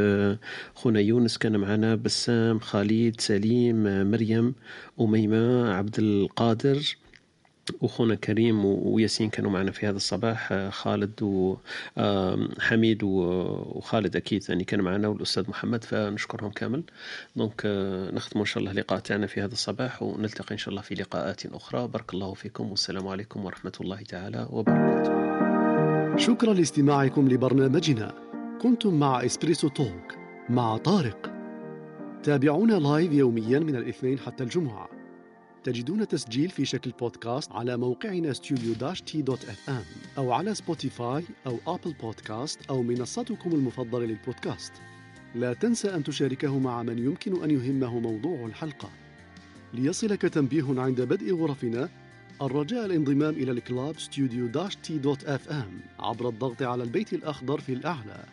خونا يونس كان معنا بسام خالد سليم مريم أميمة عبد القادر وخونا كريم وياسين كانوا معنا في هذا الصباح خالد وحميد وخالد أكيد ثاني كانوا معنا والأستاذ محمد فنشكرهم كامل. donc نختم إن شاء الله اللقاء تاعنا في هذا الصباح ونلتقي إن شاء الله في لقاءات أخرى. بارك الله فيكم والسلام عليكم ورحمة الله تعالى وبركاته. شكرا لاستماعكم لبرنامجنا. كنتم مع Espresso Talk مع طارق. تابعونا live يوميا من الاثنين حتى الجمعة. تجدون تسجيل في شكل بودكاست على موقعنا ام أو على سبوتيفاي أو أبل بودكاست أو منصتكم المفضلة للبودكاست. لا تنسى أن تشاركه مع من يمكن أن يهمه موضوع الحلقة. ليصلك تنبيه عند بدء غرفنا الرجاء الانضمام إلى ال club studio dash T dot FM عبر الضغط على البيت الأخضر في الأعلى.